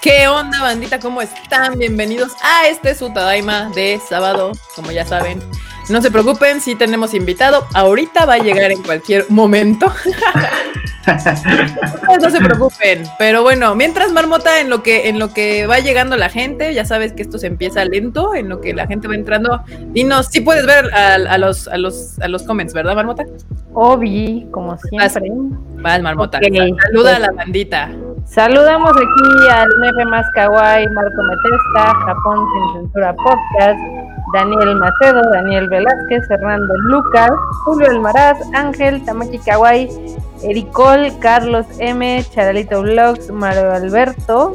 ¿Qué onda, bandita? ¿Cómo están? Bienvenidos a este su Tadaima de sábado, como ya saben. No se preocupen, si tenemos invitado. Ahorita va a llegar en cualquier momento. no se preocupen. Pero bueno, mientras Marmota, en lo que, en lo que va llegando la gente, ya sabes que esto se empieza lento, en lo que la gente va entrando. Dinos, si puedes ver a, los, a, los, a los comments, ¿verdad, Marmota? Obi, como siempre. Vas, Marmota. Saluda a la bandita. Saludamos aquí al Neve Más Kawaii, Marco Metesta, Japón Sin Censura Podcast, Daniel Macedo, Daniel Velázquez, Fernando Lucas, Julio Elmaraz, Ángel, Tamaki Kawaii, Ericol, Carlos M, Charalito Vlogs, Mario Alberto,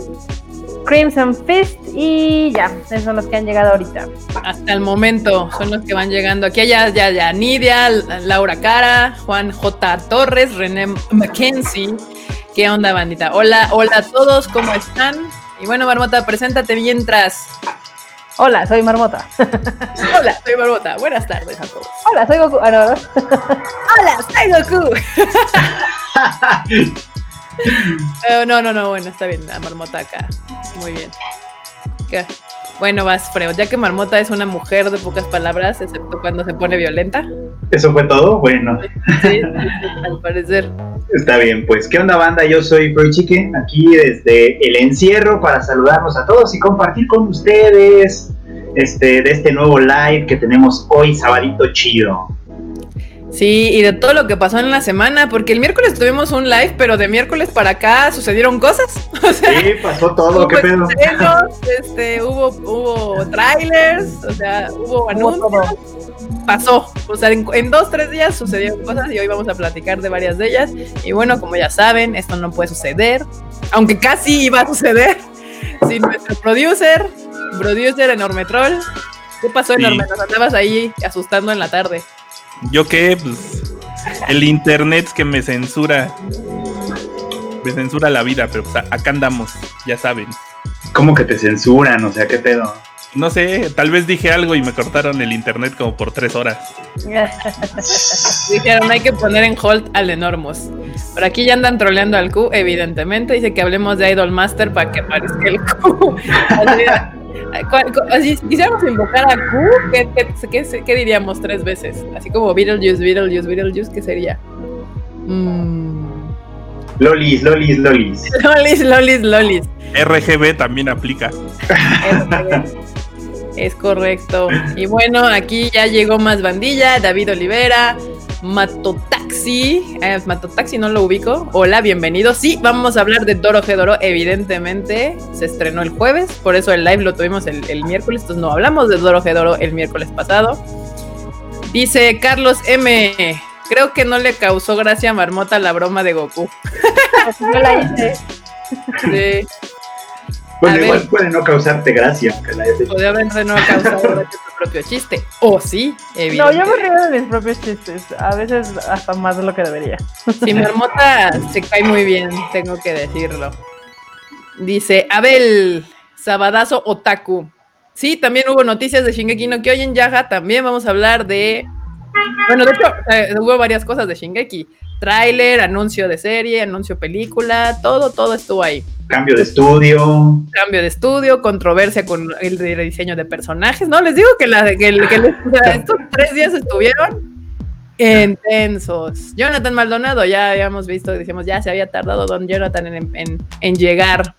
Crimson Fist y ya, esos son los que han llegado ahorita. Hasta el momento son los que van llegando. Aquí ya, ya, ya, Nidia, Laura Cara, Juan J. Torres, René Mackenzie. ¿Qué onda, bandita? Hola, hola a todos, ¿cómo están? Y bueno, Marmota, preséntate mientras. Hola, soy Marmota. Hola, soy Marmota. Buenas tardes a todos. Hola, soy Goku. Ah, no, Hola, soy Goku. Eh, no, no, no, bueno, está bien, la Marmota acá. Muy bien. ¿Qué? Bueno, vas, Freo. Ya que Marmota es una mujer de pocas palabras, excepto cuando se pone violenta. ¿Eso fue todo? Bueno. Sí, al parecer. Está bien, pues, ¿qué onda, banda? Yo soy Freo Chique, aquí desde el encierro para saludarnos a todos y compartir con ustedes este, de este nuevo live que tenemos hoy, sabadito chido. Sí, y de todo lo que pasó en la semana, porque el miércoles tuvimos un live, pero de miércoles para acá sucedieron cosas. sí, pasó todo, qué pedo. este, hubo, hubo trailers, o sea, hubo anuncios. Pasó, o sea, en, en, dos, tres días sucedieron cosas y hoy vamos a platicar de varias de ellas. Y bueno, como ya saben, esto no puede suceder, aunque casi iba a suceder, sin nuestro producer, producer Enorme Troll. ¿Qué pasó, Enorme? Nos andabas ahí asustando en la tarde. ¿Yo qué? Pues el internet que me censura. Me censura la vida, pero pues acá andamos, ya saben. ¿Cómo que te censuran? O sea, ¿qué pedo? No sé, tal vez dije algo y me cortaron el internet como por tres horas. Dijeron, hay que poner en hold al Enormos. Por aquí ya andan troleando al Q, evidentemente. Dice que hablemos de Idol Master para que aparezca el Q. Si quisiéramos invocar a Q, ¿qué, diríamos tres veces? Así como Beetlejuice, Beetlejuice, Beetlejuice, ¿qué sería? Mm. Lolis, Lolis, Lolis. Lolis, Lolis, Lolis. RGB también aplica. Es correcto. Y bueno, aquí ya llegó más bandilla, David Olivera, Matotaxi. Eh, Matotaxi no lo ubico. Hola, bienvenido. Sí, vamos a hablar de Doro Gedoro, evidentemente. Se estrenó el jueves, por eso el live lo tuvimos el, miércoles. Entonces no hablamos de Doro Gedoro el miércoles pasado. Dice Carlos M. Creo que no le causó gracia a Marmota la broma de Goku. no la hice. Sí. Bueno, igual puede no causarte gracia. Puede haber no causado tu propio chiste. O sí, No, yo me río de mis propios chistes. A veces hasta más de lo que debería. Sí, mi hermota se cae muy bien, tengo que decirlo. Dice Abel Sabadazo Otaku. Sí, también hubo noticias de Shingeki no Kyojin Yaja. También vamos a hablar de. Bueno, de hecho, eh, hubo varias cosas de Shingeki. Tráiler, anuncio de serie, anuncio película, todo, todo estuvo ahí. Cambio de estudio. Cambio de estudio, controversia con el diseño de personajes. No, les digo que, la, estos tres días estuvieron intensos. Jonathan Maldonado, ya habíamos visto, decíamos, ya se había tardado Don Jonathan en, llegar.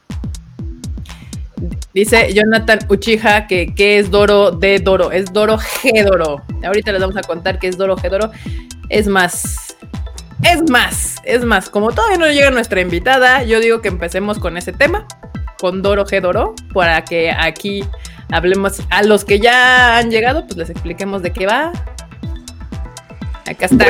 Dice Jonathan Uchiha que, que, es Doro de Doro, es Doro G Doro. Ahorita les vamos a contar que es Doro G Doro. Es más, es más, es más, como todavía no llega nuestra invitada, yo digo que empecemos con ese tema, con Doro G Doro, para que aquí hablemos a los que ya han llegado, pues les expliquemos de qué va. Acá está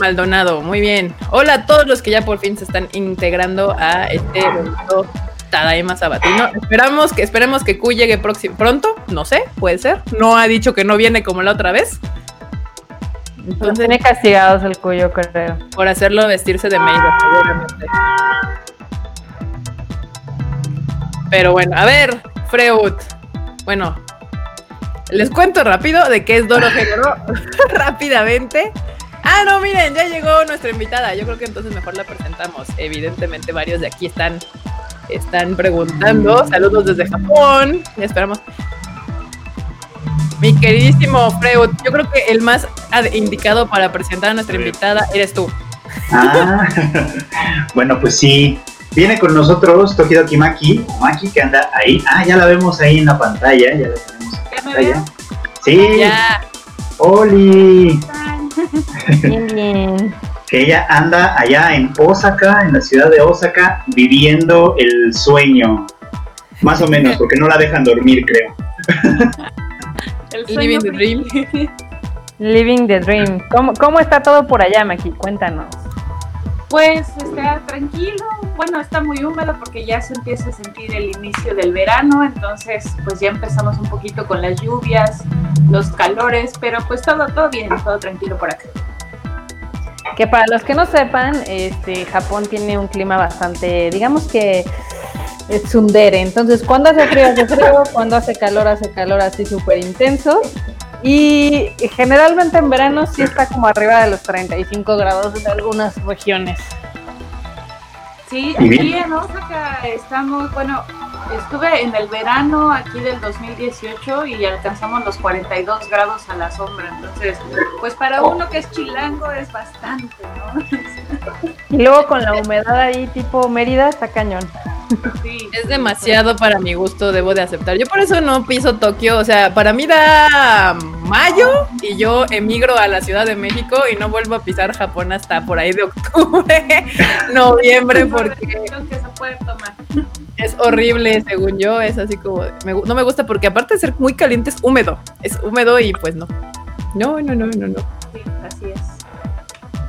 Maldonado, muy bien. Hola a todos los que ya por fin se están integrando a este bonito Tadaima Sabatino. Esperamos que, esperemos que Q llegue pronto, no sé, puede ser. No ha dicho que no viene como la otra vez, entonces, tiene castigados el cuyo, creo. Por hacerlo vestirse de Maida, seguramente. Pero bueno, a ver, Freud. Bueno, les cuento rápido de qué es Doro. Rápidamente. Ah, no, miren, ya llegó nuestra invitada. Yo creo que entonces mejor la presentamos. Evidentemente, varios de aquí están están preguntando. Saludos desde Japón. Esperamos. Mi queridísimo Freud, yo creo que el más ad- indicado para presentar a nuestra invitada eres tú. Ah, bueno, pues sí. Viene con nosotros Tokidoki Maki, Maki que anda ahí. Ah, ya la vemos ahí en la pantalla, ya la tenemos en ¿Ya me pantalla. Sí, Ya, Oli, Bien, bien. que ella anda allá en Osaka, en la ciudad de Osaka, viviendo el sueño. Más o menos, porque no la dejan dormir, creo. El Living the dream. Living the dream. ¿Cómo, cómo está todo por allá, Maki? Cuéntanos. Pues está tranquilo, bueno, está muy húmedo porque ya se empieza a sentir el inicio del verano, entonces pues ya empezamos un poquito con las lluvias, los calores, pero pues todo, todo bien, todo tranquilo por acá. Que para los que no sepan, este Japón tiene un clima bastante, digamos que es tsundere. Entonces, cuando hace frío, hace frío, cuando hace calor, hace calor así súper intenso. Y generalmente en verano sí está como arriba de los 35 grados en algunas regiones. Sí, aquí en Osaka estamos, bueno, estuve en el verano aquí del 2018 y alcanzamos los 42 grados a la sombra, entonces pues para uno que es chilango es bastante, ¿no? Y luego con la humedad ahí tipo Mérida está cañón. Sí, Es demasiado para mi gusto, debo de aceptar. Yo por eso no piso Tokio, o sea, para mí da mayo y yo emigro a la Ciudad de México y no vuelvo a pisar Japón hasta por ahí de octubre, noviembre, porque es horrible, según yo, es así como, me no me gusta porque aparte de ser muy caliente es húmedo, es húmedo y pues no. No, no, no, no, no. Sí, así es.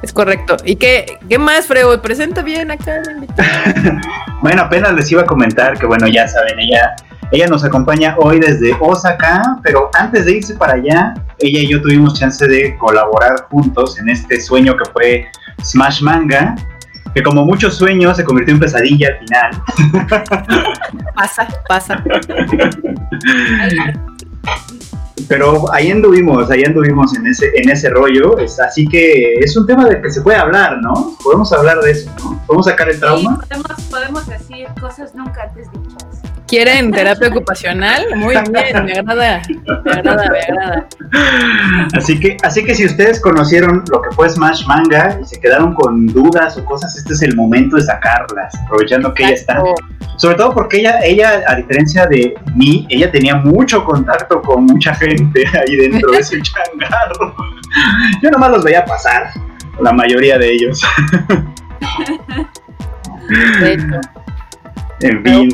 Es correcto. ¿Y qué, qué más, Freud? Presenta bien acá. Bueno, apenas les iba a comentar que, bueno, ya saben, ella, ella nos acompaña hoy desde Osaka, pero antes de irse para allá, ella y yo tuvimos chance de colaborar juntos en este sueño que fue Smash Manga, que como muchos sueños se convirtió en pesadilla al final. Pasa, pasa. Pero ahí anduvimos, ahí anduvimos en ese, en ese rollo, es- así que es un tema del que se puede hablar, ¿no? Podemos hablar de eso, ¿no? ¿Podemos sacar el trauma? Sí, podemos, podemos decir cosas nunca antes dichas. ¿Quieren terapia ocupacional? Muy bien, me agrada, me agrada, me agrada. Así que, así que si ustedes conocieron lo que fue Smash Manga y se quedaron con dudas o cosas, este es el momento de sacarlas, aprovechando que ella está. Exacto. Sobre todo porque ella, ella, a diferencia de mí, ella tenía mucho contacto con mucha gente ahí dentro de ese changarro. Yo nomás los veía pasar, la mayoría de ellos. De hecho. En fin.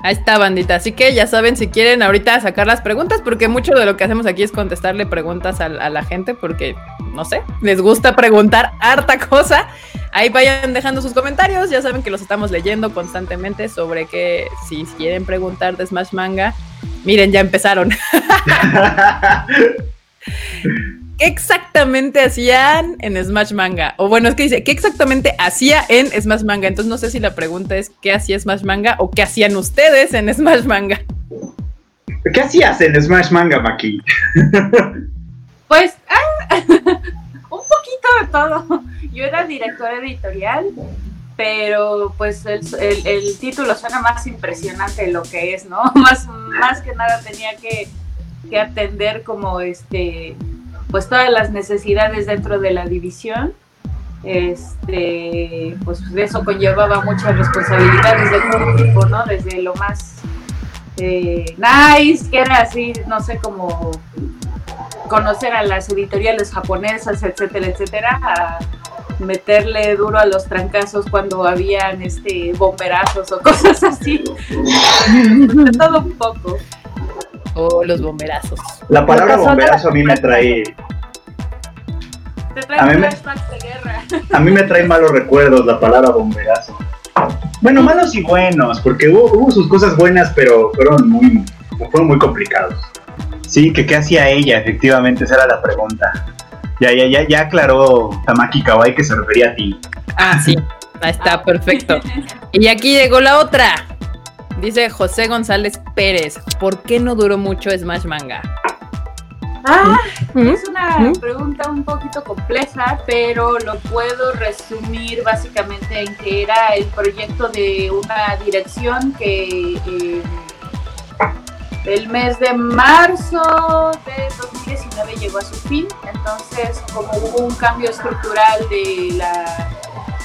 Ahí está, bandita. Así que ya saben, si quieren ahorita sacar las preguntas, porque mucho de lo que hacemos aquí es contestarle preguntas a, a la gente, porque, no sé, les gusta preguntar harta cosa. Ahí vayan dejando sus comentarios, ya saben que los estamos leyendo constantemente sobre que si quieren preguntar de Smash Manga, miren, ya empezaron. ¿Qué exactamente hacían en Smash Manga? O bueno, es que dice, ¿qué exactamente hacía en Smash Manga? Entonces no sé si la pregunta es ¿qué hacía Smash Manga o qué hacían ustedes en Smash Manga? ¿Qué hacías en Smash Manga, Maki? Pues, ah, un poquito de todo. Yo era directora editorial, pero pues el, el- el título suena más impresionante de lo que es, ¿no? Más, más que nada tenía que, que atender como este, pues todas las necesidades dentro de la división. Este, pues eso conllevaba muchas responsabilidades de todo tipo, ¿no? Desde lo más eh, nice, que era así, no sé, como conocer a las editoriales japonesas, etcétera, etcétera, a meterle duro a los trancazos cuando habían este bomberazos o cosas así. Todo un poco. O los bomberazos. La palabra bomberazo a mí me trae, Te A trae mí me- de guerra. a mí me trae malos recuerdos la palabra bomberazo. Bueno, malos y buenos, porque hubo, hubo sus cosas buenas, pero fueron muy, fueron muy complicados. Sí, que qué hacía ella, efectivamente, esa era la pregunta. Ya, ya, ya, ya aclaró Tamaki Kawai que se refería a ti. Ah, sí. Ahí está, perfecto. Y aquí llegó la otra. Dice José González Pérez, ¿por qué no duró mucho Smash Manga? Ah, ¿Mm? es una ¿Mm? pregunta un poquito compleja, pero lo puedo resumir básicamente en que era el proyecto de una dirección que eh, el mes de marzo de 2019 llegó a su fin. Entonces, como hubo un cambio estructural de la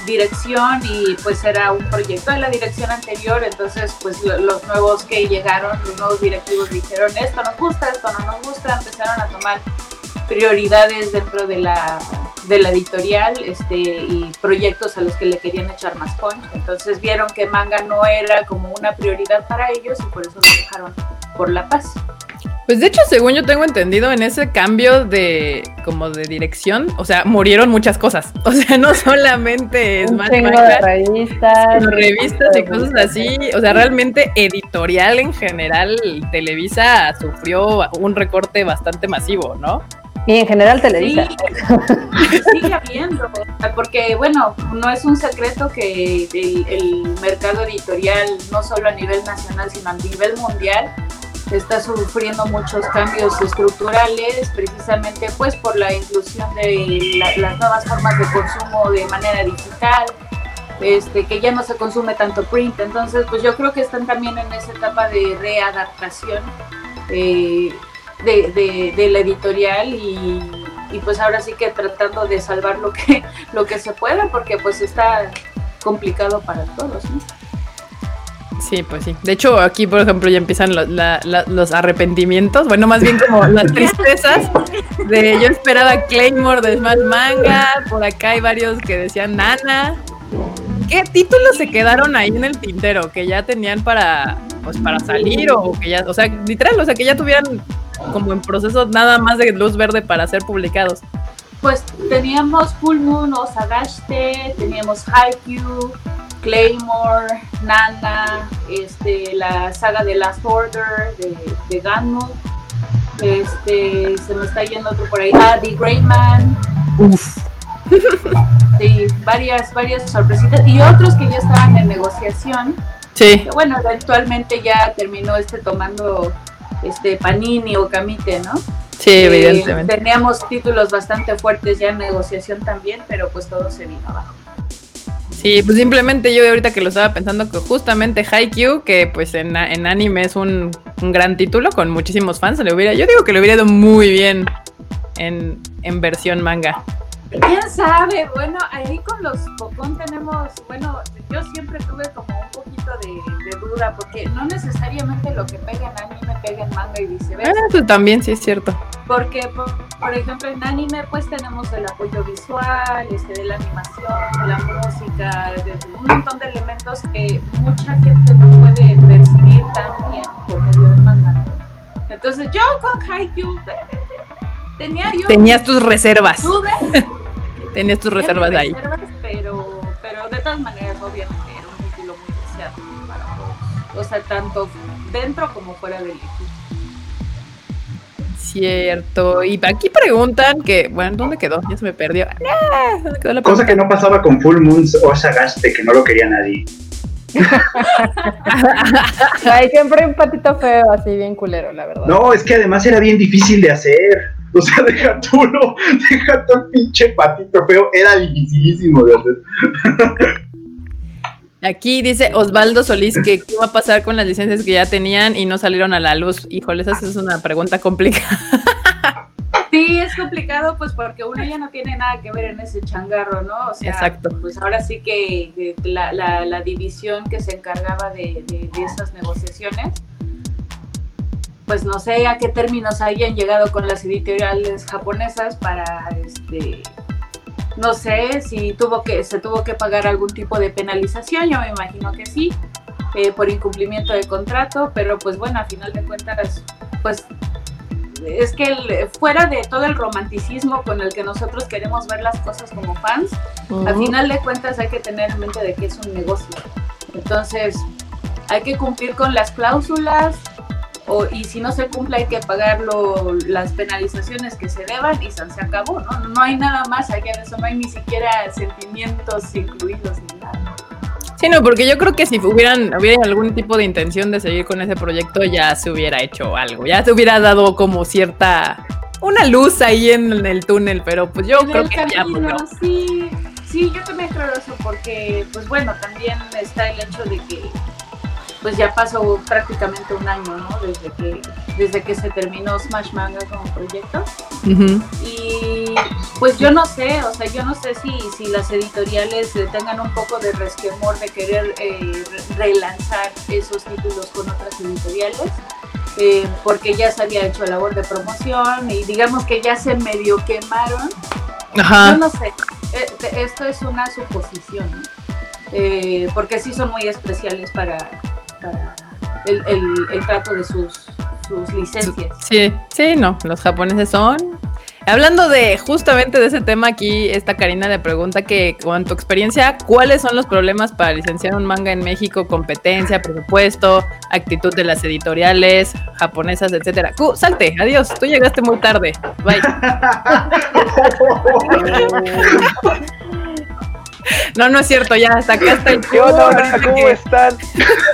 dirección y pues era un proyecto de la dirección anterior, entonces pues lo- los nuevos que llegaron, los nuevos directivos dijeron esto nos gusta, esto no nos gusta, empezaron a tomar prioridades dentro de la, de editorial este, y proyectos a los que le querían echar más punch. Entonces vieron que manga no era como una prioridad para ellos y por eso lo dejaron por la paz. Pues de hecho, según yo tengo entendido, en ese cambio de como de dirección, o sea, murieron muchas cosas. O sea, no solamente es más revistas. revistas y cosas así. O sea, realmente editorial en general, Televisa sufrió un recorte bastante masivo, ¿no? Y en general Televisa. Sí, sigue habiendo, porque bueno, no es un secreto que el, el mercado editorial, no solo a nivel nacional, sino a nivel mundial, está sufriendo muchos cambios estructurales, precisamente pues por la inclusión de la- las nuevas formas de consumo de manera digital, este, que ya no se consume tanto print, entonces pues yo creo que están también en esa etapa de readaptación eh, de, la editorial y, pues ahora sí que tratando de salvar lo que, lo que se pueda porque pues está complicado para todos. Sí, pues sí. De hecho, aquí, por ejemplo, ya empiezan los arrepentimientos. Bueno, más bien como las tristezas de yo esperaba Claymore de Smash Manga. Por acá hay varios que decían Nana. ¿Qué títulos se quedaron ahí en el tintero? Que ya tenían para, pues, para salir o que ya, o sea, literal, o sea, que ya tuvieran como en proceso nada más de luz verde para ser publicados. Pues teníamos Full Moon o Sagashte, teníamos Haikyuu, Claymore, Nana, este, la saga de Last Order de, de. Este, se me está yendo otro por ahí. Ah, The Great Man. Uf. Sí, varias, varias sorpresitas. Y otros que ya estaban en negociación. Sí, bueno, eventualmente ya terminó este tomando este Panini o Kamite, ¿no? sí, Eh, evidentemente. teníamos títulos bastante fuertes ya en negociación también, pero pues todo se vino abajo. Sí, pues simplemente yo ahorita que lo estaba pensando que justamente Haikyuu, que pues en, en anime es un, un gran título con muchísimos fans, le hubiera, yo digo que le hubiera ido muy bien en, en versión manga. ¿Quién sabe? Bueno, ahí con los Pocón tenemos, bueno, yo siempre tuve como un poquito de, de duda, porque no necesariamente lo que pega en anime pega en manga y Ah, viceversa. eso también sí es cierto. Porque, por, por ejemplo, en anime pues tenemos el apoyo visual, este, de la animación, de la música, de un montón de elementos que mucha gente no puede percibir tan bien por medio del manga. Entonces yo con Haikyuu eh, tenía yo Tenías tus reservas, tenías tus reservas ahí. reservas, pero, pero de todas maneras obviamente era un título muy deseado para todos. O sea, tanto dentro como fuera del equipo. Cierto. Y aquí preguntan que, bueno, ¿dónde quedó? Ya se me perdió. Ah, ¿Dónde quedó la Cosa pregunta? que no pasaba con Full Moons o Sagaste, que no lo quería nadie. Hay siempre un patito feo así bien culero, la verdad. No, es que además era bien difícil de hacer. O sea, deja tú, no, deja tú el pinche patito feo, era dificilísimo de hacer. Aquí dice Osvaldo Solís que qué va a pasar con las licencias que ya tenían y no salieron a la luz. Híjole, esa es una pregunta complicada. Sí, es complicado, pues porque uno ya no tiene nada que ver en ese changarro, ¿no? O sea, Exacto. pues ahora sí que eh, la, la- la división que se encargaba de, de- de esas negociaciones, pues no sé a qué términos hayan llegado con las editoriales japonesas para, este, no sé si tuvo que se tuvo que pagar algún tipo de penalización, yo me imagino que sí, eh, por incumplimiento de contrato, pero pues bueno, a final de cuentas, pues es que el- fuera de todo el romanticismo con el que nosotros queremos ver las cosas como fans, al final de cuentas hay que tener en mente de que es un negocio. Entonces, hay que cumplir con las cláusulas o, y si no se cumple hay que pagar lo- las penalizaciones que se deban y san- se acabó, ¿no? No hay nada más allá de eso, no hay ni siquiera sentimientos incluidos ni nada. Sí, no, porque yo creo que si hubieran, hubieran algún tipo de intención de seguir con ese proyecto, ya se hubiera hecho algo. Ya se hubiera dado como cierta una luz ahí en el túnel, pero pues yo En creo que ya, pues, no. sí, sí, yo también creo eso, porque, pues bueno, también está el hecho de que, pues ya pasó prácticamente un año, ¿no? Desde que, desde que se terminó Smash Manga como proyecto. Y pues yo no sé, o sea, yo no sé si, si las editoriales tengan un poco de resquemor de querer eh, re- relanzar esos títulos con otras editoriales, eh, porque ya se había hecho labor de promoción y digamos que ya se medio quemaron. Yo Ajá. no sé, eh, esto es una suposición, ¿no? Eh, porque sí son muy especiales para, para el, el- el trato de sus, sus licencias. Sí, sí, no, los japoneses son. Hablando de justamente de ese tema aquí, esta Karina le pregunta que con tu experiencia, ¿cuáles son los problemas para licenciar un manga en México? Competencia, presupuesto, actitud de las editoriales japonesas, etcétera. Cu, salte, adiós, tú llegaste muy tarde. Bye. No, no es cierto, ya hasta acá está el ¿Qué onda, Ahorita banda? ¿Cómo que- están?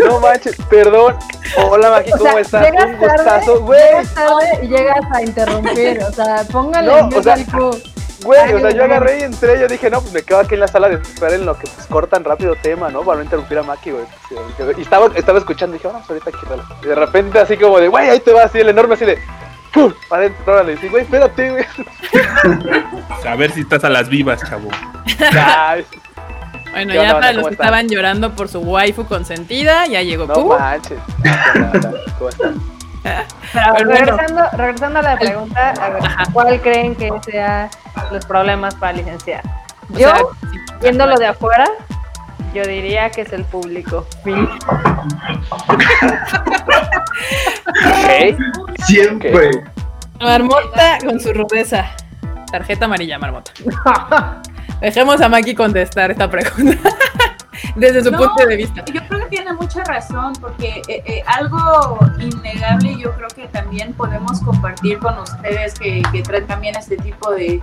No manches, perdón. Hola, Maki, O ¿cómo sea, estás? llegas Un gustazo, güey. llegas tarde y llegas a interrumpir. O sea, póngale No, o sea. Güey, o sea, yo agarré y entré, yo dije, no, pues me quedo aquí en la sala de espera en lo que pues cortan rápido tema, ¿no? Para no interrumpir a Maki, güey. Y estaba, estaba escuchando, dije, bueno, pues ahorita aquí. Y de repente así como de, güey, ahí te va así el enorme así de, ¡pum! Para adentro, órale. Y dije, güey, espérate, güey. A ver si estás a las vivas, chavo. Ay, Bueno, ¿Qué onda, ya para los ¿Cómo que están? estaban llorando por su waifu consentida, ya llegó no Q. manches. ¿Qué onda, ¿Cómo están? Pero Pero bueno. regresando, regresando a la pregunta, a ver, ¿cuál creen que sean los problemas para licenciar? O Yo, sea, sí. viéndolo de afuera, yo diría que es el público. Fin. Siempre. Marmota con su rudeza. Tarjeta amarilla, Marmota. Dejemos a Maki contestar esta pregunta desde su No, punto de vista. Yo creo que tiene mucha razón, porque eh, eh, algo innegable yo creo que también podemos compartir con ustedes que, que traen también este tipo de,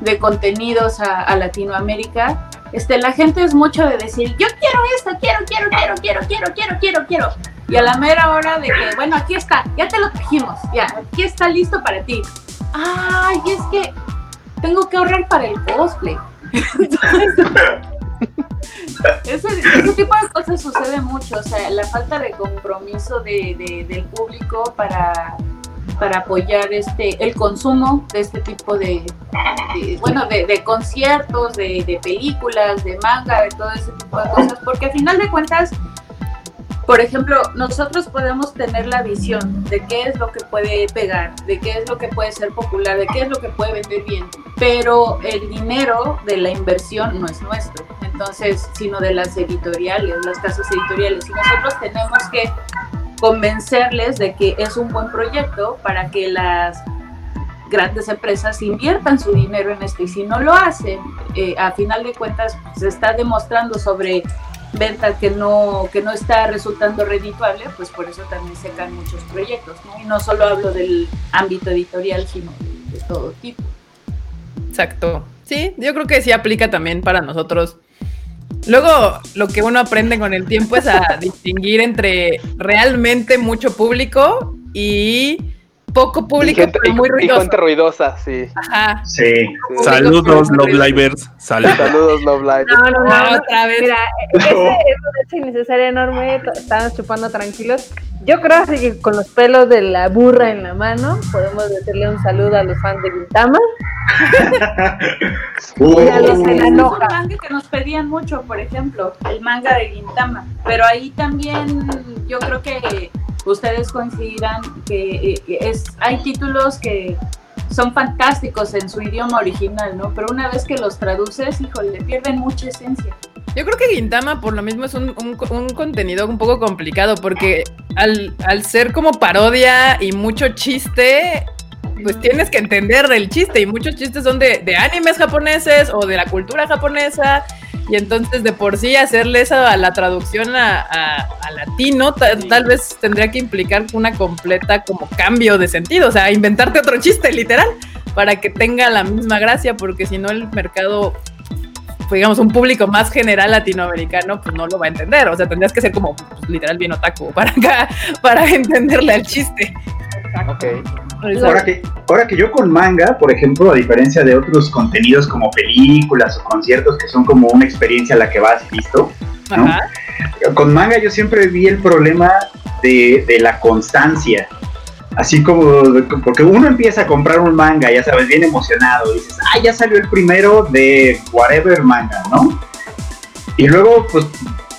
de contenidos a, a Latinoamérica. Este, la gente es mucho de decir, yo quiero esto, quiero, quiero, quiero, quiero, quiero, quiero, quiero, quiero. Y a la mera hora de que, bueno, aquí está, ya te lo trajimos, ya, aquí está listo para ti. Ay, es que tengo que ahorrar para el cosplay. Ese, ese tipo de cosas sucede mucho, o sea, la falta de compromiso de, de- del público para, para apoyar este el consumo de este tipo de, de- bueno, de, de conciertos, de, de películas, de manga, de todo ese tipo de cosas, porque al final de cuentas, por ejemplo, nosotros podemos tener la visión de qué es lo que puede pegar, de qué es lo que puede ser popular, de qué es lo que puede vender bien, pero el dinero de la inversión no es nuestro, entonces, sino de las editoriales, las casas editoriales. Y nosotros tenemos que convencerles de que es un buen proyecto para que las grandes empresas inviertan su dinero en esto y si no lo hacen, eh, a final de cuentas se está demostrando sobre venta que no, que no está resultando redituable, pues por eso también se caen muchos proyectos, ¿no? Y no solo hablo del ámbito editorial, sino de todo tipo. Exacto. Sí, yo creo que sí aplica también para nosotros. Luego, lo que uno aprende con el tiempo es a distinguir entre realmente mucho público y poco Y público, gente, pero muy y gente ruidosa, sí. Ajá. Sí. sí. Saludos, Love Livers. Saludos. Saludos, Love. No, no, no. Ah, no. otra vez. Mira, ese es un hecho innecesario enorme. Estamos chupando tranquilos. Yo creo así que con los pelos de la burra en la mano podemos decirle un saludo a los fans de Gintama. Uh, la Es un manga que nos pedían mucho, por ejemplo, el manga de Gintama. Pero ahí también yo creo que ustedes coincidirán que eh, es, hay títulos que son fantásticos en su idioma original, ¿no? Pero una vez que los traduces, híjole, pierden mucha esencia. Yo creo que Gintama por lo mismo es un, un- un contenido un poco complicado porque al, al ser como parodia y mucho chiste, pues tienes que entender el chiste y muchos chistes son de, de animes japoneses o de la cultura japonesa y entonces de por sí hacerle esa a la traducción a, a- a latino ta- tal vez tendría que implicar una completa como cambio de sentido, o sea, inventarte otro chiste literal para que tenga la misma gracia porque si no el mercado digamos, un público más general latinoamericano, pues no lo va a entender. O sea, tendrías que ser como pues, literal bien otaku para acá, para entenderle al chiste. Ok. Ahora que, ahora que yo con manga, por ejemplo, a diferencia de otros contenidos como películas o conciertos que son como una experiencia a la que vas y listo, ¿no? Con manga yo siempre vi el problema de, de la constancia. Así como, porque uno empieza a comprar un manga, ya sabes, bien emocionado, dices, ah, ya salió el primero de whatever manga, ¿no? Y luego, pues,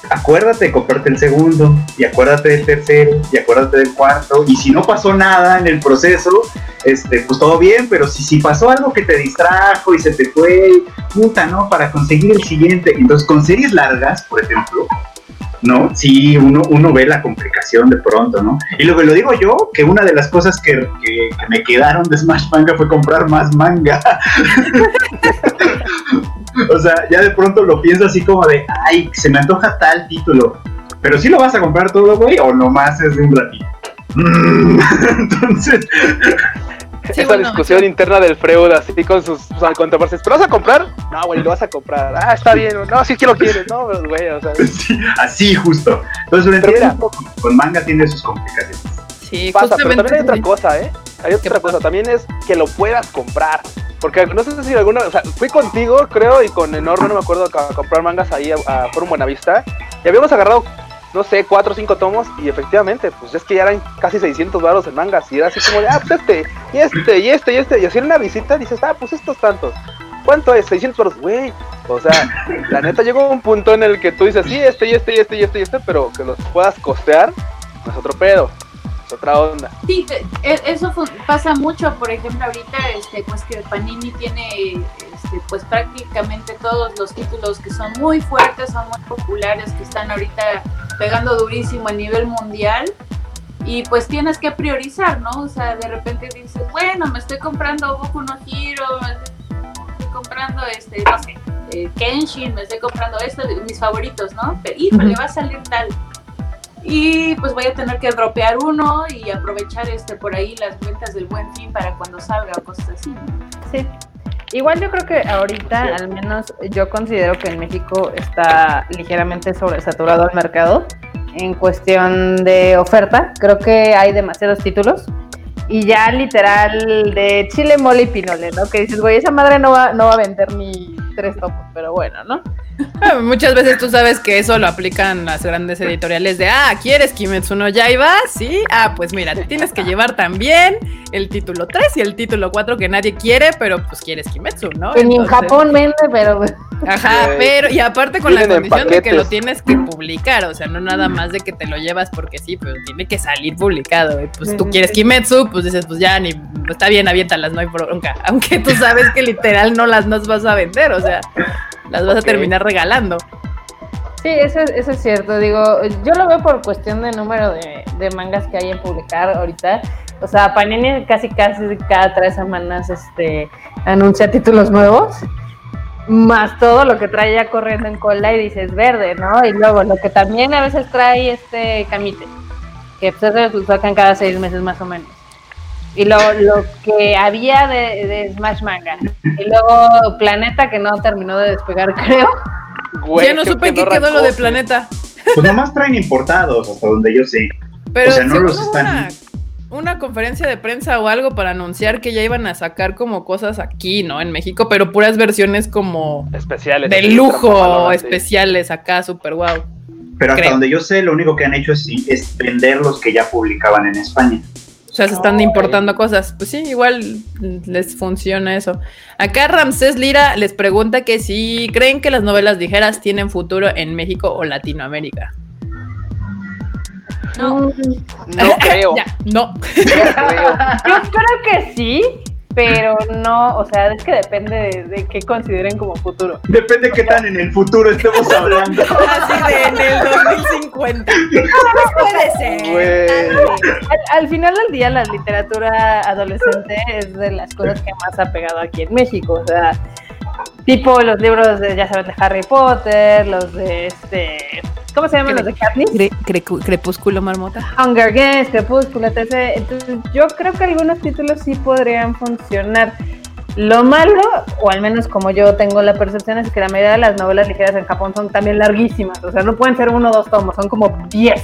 acuérdate de comprarte el segundo, y acuérdate del tercero, y acuérdate del cuarto, y si no pasó nada en el proceso, este, pues todo bien, pero si, si pasó algo que te distrajo y se te fue, puta, ¿no? Para conseguir el siguiente. Entonces, con series largas, por ejemplo, ¿no? Sí, uno, uno ve la complicación de pronto, ¿no? Y lo que lo digo yo, que una de las cosas que, que- me quedaron de Smash Manga fue comprar más manga. o sea, ya de pronto lo pienso así como de, ay, se me antoja tal título. Pero sí lo vas a comprar todo, güey, o nomás es de un ratito. Entonces, Sí, Esa bueno, discusión interna del Freud, así con sus o sea, contrapartes. ¿Pero vas a comprar? No, güey, lo vas a comprar. Ah, está bien. No, sí que lo quieres, ¿no? Pero, güey, o sea, sí, así justo. Entonces, lo Pero mira. Con manga tiene sus complicaciones. Sí, pasa. Pero también hay otra cosa, ¿eh? Hay otra cosa. También es que lo puedas comprar. Porque no sé si alguna. O sea, fui contigo, creo, y con Enorme, no me acuerdo, a comprar mangas ahí a, a Forum Buenavista. Y habíamos agarrado. No sé, cuatro o cinco tomos y efectivamente, pues es que ya eran casi 600 baros en mangas y era así como de, ah, pues este, y este, y este, y este, y una visita dices, ah, pues estos tantos. ¿Cuánto es? 600 baros, güey. O sea, la neta llegó un punto en el que tú dices, sí, este, y este, y este, y este, y este, pero que los puedas costear, no es otro pedo, es otra onda. Sí, e- eso pasa mucho, por ejemplo, ahorita, este, pues que Panini tiene, este, pues prácticamente todos los títulos que son muy fuertes, son muy populares, que están ahorita pegando durísimo a nivel mundial. Y pues tienes que priorizar, ¿no? O sea, de repente dices, bueno, me estoy comprando Boku no Hero, me estoy comprando, este, no sé, eh, Kenshin, me estoy comprando esto, mis favoritos, ¿no? Pero, híjole, va a salir tal y pues voy a tener que dropear uno y aprovechar este por ahí las ventas del buen fin para cuando salga o cosas así. Sí. Igual yo creo que ahorita, Sí. al menos yo considero que en México está ligeramente sobresaturado el mercado en cuestión de oferta. Creo que hay demasiados títulos. Y ya literal de chile, mole y pinole, ¿no? Que dices, güey, esa madre no va, no va a vender ni tres topos, pero bueno, ¿no? Muchas veces tú sabes que eso lo aplican las grandes editoriales de, ah, ¿quieres Kimetsu no Yaiba? Sí, ah, pues mira, te tienes que llevar también el título 3 y el título 4 que nadie quiere, pero pues quieres Kimetsu, ¿no? Que ni en Japón vende, pero Ajá, Güey. pero y aparte con la condición de que lo tienes que publicar, o sea, no nada más de que te lo llevas porque sí, pero tiene que salir publicado. Y pues tú quieres Kimetsu, pues dices, pues ya ni está bien, aviéntalas, no hay bronca. Aunque tú sabes que literal no las nos vas a vender, o sea, las vas a terminar regalando. Sí, eso, es- eso es cierto. Digo, yo lo veo por cuestión de número de, de mangas que hay en publicar ahorita. O sea, Panini casi casi cada tres semanas este, anuncia títulos nuevos. Más todo lo que trae ya corriendo en cola y dices verde, ¿no? Y luego lo que también a veces trae este Camite, que pues eso lo sacan cada seis meses más o menos. Y lo, lo que había de, de Smash Manga. Y luego Planeta, que no terminó de despegar, creo. Güey, ya no supe que qué quedó lo de. Planeta. Pues nomás traen importados, hasta donde yo sé. Pero O sea, no los hubo están- Una, una conferencia de prensa o algo para anunciar que ya iban a sacar como cosas aquí, ¿no? En México, pero puras versiones como Especiales. de lujo, especiales acá, super wow. Pero hasta Creo. donde yo sé, lo único que han hecho es, es vender los que ya publicaban en España. O sea, se están Ay. importando cosas. Pues sí, igual les funciona eso. Acá Ramsés Lira les pregunta que si creen que las novelas ligeras tienen futuro en México o Latinoamérica. No, No creo. Ya, no. no creo. Yo creo que sí, pero no, o sea, es que depende de, de qué consideren como futuro. Depende qué tan en el futuro estemos hablando. Así de en el 2050. Pues puede ser. Al final del día, la literatura adolescente es de las cosas que más ha pegado aquí en México, o sea, tipo los libros de, ya sabes, de Harry Potter, los de este, ¿cómo se llaman los de Katniss? Cre- cre- crepúsculo marmota. Hunger Games, Crepúsculo, etc. Entonces, yo creo que algunos títulos sí podrían funcionar. Lo malo, o al menos como yo tengo la percepción, es que la mayoría de las novelas ligeras en Japón son también larguísimas. O sea, no pueden ser uno o dos tomos, son como diez.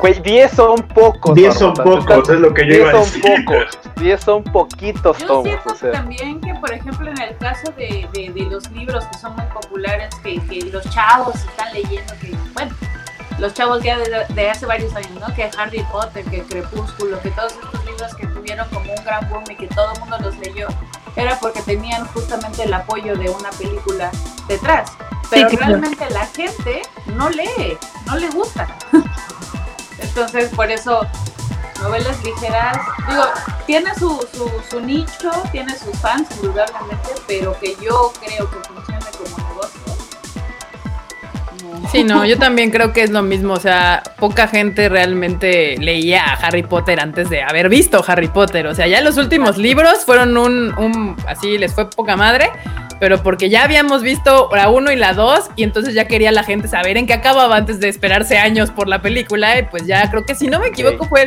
Güey, 10 son pocos. 10 son pocos, es lo que yo 10 iba a son decir. pocos. 10 son poquitos Yo tomos. siento O sea, también que, por ejemplo, en el caso de, de- de los libros que son muy populares, que, que los chavos están leyendo, que, bueno, los chavos ya de, de hace varios años, ¿no? Que Harry Potter, que Crepúsculo, que todos estos libros que tuvieron como un gran boom y que todo el mundo los leyó, era porque tenían justamente el apoyo de una película detrás. Pero claro. realmente la gente no lee, no le gusta. Entonces, por eso novelas ligeras, digo, tiene su, su, su nicho, tiene sus fans, indudablemente, pero que yo creo que funcione como negocio. no. Sí, no, yo también creo que es lo mismo. O sea, poca gente realmente leía a Harry Potter antes de haber visto Harry Potter. O sea, ya los últimos libros fueron un, un así les fue poca madre, pero porque ya habíamos visto la 1 y la 2 y entonces ya quería la gente saber en qué acababa antes de esperarse años por la película. Y pues ya creo que si no me equivoco fue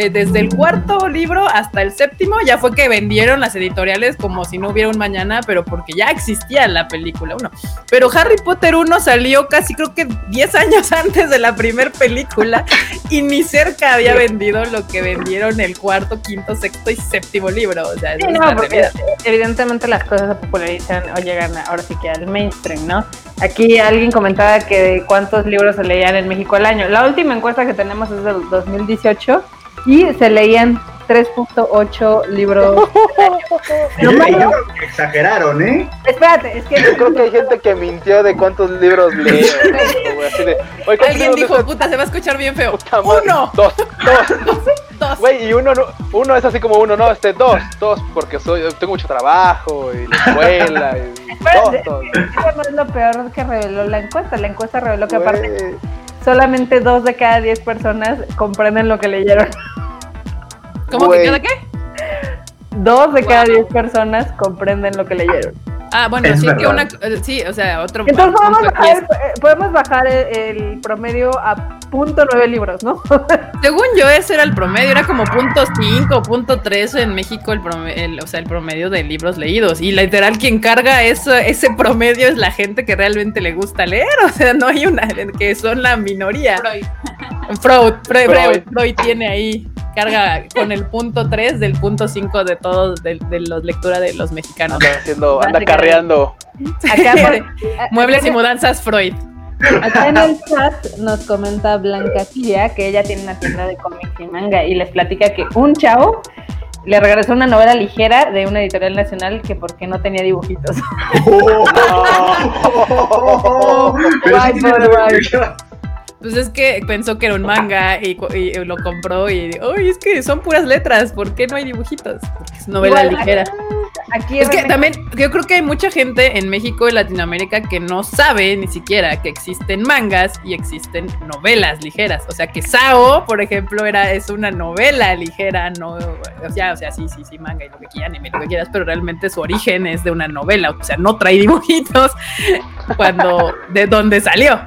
eh, desde el cuarto libro hasta el séptimo ya fue que vendieron las editoriales como si no hubiera un mañana, pero porque ya existía la película 1. Pero Harry Potter 1 salió casi creo que 10 años antes de la primer película y ni cerca había vendido lo que vendieron el cuarto, quinto, sexto y séptimo libro. O sea, Sí, no, evidentemente las cosas se popularizan o llegan ahora sí que al mainstream, ¿no? Aquí alguien comentaba que cuántos libros se leían en México al año. La última encuesta que tenemos es del 2018 y se leían 3.8 libros. Yo, yo creo que exageraron, ¿eh? Espérate, es que Yo creo que hay gente que mintió de cuántos libros lee. güey, así de, "Oye, ¿cuántos Alguien libros dijo, lees?" puta, se va a escuchar bien feo. Puta. Uno, Dos, dos. dos. Güey, y uno, no- uno es así como uno, no, este, dos, dos, porque soy, tengo mucho trabajo y la escuela y dos, Espérate, dos. eso no es lo peor que reveló la encuesta. La encuesta reveló que aparte. Solamente dos de cada 10 personas comprenden lo que leyeron. ¿Cómo Güey. que cada qué? Dos de cada 10 personas comprenden lo que leyeron. Ah, bueno, Es sí, que una. eh, Sí, o sea, otro. Entonces podemos bajar, eh, podemos bajar el, el promedio a punto nueve libros, ¿no? Según yo, ese era el promedio, era como punto 5, punto 3 en México, el promedio, o sea, el promedio de libros leídos. Y literal, quien carga eso, ese promedio es la gente que realmente le gusta leer. O sea, no hay una que son la minoría. Freud. Freud, Freud, Freud. Freud, Freud tiene ahí, carga con el punto 3 del punto 5 de todos, de, de la lectura de los mexicanos. Anda haciendo, anda carreando. Acá, por- Muebles y mudanzas, Freud. acá en el chat nos comenta Blanca Tía que ella tiene una tienda de cómics y manga y les platica que un chavo le regresó una novela ligera de una editorial nacional que porque no tenía dibujitos. Pues es que pensó que era un manga y, y lo compró y, ¡ay, es que son puras letras! ¿Por qué no hay dibujitos? Porque es novela ligera. Aquí Es que también, yo creo que hay mucha gente en México y Latinoamérica que no sabe ni siquiera que existen mangas y existen novelas ligeras. O sea que Sao, por ejemplo, era, es una novela ligera, no, o sea, o sea, sí, sí, sí, manga y lo que quieran, anime, lo que quieras, pero realmente su origen es de una novela, o sea, no trae dibujitos cuando, de dónde salió.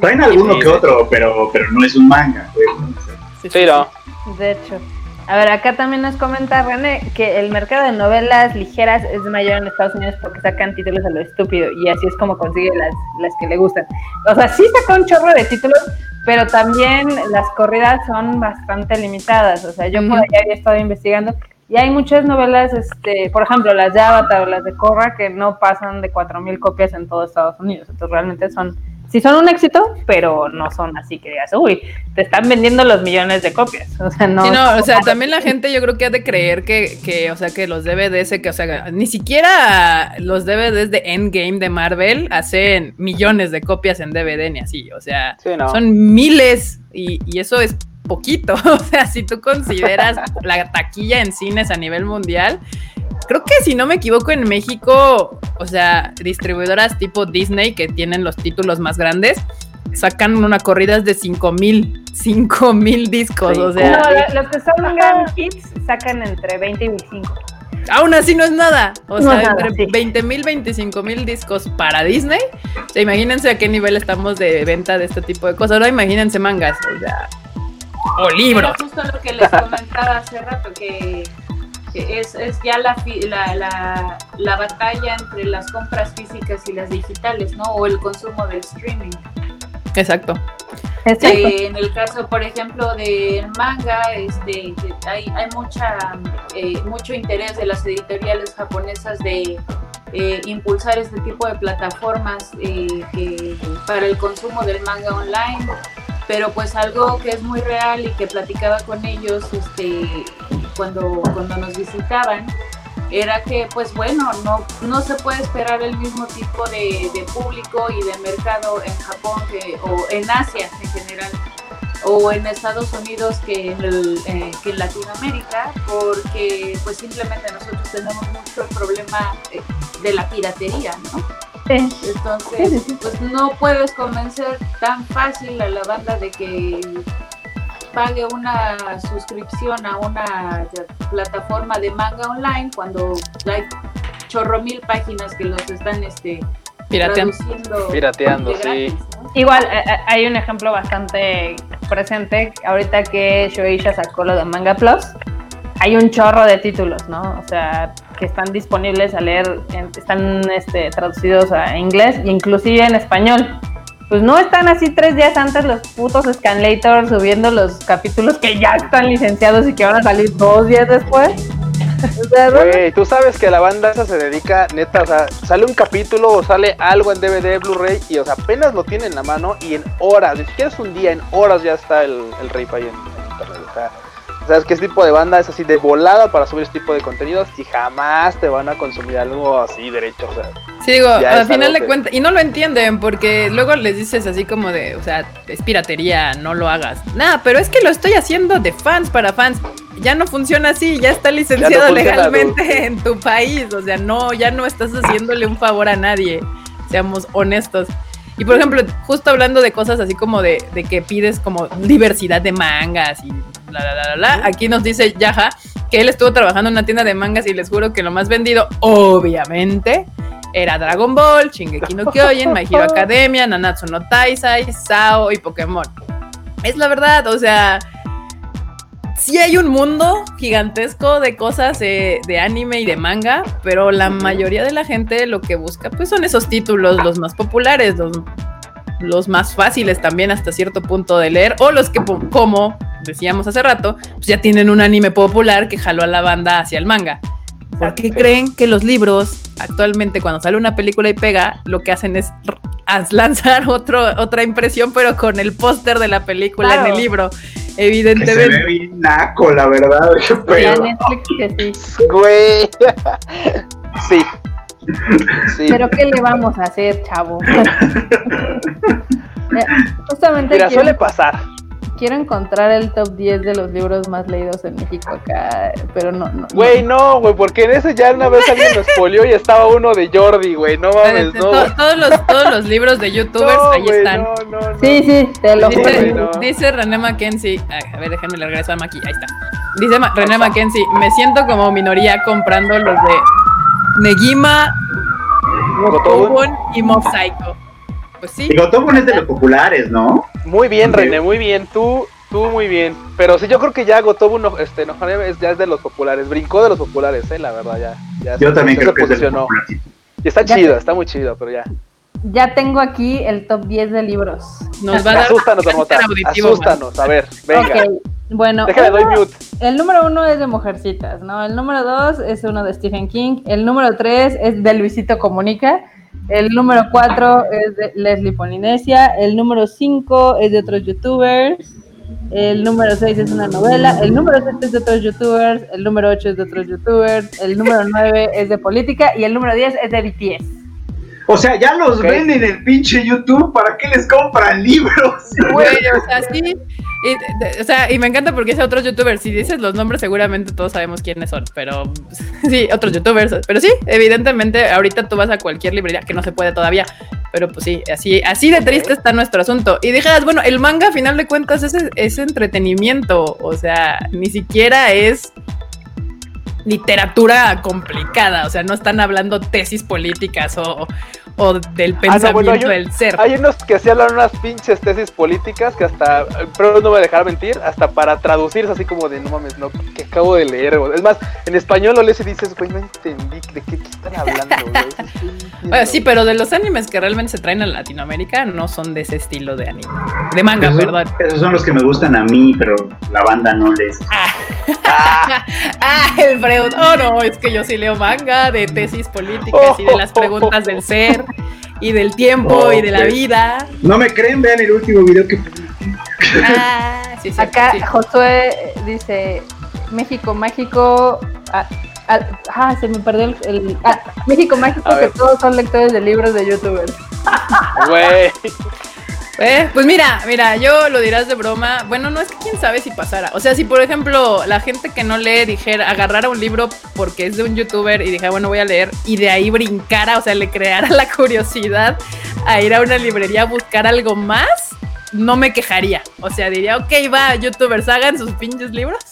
Traen alguno que otro, pero, pero no es un manga. güey. Sí, no. De hecho. A ver, acá también nos comenta René que el mercado de novelas ligeras es mayor en Estados Unidos porque sacan títulos a lo estúpido y así es como consigue las, las que le gustan. O sea, sí sacó un chorro de títulos, pero también las corridas son bastante limitadas. O sea, yo por allá había estado investigando y hay muchas novelas, este, por ejemplo, las de Avatar o las de Korra que no pasan de 4.000 copias en todo Estados Unidos. Entonces realmente son, sí son un éxito, pero no son así que digas, uy, te están vendiendo los millones de copias. O sea, no. Sí, no, o sea, también la gente yo creo que ha de creer que, que, o sea, que los DVDs, que, o sea, ni siquiera los DVDs de Endgame de Marvel hacen millones de copias en DVD ni así, o sea, Sí, no. son miles y, y eso es poquito, o sea, si tú consideras la taquilla en cines a nivel mundial, creo que si no me equivoco en México, o sea, distribuidoras tipo Disney que tienen los títulos más grandes, sacan una corridas de 5 mil, 5 mil discos, o sea, No, lo- los que son gran hits sacan entre 20 y 25. aún así no es nada, o No sea, nada, entre sí. 20 mil, 25 mil discos para Disney, o sea, imagínense a qué nivel estamos de venta de este tipo de cosas, ahora imagínense mangas, o sea, o libros. Era justo lo que les comentaba hace rato, que es, es ya la, fi- la, la, la batalla entre las compras físicas y las digitales, ¿no? O el consumo del streaming. Exacto. Exacto. Eh, en el caso, por ejemplo, del manga, este, hay, hay mucha, eh, mucho interés de las editoriales japonesas de eh, impulsar este tipo de plataformas eh, que- para el consumo del manga online, pero pues algo que es muy real y que platicaba con ellos este, cuando, cuando nos visitaban, era que pues bueno, no, no se puede esperar el mismo tipo de, de público y de mercado en Japón que, o en Asia en general o en Estados Unidos que en, el, eh, que en Latinoamérica porque pues simplemente nosotros tenemos mucho el problema eh, de la piratería, ¿no? Entonces, pues no puedes convencer tan fácil a la banda de que pague una suscripción a una plataforma de manga online cuando hay chorro mil páginas que los están este Pirateando. traduciendo Pirateando, sí. gratis, ¿no? Igual, eh, eh, hay un ejemplo bastante presente. Ahorita que Shueisha sacó lo de Manga Plus, hay un chorro de títulos, ¿no? O sea, que están disponibles a leer, en- están este, traducidos a inglés e inclusive en español. Pues no están así tres días antes los putos Scanlator subiendo los capítulos que ya están licenciados y que van a salir dos días después. Tú sabes que la banda esa se dedica, neta, o sea, sale un capítulo o sale algo en DVD, Blu-ray, y o sea, apenas lo tiene en la mano y en horas, ni siquiera es un día, en horas ya está el, el rape ahí en internet. O sea, sabes este tipo de banda es así de volada para subir este tipo de contenidos y jamás te van a consumir algo así derecho, o sea. Sí, digo, al final de que- cuentas, y no lo entienden porque luego les dices así como de, o sea, es piratería, no lo hagas. Nada, pero es que lo estoy haciendo de fans para fans. Ya no funciona así, ya está licenciado legalmente en tu país, o sea, no, ya no estás haciéndole un favor a nadie, seamos honestos. Y por ejemplo, justo hablando de cosas así como de, de que pides como diversidad de mangas y bla, bla, bla, bla, bla, aquí nos dice Yaja que él estuvo trabajando en una tienda de mangas y les juro que lo más vendido, obviamente, era Dragon Ball, Shingeki no Kyojin, My Hero Academia, Nanatsu no Taisai, Sao y Pokémon. Es la verdad, o sea, sí hay un mundo gigantesco de cosas eh, de anime y de manga, pero la mayoría de la gente lo que busca pues son esos títulos, los más populares, los, los más fáciles también hasta cierto punto de leer, o los que, como decíamos hace rato, pues ya tienen un anime popular que jaló a la banda hacia el manga. ¿Por qué creen que los libros actualmente cuando sale una película y pega, lo que hacen es lanzar otro, otra impresión, pero con el póster de la película en el libro? Que se ve Evidentemente. bien naco, la verdad. ya pedo. Netflix que sí. Güey. sí. Sí. Pero ¿qué le vamos a hacer, chavo? Eh, Justamente Mira, quiero, suele pasar. Quiero encontrar el top 10 de los libros más leídos en México acá, pero no, no. Güey, no, güey, porque en ese ya una vez alguien lo spoileó y estaba uno de Jordi, güey. No mames, no. To- güey. todos, los, todos los libros de youtubers No, ahí están. No, no, no. Sí, sí, te lo Sí, juro. Dice, no. dice René Mackenzie, ay, a ver, déjenme le regreso a Maki, ahí está. Dice Ma- René Mackenzie, me siento como minoría comprando los de Negima, Gotobun. Gotobun y Mob Psycho. Pues sí, Y Gotobun es de los populares, ¿no? Muy bien. René, muy bien. Tú, tú muy bien. Pero sí, yo creo que ya Gotobu no, este, no, es, ya es de los populares. Brincó de los populares, eh, la verdad, ya. ya Yo se- también se creo que es de posicionó. Y está Ya chido, te- está muy chido, pero ya. Ya tengo aquí el top 10 de libros. nos va a dar Asústanos, Marmota. auditivo, Asústanos, a ver, venga. Ok, bueno. Déjale, doy uno- mute. El número uno es de Mujercitas, ¿no? El número dos es uno de Stephen King. El número tres es de Luisito Comunica. El número cuatro es de Leslie Polinesia. El número cinco es de otros youtubers. El número seis es una novela. El número siete es de otros youtubers. El número ocho es de otros youtubers. El número nueve es de política. Y el número diez es de BTS. O sea, ya los Ok. ven en el pinche YouTube, ¿para qué les compran libros? Güey, o sea, sí. Y, o sea, y me encanta porque dice otros youtubers. Si dices los nombres, seguramente todos sabemos quiénes son. Pero sí, otros youtubers. Pero sí, evidentemente, ahorita tú vas a cualquier librería, que no se puede todavía. Pero pues sí, así, así de triste está nuestro asunto. Y dijeras, bueno, el manga a final de cuentas es, es entretenimiento. O sea, ni siquiera es literatura complicada. O sea, no están hablando tesis políticas o, o del Ah, no, pensamiento bueno, hay un- del ser. Hay unos que se hablan unas pinches tesis políticas que hasta, pero no me voy a dejar mentir, hasta para traducir es así como de no mames, no, que acabo de leer, güey. Es más, en español lo lees y dices, güey, no entendí de qué, qué están hablando, güey. Bueno, sí, pero de los animes que realmente se traen a Latinoamérica no son de ese estilo de anime. De manga, Esos, perdón. esos son los que me gustan a mí, pero la banda no les. Ah, el Freud. Oh, no, es que yo sí leo manga de tesis políticas y de las preguntas del ser y del tiempo y de la vida. No me creen, vean el último video que. Ah, sí, sí. Acá sí. Josué dice México mágico. Ah, ah, ah, se me perdió el. el- ah, México mágico, A que ver. todos son lectores de libros de youtubers. Güey. Eh, pues mira, mira, yo lo dirás de broma. Bueno, no es que quién sabe si pasara. O sea, si por ejemplo la gente que no lee dijera, agarrara un libro porque es de un youtuber y dijera, bueno, voy a leer, y de ahí brincara, o sea, le creara la curiosidad a ir a una librería a buscar algo más, no me quejaría. O sea, diría, ok, va, youtubers, hagan sus pinches libros.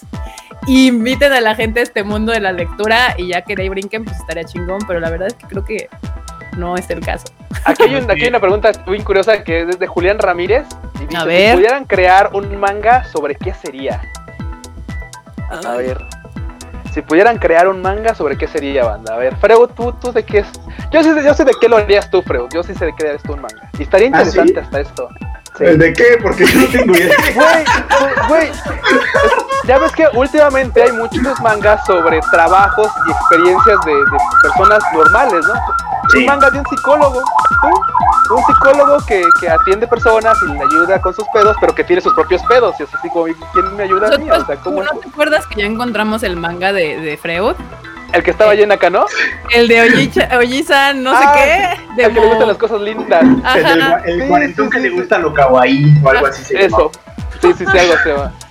Y inviten a la gente a este mundo de la lectura y ya que de ahí brinquen, pues estaría chingón, pero la verdad es que creo que no es el caso. Aquí hay, un- aquí hay una pregunta muy curiosa que es de Julián Ramírez. Y dice, A ver. Si pudieran crear un manga, ¿sobre qué sería? A ver. Si pudieran crear un manga, ¿sobre qué sería, banda? A ver, Freud, ¿tú, tú de qué es? Yo sé, yo sé de qué lo harías tú, Freud. Yo sí sé de qué harías tú un manga. Y estaría ¿Ah, interesante sí? hasta esto. Sí. ¿El de qué? Porque yo no tengo idea. Güey, güey, ya ves que últimamente hay muchos mangas sobre trabajos y experiencias de, de personas normales, ¿no? Sí. Un manga de un psicólogo, ¿tú? Un psicólogo que, que atiende personas y le ayuda con sus pedos, pero que tiene sus propios pedos. Y es así como, ¿quién me ayuda a mí? O sea, ¿cómo? ¿No te acuerdas que ya encontramos el manga de, de Freud? El que estaba lleno acá, ¿no? El de Ojisan, no Ah, sé qué. De El que le gustan las cosas lindas. El, Ajá. cuarentón sí, que sí, le sí. gusta lo kawaii o algo así se llama. Eso. Sí, sí, sí, algo se va.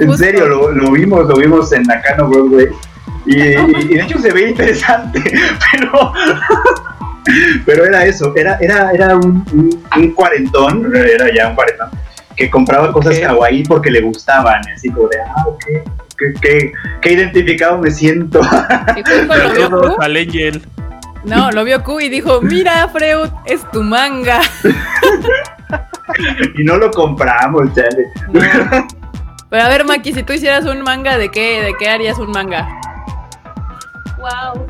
En serio, lo, lo vimos, lo vimos en Nakano Broadway. Y, y- y de hecho se ve interesante, pero. Pero era eso, era, era, era un, un, un cuarentón, era ya un cuarentón, que compraba cosas Ok. kawaii porque le gustaban, así como de, ah, ok, qué, qué, qué identificado me siento. Lo vio. No, lo vio Q y dijo, mira, Freud, es tu manga. y no lo compramos, chale. No. Pero a ver, Maki, si tú hicieras un manga, ¿de qué, de qué harías un manga? Wow.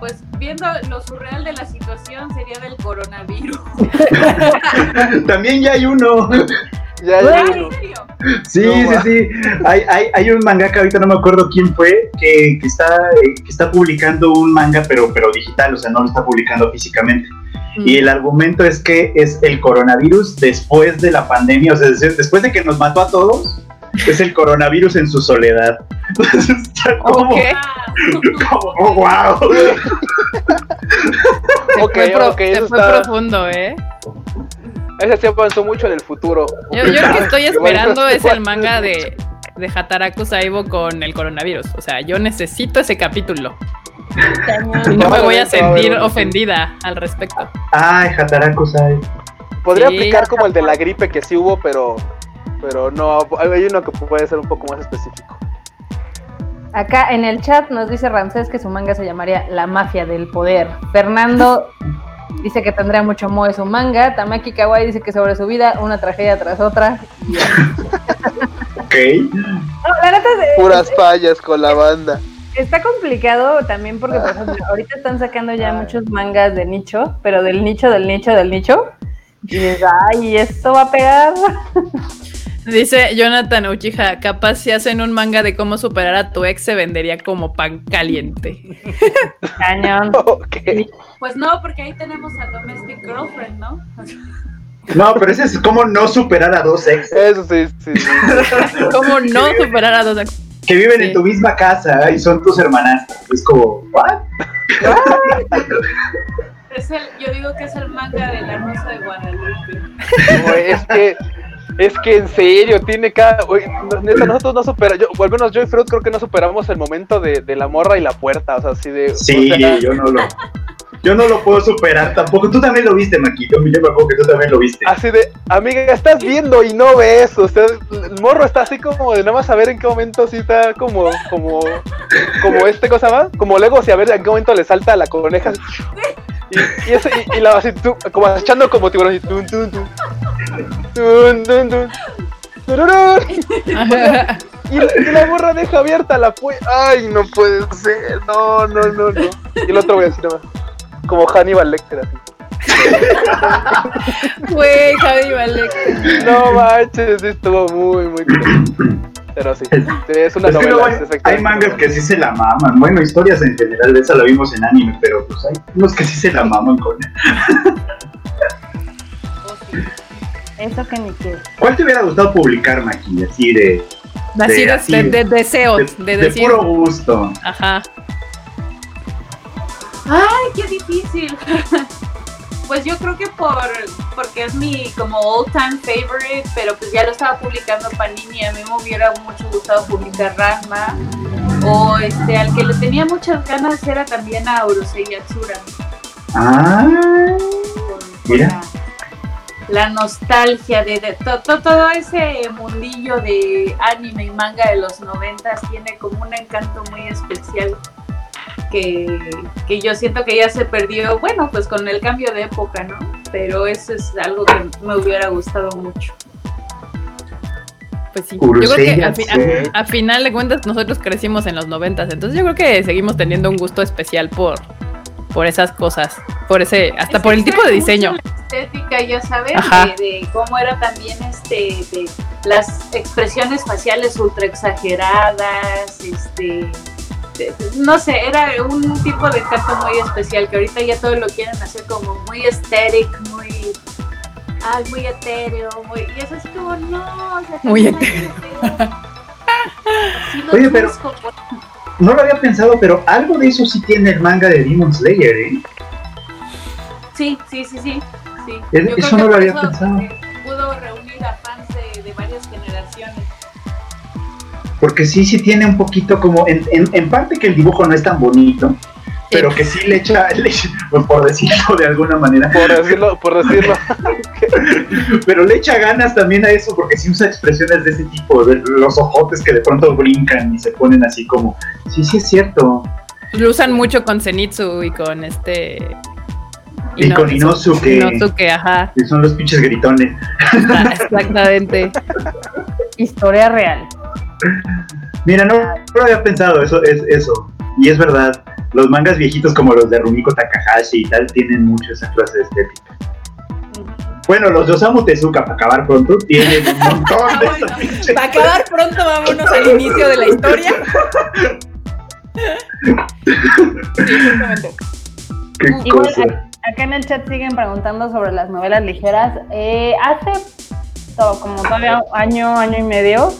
Pues viendo lo surreal de la situación sería del coronavirus. También ya hay uno. Ya, Ah, ¿En serio? Sí, No, sí, sí. Hay, hay, hay un mangaka, ahorita no me acuerdo quién fue, que, que está, eh, que está publicando un manga, pero, pero digital, o sea, no lo está publicando físicamente. Y el argumento es que es el coronavirus después de la pandemia, o sea, des- después de que nos mató a todos, es el coronavirus en su soledad. Está como, Ok. Como, oh, wow. Ok, fue, pro- ok, se eso fue está. profundo, ¿eh? Ese sí avanzó mucho en el futuro. Yo, yo lo que estoy esperando es el manga de, de Hataraku Saibo con el coronavirus. O sea, yo necesito ese capítulo. Y no me voy a sentir ofendida al respecto. Ay, Hataraku-sai. Podría Sí. aplicar como el de la gripe que sí hubo, pero pero no, hay uno que puede ser un poco más específico. Acá en el chat nos dice Ramsés que su manga se llamaría La Mafia del Poder. Fernando dice que tendría mucho moe su manga. Tamaki Kawaii dice que sobre su vida, una tragedia tras otra. Ok. No, la neta es- Puras fallas con la banda. está complicado también porque, por ejemplo, ahorita están sacando ya muchos mangas de nicho, pero del nicho, del nicho, del nicho. Y dices, ay, esto va a pegar. Dice Jonathan Uchiha, capaz si hacen un manga de cómo superar a tu ex se vendería como pan caliente. Cañón. Pues no, porque ahí tenemos a Domestic Girlfriend, ¿no? No, pero ese es como no superar a dos ex Eso sí, sí, sí. ¿Cómo no superar a dos ex? que viven Sí. en tu misma casa y son tus hermanastras. Es como, ¿what? Es el, yo digo que es el manga de la Rosa de Guadalupe. Güey, es que es que en serio tiene cada neta, nosotros no superamos, yo, o al menos yo y Freud creo que no superamos el momento de, de la morra y la puerta, o sea, así de Sí, yo no lo. Yo no lo puedo superar tampoco. Tú también lo viste, Maquito. Yo me acuerdo que tú también lo viste. así de, amiga, estás viendo y no ves, o sea, el morro está así como de nada más saber en qué momento sí está como, como, como este cosa va, como luego si a ver en qué momento le salta la coneja, Y, y, eso- y- y la así, tú, como echando como tiburón, así, tun, tun, tun. Tun, tun. Tururún. Y, y la morra deja abierta la puerta. Ay, no puede ser. No, no, no, no. Y el otro voy a decir nomás. Como Hannibal Lecter así. Güey, Javi Valek. No manches, estuvo muy, muy cool. Pero sí, es una Es novela. luego hay, es hay mangas que sí se la maman. Bueno, historias en general, de esa la vimos en anime, pero pues hay unos que sí se la maman con Eso que ni qué. ¿Cuál te hubiera gustado publicar, Maki? Así de, Así de, así de- de- de deseos, de, de, de decir. puro gusto. Ajá. Ay, qué difícil. Pues yo creo que por porque es mi como all time favorite, pero pues ya lo estaba publicando Panini, a mí me hubiera mucho gustado publicar Ranma. O este, al que le tenía muchas ganas era también a Urusei Yatsura. Ah, por- por Mira. La, la nostalgia de, de to- to- todo ese mundillo de anime y manga de los noventas tiene como un encanto muy especial que, que yo siento que ya se perdió, bueno, pues con el cambio de época, ¿no? Pero eso es algo que me hubiera gustado mucho. Pues sí. Yo creo que fi- a, a final de cuentas nosotros crecimos en los noventas, entonces yo creo que seguimos teniendo un gusto especial por, por esas cosas, por ese, hasta Es por el tipo de diseño. estética, ya sabes, de, de cómo era también este, de las expresiones faciales ultra exageradas, este, de- no sé, era un tipo de encanto muy especial que ahorita ya todo lo quieren hacer como muy estético, muy, ay, muy etéreo, muy, y es así como, no, o sea, Muy Sí lo Oye, pero- busco, pues. No lo había pensado, pero algo de eso sí tiene el manga de Demon Slayer, ¿eh? Sí, sí, sí, sí. Es- eso no lo había eso, pensado. eh, Pudo reunir a fans de, de varias generaciones. Porque sí, sí tiene un poquito como, en, en, en parte que el dibujo no es tan bonito, pero que sí le echa, le echa- pues, por decirlo de alguna manera, Por decirlo, por decirlo. pero le echa ganas también a eso porque sí usa expresiones de ese tipo, de los ojotes que de pronto brincan y se ponen así como, sí, sí es cierto. Lo usan mucho con Zenitsu y con este. Y con Inosuke. Inosuke, ajá. Que son los pinches gritones. Está- Exactamente. Historia real. Mira, no, no lo había pensado, eso es eso. Y es verdad, los mangas viejitos como los de Rumiko Takahashi y tal tienen mucho esa clase de estética. Bueno, los de Osamu Tezuka, para acabar pronto, tienen un montón de Para acabar pronto, vámonos al inicio de la historia. Sí. Qué Igual, cosa. acá en el chat siguen preguntando sobre las novelas ligeras. Eh, hace como todavía un año, año y medio,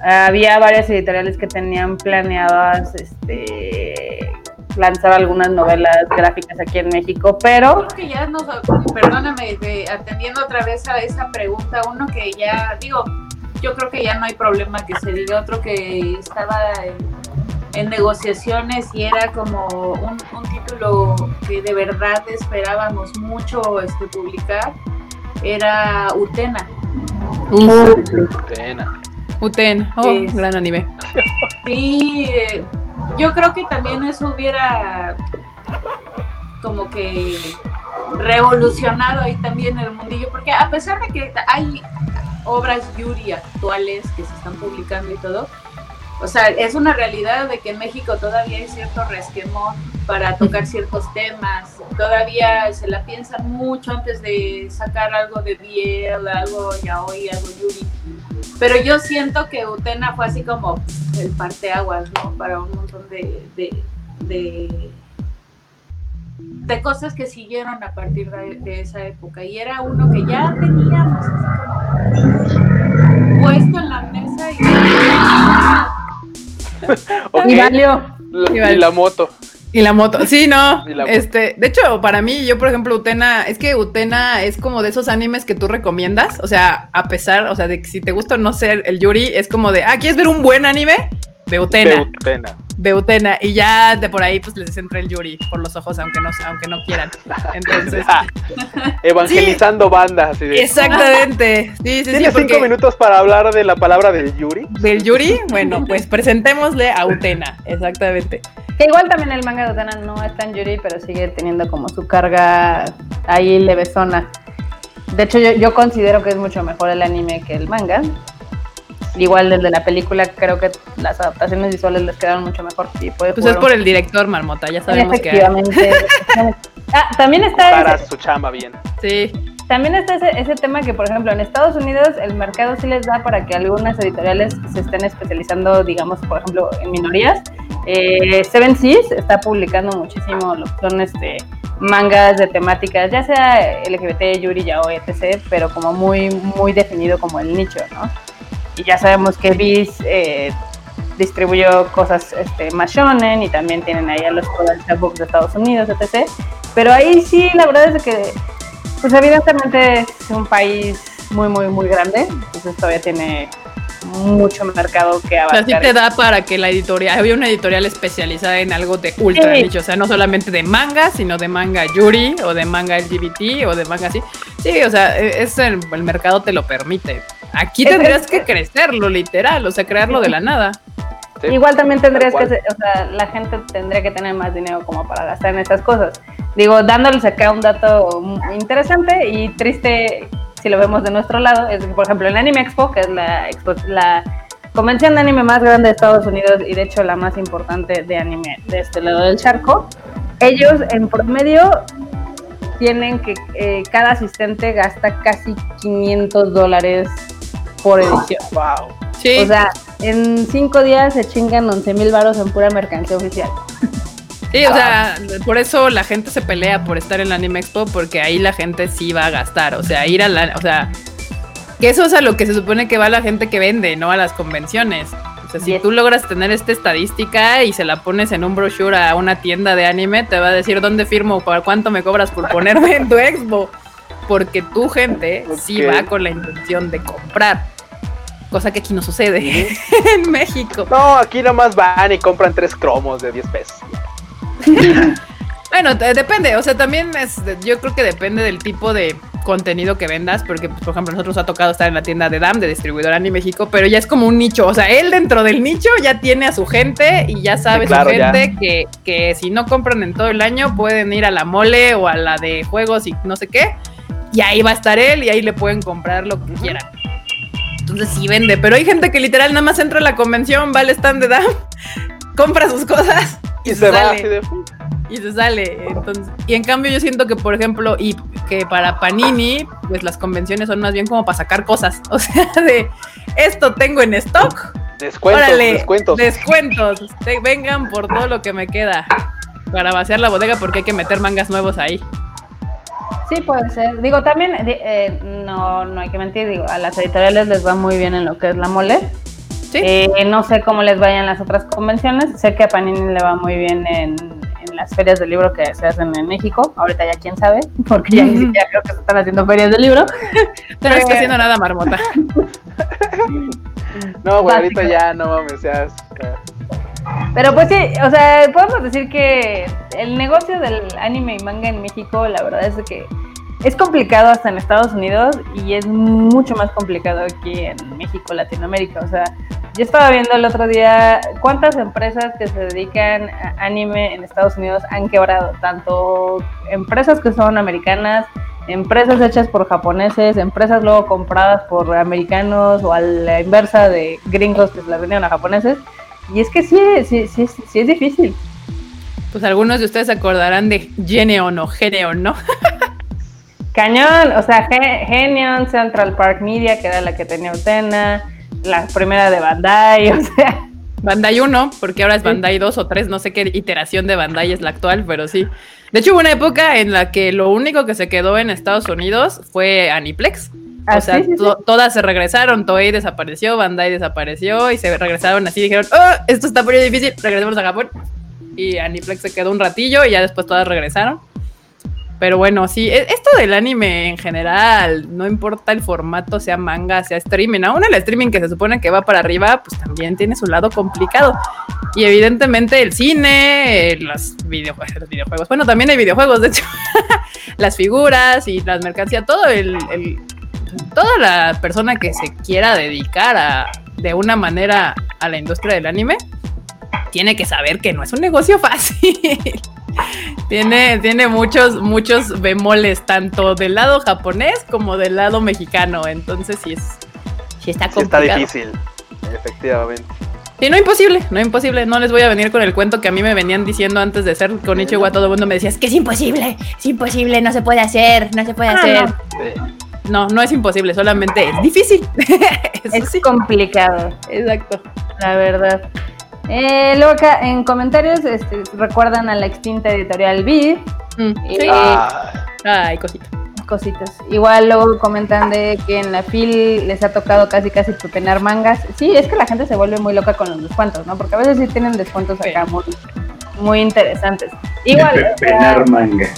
había varias editoriales que tenían planeadas este, lanzar algunas novelas gráficas aquí en México, pero Creo que ya nos, perdóname, de- atendiendo otra vez a esa pregunta, uno que ya, digo, yo creo que ya no hay problema que se diga, otro que estaba en, en negociaciones y era como un, un título que de verdad esperábamos mucho este, publicar, era Utena. Pena. Uten, oh, Es- gran anime. Sí, eh, yo creo que también eso hubiera como que revolucionado ahí también el mundillo, porque a pesar de que hay obras Yuri actuales que se están publicando y todo, o sea, es una realidad de que en México todavía hay cierto resquemón para tocar ciertos temas, todavía se la piensan mucho antes de sacar algo de Biel, algo yaoi, algo Yuri. Pero yo siento que Utena fue así como el parteaguas, ¿no? Para un montón de, de, de, de cosas que siguieron a partir de, de esa época. Y era uno que ya teníamos así como puesto en la mesa y Y valió. la- y la moto. Y la moto, sí, no. Este, de hecho, para mí, yo, por ejemplo, Utena, es que Utena es como de esos animes que tú recomiendas. O sea, a pesar, o sea, de que si te gusta no ser el Yuri, es como de, ah, ¿quieres ver un buen anime? Ve Utena, Pena. Ve Utena. Y ya de por ahí, pues les entra el Yuri por los ojos, aunque no, aunque no quieran. Entonces, Ah, evangelizando bandas. Así de, exactamente. Sí, sí, sí, ¿Tienes porque cinco minutos para hablar de la palabra del Yuri? del Yuri, bueno, pues presentémosle a Utena, exactamente. Que igual también el manga de Utena no es tan yuri, pero sigue teniendo como su carga ahí levesona. De hecho, yo, yo considero que es mucho mejor el anime que el manga. Igual desde la película creo que las adaptaciones visuales les quedaron mucho mejor. Y puede Pues es por el director, Marmota, ya sabemos que... Efectivamente. ah, también está... Para ese- su chamba bien. Sí, También está ese, ese tema que, por ejemplo, en Estados Unidos el mercado sí les da para que algunas editoriales se estén especializando, digamos, por ejemplo, en minorías. Eh, Seven Seas está publicando muchísimo lo que son este, mangas de temáticas, ya sea LGBT, Yuri, Yaoi, etc., pero como muy, muy definido como el nicho, ¿no? Y ya sabemos que Viz eh, distribuyó cosas este, más shonen y también tienen ahí a los Books de Estados Unidos, etc. Pero ahí sí, la verdad es que pues evidentemente es un país muy, muy, muy grande, entonces todavía tiene mucho mercado que o sea, sí abarcar. te da para que la editorial, había una editorial especializada en algo de ultra Sí. nicho, o sea, no solamente de manga, sino de manga yuri, o de manga LGBT, o de manga así. Sí, o sea, e- es el, el mercado te lo permite. Aquí Es- tendrías es- que crecerlo, literal, o sea, crearlo de la nada. Sí. Igual también tendrías que, o sea, la gente tendría que tener más dinero como para gastar en estas cosas. Digo, dándoles acá un dato interesante y triste si lo vemos de nuestro lado, es que, por ejemplo, en Anime Expo, que es la, expo- la convención de anime más grande de Estados Unidos y de hecho la más importante de anime de este lado del charco, ellos en promedio tienen que, eh, cada asistente gasta casi 500 dólares por edición. Wow. Sí, O sea, en cinco días se chingan 11 mil baros en pura mercancía oficial. Sí, o sea, por eso la gente se pelea por estar en la Anime Expo, porque ahí la gente sí va a gastar, o sea, ir a la, o sea, que eso es a lo que se supone que va la gente que vende, no a las convenciones. O sea, si tú logras tener esta estadística y se la pones en un brochure a una tienda de anime, te va a decir dónde firmo, para cuánto me cobras por ponerme en tu expo. Porque tu gente sí va con la intención de comprar. Cosa que aquí no sucede en México. No, aquí nomás van y compran tres cromos de 10 pesos. Bueno, depende, o sea, también es, yo creo que depende del tipo de contenido que vendas, porque, pues, por ejemplo, nosotros ha tocado estar en la tienda de DAM, de distribuidor Anime México, pero ya es como un nicho, o sea, él dentro del nicho ya tiene a su gente y ya sabe Sí, claro, su gente que, que si no compran en todo el año pueden ir a la mole o a la de juegos y no sé qué, y ahí va a estar él y ahí le pueden comprar lo que quieran. Entonces sí vende, pero hay gente que literal nada más entra a la convención, va al stand de DAM, compra sus cosas y, Y se, se va sale así de. y se sale. Entonces, y en cambio yo siento que, por ejemplo, y que para Panini, pues las convenciones son más bien como para sacar cosas. O sea, de esto tengo en stock. Descuentos, Órale, descuentos. Descuentos. Te- vengan por todo lo que me queda. Para vaciar la bodega porque hay que meter mangas nuevos ahí. Sí, puede ser. Digo, también, eh, no, no hay que mentir, digo, a las editoriales les va muy bien en lo que es la mole. Sí. Eh, no sé cómo les vayan las otras convenciones. Sé que a Panini le va muy bien en, en las ferias de libro que se hacen en México. Ahorita ya quién sabe, porque ya creo que se están haciendo ferias de libro. Pero no está haciendo nada, marmota. No, güey, ahorita ya no mames, ya. Pero pues sí, o sea, podemos decir que el negocio del anime y manga en México, la verdad es que es complicado hasta en Estados Unidos y es mucho más complicado aquí en México, Latinoamérica. O sea, yo estaba viendo el otro día cuántas empresas que se dedican a anime en Estados Unidos han quebrado, tanto empresas que son americanas, empresas hechas por japoneses, empresas luego compradas por americanos o a la inversa de gringos que se las vendieron a japoneses. Y es que sí, sí, sí, sí, es difícil. Pues algunos de ustedes acordarán de Geneon o Geneon, ¿no? Cañón, o sea, Ge- Genion, Central Park Media, que era la que tenía Utena, la primera de Bandai, o sea, Bandai 1, porque ahora es Bandai 2 o 3, no sé qué iteración de Bandai es la actual, pero sí. De hecho, hubo una época en la que lo único que se quedó en Estados Unidos fue Aniplex. Ah, o sea, sí, sí, sí. to- todas se regresaron, Toei desapareció, Bandai desapareció y se regresaron así, dijeron, oh, esto está muy difícil, regresemos a Japón. Y Aniplex se quedó un ratillo y ya después todas regresaron. Pero bueno, sí, e- esto del anime en general, no importa el formato, sea manga, sea streaming, aún el streaming que se supone que va para arriba, pues también tiene su lado complicado. Y evidentemente el cine, los videojuegos, los videojuegos, bueno, también hay videojuegos, de hecho, las figuras y las mercancías, todo el, el- toda la persona que se quiera dedicar a, de una manera a la industria del anime, tiene que saber que no es un negocio fácil. tiene, tiene muchos, muchos bemoles, tanto del lado japonés como del lado mexicano. Entonces sí es, sí está Sí está complicado. difícil, efectivamente. Sí, no imposible, no imposible. No les voy a venir con el cuento que a mí me venían diciendo antes de ser con Ichiwa. Todo el mundo me decía, es que es imposible, es imposible, no se puede hacer, no se puede Ah, hacer. no. Sí. No, no es imposible, solamente es difícil. Es sí. complicado, Exacto. la verdad. Eh, luego acá en comentarios este, recuerdan a la extinta editorial Vid. Mm, y sí. Ah, Ay, cosita. cositas. Igual luego comentan de que en la FIL les ha tocado casi casi pepenar mangas. Sí, es que la gente se vuelve muy loca con los descuentos, ¿no? Porque a veces sí tienen descuentos Sí. acá muy, muy interesantes. Igual, de o sea, pepenar mangas.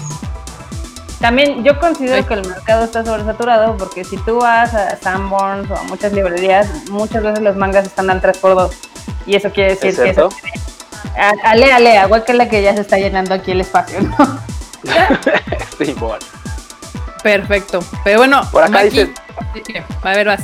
También yo considero Sí. que el mercado está sobresaturado porque si tú vas a Sanborns o a muchas librerías, muchas veces los mangas están al 3x2. Y eso quiere decir ¿Es que eso, a- alea, alea, igual que la que ya se está llenando aquí el espacio, ¿no? sí, bueno. Perfecto. Pero bueno, Por acá Maki- dice- Sí, sí, A ver, vas.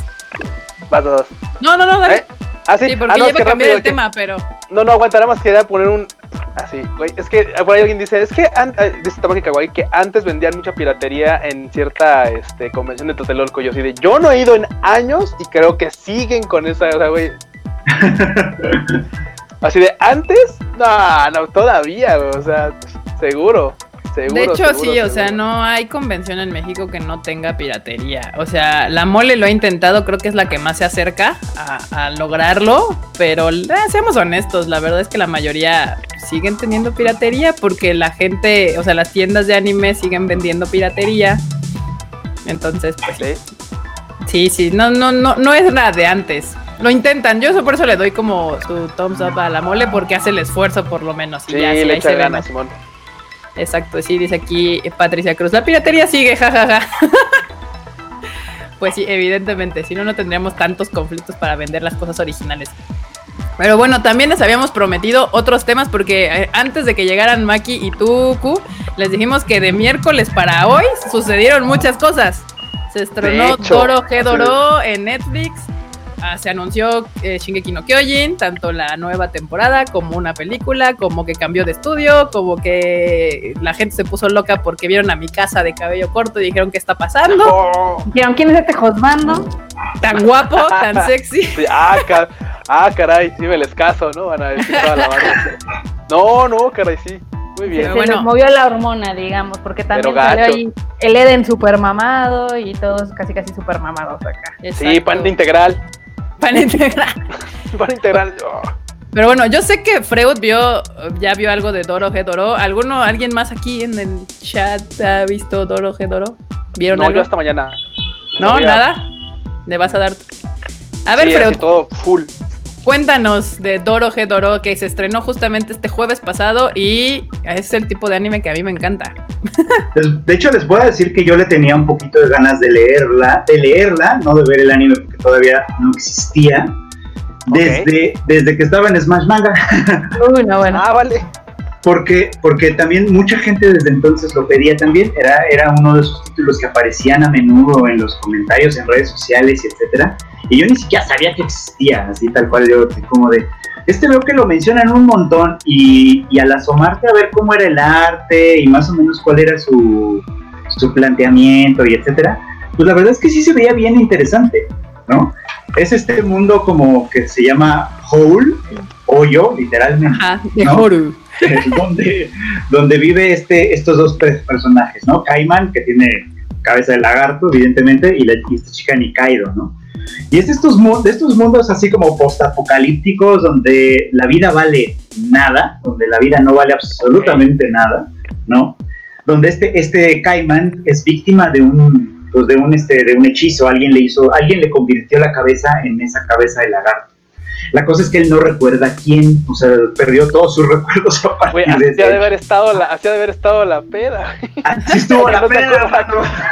Va todos. No, no, no, dale. ¿Eh? Ah, sí, Sí, porque ah, no, ya a cambiar el que- tema, pero. No, no, aguanta, nada más quería poner un. Así, güey. Es que por ahí alguien dice, es que an- eh, dice Tamaki Kawaii que antes vendían mucha piratería en cierta este, convención de Tlatelolco. Yo así de, yo no he ido en años y creo que siguen con esa, o sea, güey. Así de, ¿antes? No, no, todavía, güey, o sea, seguro. Seguro, de hecho, seguro, sí, o sea, no hay convención en México que no tenga piratería. O sea, la mole lo ha intentado, creo que es la que más se acerca a, a lograrlo, pero eh, seamos honestos, la verdad es que la mayoría siguen teniendo piratería porque la gente, o sea, las tiendas de anime siguen vendiendo piratería. Entonces, pues Sí. sí, sí, no, no, no, no es la de antes. Lo intentan, yo eso por eso le doy como su thumbs up a la mole porque hace el esfuerzo por lo menos. y Sí, ya, le echa ganas. Simón. Exacto, sí, dice aquí Patricia Cruz. La piratería sigue, jajaja. pues sí, evidentemente, si no, no tendríamos tantos conflictos para vender las cosas originales. Pero bueno, también les habíamos prometido otros temas porque eh, antes de que llegaran Maki y Tuku, les dijimos que de miércoles para hoy sucedieron muchas cosas. Se estrenó hecho, Doro G Doro en Netflix. Ah, se anunció eh, Shingeki no Kyojin, tanto la nueva temporada como una película, como que cambió de estudio, como que la gente se puso loca porque vieron a mi casa de cabello corto y dijeron qué está pasando, Oh, Dijeron, ¿quién es este Josbando? tan guapo, tan sexy. sí, ah, ca- ah, caray, sí me les caso, ¿no? Van a decir toda la banda. No, no, caray, sí. Muy bien. Se bueno. les movió la hormona, digamos, porque también salió ahí el Eden super mamado y todos casi casi super mamados acá. Sí, pan integral. Pan integral. Pan integral. oh. Pero bueno, yo sé que Freud vio, ya vio algo de Doro G Doro. ¿Alguno, alguien más aquí en el chat ha visto Doro G Doro? ¿Vieron No, yo algo? hasta mañana. No, nada. Le vas a dar. A ver, sí, Freud, todo full. Cuéntanos de Doro G Doro que se estrenó justamente este jueves pasado y es el tipo de anime que a mí me encanta. Les- De hecho, les voy a decir que yo le tenía un poquito de ganas de leerla, de leerla, no de ver el anime porque todavía no existía. Desde, desde que estaba en Smash Manga, Uy, no, bueno. Ah, vale. Porque, porque también mucha gente desde entonces lo pedía también. Era, era uno de esos títulos que aparecían a menudo en los comentarios, en redes sociales, etcétera. Y yo ni siquiera sabía que existía, así tal cual yo, como de. Este veo que lo mencionan un montón y, y al asomarte a ver cómo era el arte y más o menos cuál era su, su planteamiento y etcétera, pues la verdad es que sí se veía bien interesante, ¿no? Es este mundo como que se llama Hole, hoyo, literalmente, Ajá, de ¿No? Horu. donde, donde vive este, estos dos pe- personajes, ¿no? Kaiman, que tiene cabeza de lagarto, evidentemente, y, la, y esta chica Nikaido, ¿no? Y es de estos, de estos mundos así como postapocalípticos donde la vida vale nada, donde la vida no vale absolutamente nada, ¿no? Donde este, este Kaiman es víctima de un, pues de un, este, de un hechizo, alguien le hizo, alguien le convirtió la cabeza en esa cabeza de lagarto. La cosa es que él no recuerda quién, o sea, perdió todos sus recuerdos a partir Güey, de haber estado la, así de haber estado la peda. Así estuvo la No peda.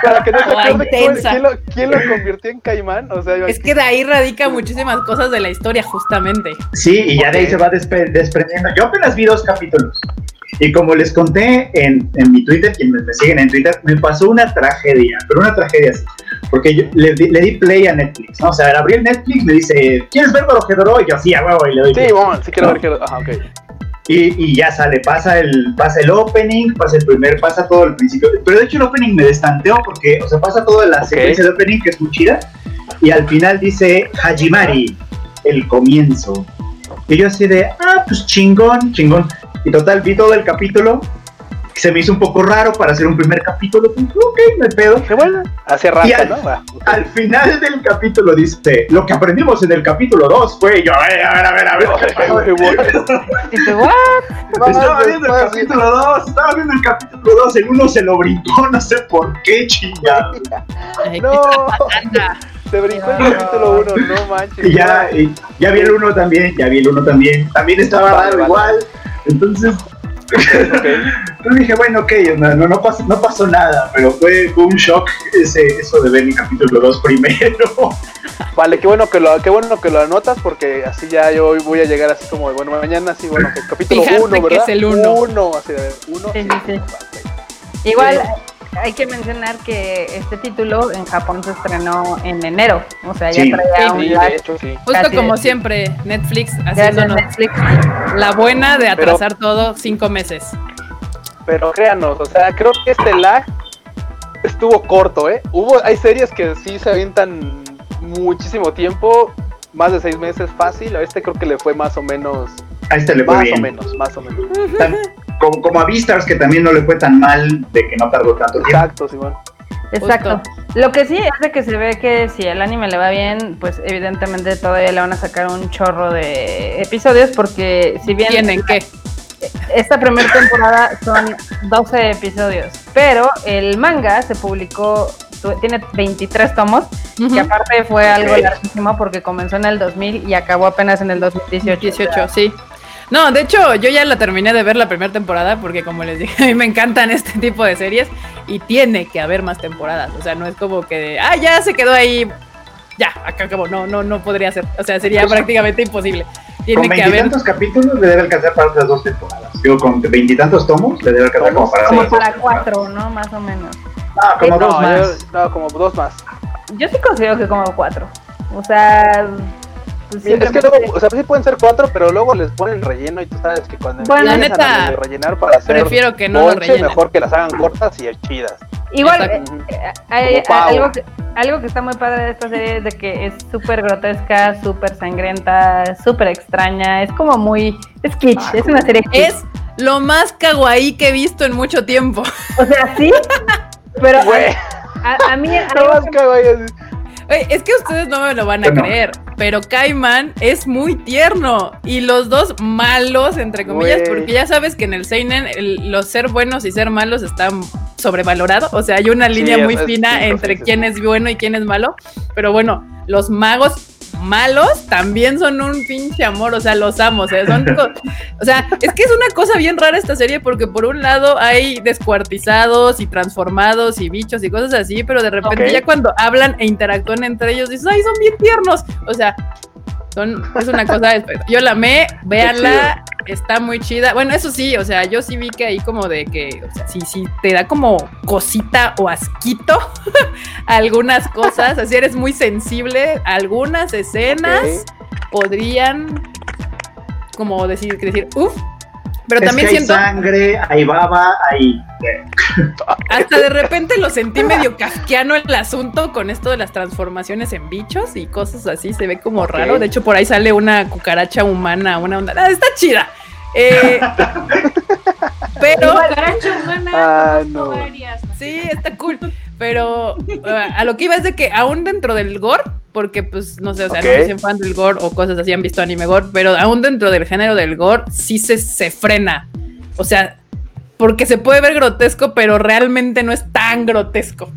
Para que no se acuerde quién, intensa. quién lo, quién lo convirtió en caimán. O sea, Es que de ahí radica muchísimas cosas de la historia, justamente. Sí, y ya de ahí se va desprendiendo. Yo apenas vi dos capítulos. Y como les conté en, en mi Twitter, quienes me siguen en Twitter, me pasó una tragedia, pero una tragedia así. Porque yo le, di- le di play a Netflix, ¿no? O sea, abrí el Netflix, me dice, ¿quieres ver Dorojedoro? Y yo, sí, a huevo, y le doy Sí, bueno, sí quiero ver que. Ajá, ok. Y, y ya sale, pasa el, pasa el opening, pasa el primer, pasa todo el principio. Pero de hecho el opening me destanteó porque, o sea, pasa toda la secuencia de opening que es muy chida. Y al final dice Hajimari, el comienzo. Y yo así de, ah, pues chingón, chingón. Y total, vi todo el capítulo. Se me hizo un poco raro para hacer un primer capítulo. Pues, ok, me pedo. Qué bueno. Hace rato, Y al- ¿no? Va. Al final del capítulo dice, lo que aprendimos en el capítulo 2 fue, y yo, "Ay, a ver, a ver, a ver. ¿qué pasó?" Qué. Y ¿what? Estaba viendo el capítulo 2, estaba viendo el capítulo 2, el uno se lo brincó, no sé por qué, chingado. No. Se brincó el capítulo 1, no manches. Y ya, y ya vi el uno también, ya vi el uno también, también estaba Vale, raro vale. igual. Entonces, Ok. yo dije, bueno, ok, no, no, no pasó, no pasó nada, pero fue, fue un shock ese, eso de ver el capítulo 2 primero. Vale, qué bueno que lo, qué bueno que lo anotas porque así ya yo hoy voy a llegar así como de, bueno, mañana sí, bueno, que el capítulo Fijarte 1, que ¿verdad? es el uno. Uno, así de, uno. Sí, sí, sí. Igual hay que mencionar que este título en Japón se estrenó en enero. O sea, ya Sí. traía Sí, un Sí, lag. de hecho, sí. Justo como siempre, Netflix haciéndonos Netflix. la buena de atrasar todo cinco meses. Pero créanos, o sea, creo que este lag estuvo corto, ¿eh? Hubo, hay series que sí se avientan muchísimo tiempo, más de seis meses fácil. A este creo que le fue más o menos, A este le fue más bien. o menos, más o menos. Como, como a Beastars, que también no le fue tan mal de que no tardó tanto tiempo. Exacto, Simón. Exacto. Lo que sí es de que se ve que si el anime le va bien, pues evidentemente todavía le van a sacar un chorro de episodios porque si bien ¿Tienen qué? esta primera temporada son 12 episodios, pero el manga se publicó, tiene 23 tomos, que Ujú. aparte fue algo larguísimo porque comenzó en el 2000 y acabó apenas en el 2018. 18, sí. No, de hecho, yo ya la terminé de ver la primera temporada porque como les dije, a mí me encantan este tipo de series y tiene que haber más temporadas. O sea, no es como que, ah, ya se quedó ahí, ya, acá acabó. No, no, no podría ser. O sea, sería prácticamente imposible. Tiene Con que haber veintitantos capítulos le debe alcanzar para otras dos temporadas. Digo, con veintitantos tomos le debe alcanzar como para Como para cuatro, ¿no? Más o menos. No, como dos No, más. yo- no, como dos más. Yo sí considero que como cuatro. O sea, pues es que luego, o sea, sí pueden ser cuatro, pero luego les ponen relleno y tú sabes que cuando Bueno, la neta, a rellenar para hacer prefiero que no lo rellenen. mejor que las hagan cortas y chidas. Igual, eh, eh, hay- algo, que, algo que está muy padre de esta serie es de que es súper grotesca, súper sangrienta, súper extraña. Es como muy. Es kitsch, Ah, es una serie kitsch. es lo más kawaii que he visto en mucho tiempo. O sea, sí, pero a, a mí. no algo más que vayas- Oye, es que ustedes no me lo van a Bueno. creer, pero Kaiman es muy tierno y los dos malos, entre comillas, porque ya sabes que en el Seinen el- los ser buenos y ser malos están sobrevalorados, o sea, hay una línea muy es fina entre sí, sí, quién es bueno y quién es malo, pero bueno, los magos malos también son un pinche amor, o sea, los amo, o sea, son o sea, es que es una cosa bien rara esta serie porque por un lado hay descuartizados y transformados y bichos y cosas así, pero de repente ya cuando hablan e interactúan entre ellos dices, ay, son bien tiernos, o sea, son, es una cosa, yo la amé, véanla, está muy chida. Bueno, eso sí, o sea, yo sí vi que ahí como de que, o sea, sí, sí, te da como cosita o asquito algunas cosas, así eres muy sensible, algunas escenas podrían como decir, decir, uff, pero es también que hay siento, sangre, hay baba, hay... hasta de repente lo sentí medio kafkiano el asunto con esto de las transformaciones en bichos y cosas así, se ve como raro, de hecho por ahí sale una cucaracha humana, una onda, ah, está chida. Eh, pero Cucaracha humana, Ah, no. varias. Sí, está cool. Pero uh, a lo que iba es de que aún dentro del gore, porque pues no sé, o sea, Ok. no soy fan del gore o cosas así, han visto anime gore, pero aún dentro del género del gore sí se, se frena. O sea, porque se puede ver grotesco, pero realmente no es tan grotesco.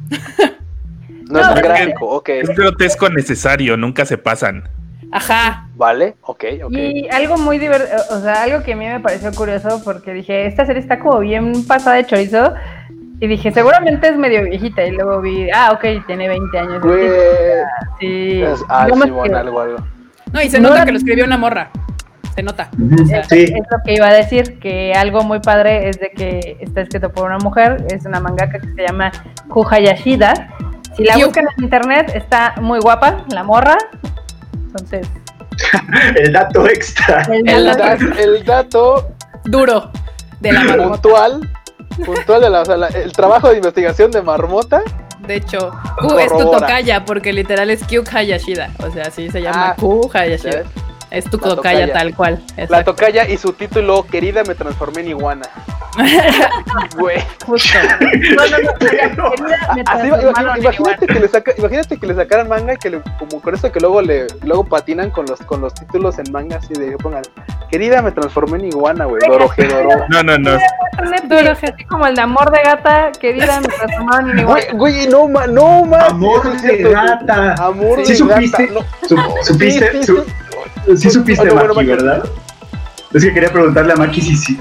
No es No, tan es gráfico, ok. Es grotesco necesario, nunca se pasan. Ajá. Vale, ok, ok. Y algo muy divertido, o sea, algo que a mí me pareció curioso porque dije, esta serie está como bien pasada de chorizo. Y dije, seguramente es medio viejita. Y luego vi, ah, ok, tiene 20 años. Güey, Sí. es- ah, Simón, que- algo, algo. No, y se No nota que lo escribió una morra. Se nota. Sea, Sí, Es lo que iba a decir, que algo muy padre es de que está escrito por una mujer, es una mangaka que se llama Kuhayashida. Si la buscan en internet, está muy guapa, la morra. Entonces, el dato extra. el El dato- El, da- el dato duro de la marmota. Puntual, puntual de la, o sea, la- el trabajo de investigación de Marmota. De hecho, Q es tu tocaya, porque literal es Q Hayashida. O sea, así se llama Ah, Q Hayashida. ¿sabes? Es tu tocaya tocaya. tal cual. La tocaya y su título, querida, me transformé en iguana. Güey. Justo. No, no, no, querida, me Así, transformaron en imagínate, que le saca, imagínate que le sacaran manga y que le, como con eso que luego le luego patinan con los con los títulos en manga así de pongan querida me transformé en iguana güey Doroje Doro No, no, no. Un Netflix, así como el de amor de gata, querida, me transformaron en igual. güey no ma, no ma Amor de gata. amor ¿Sí de supiste? gata no, Su- ¿Supiste? Sí, sí, su- Sí supiste, Maki. ¿verdad? Es que quería preguntarle a Maki si sí.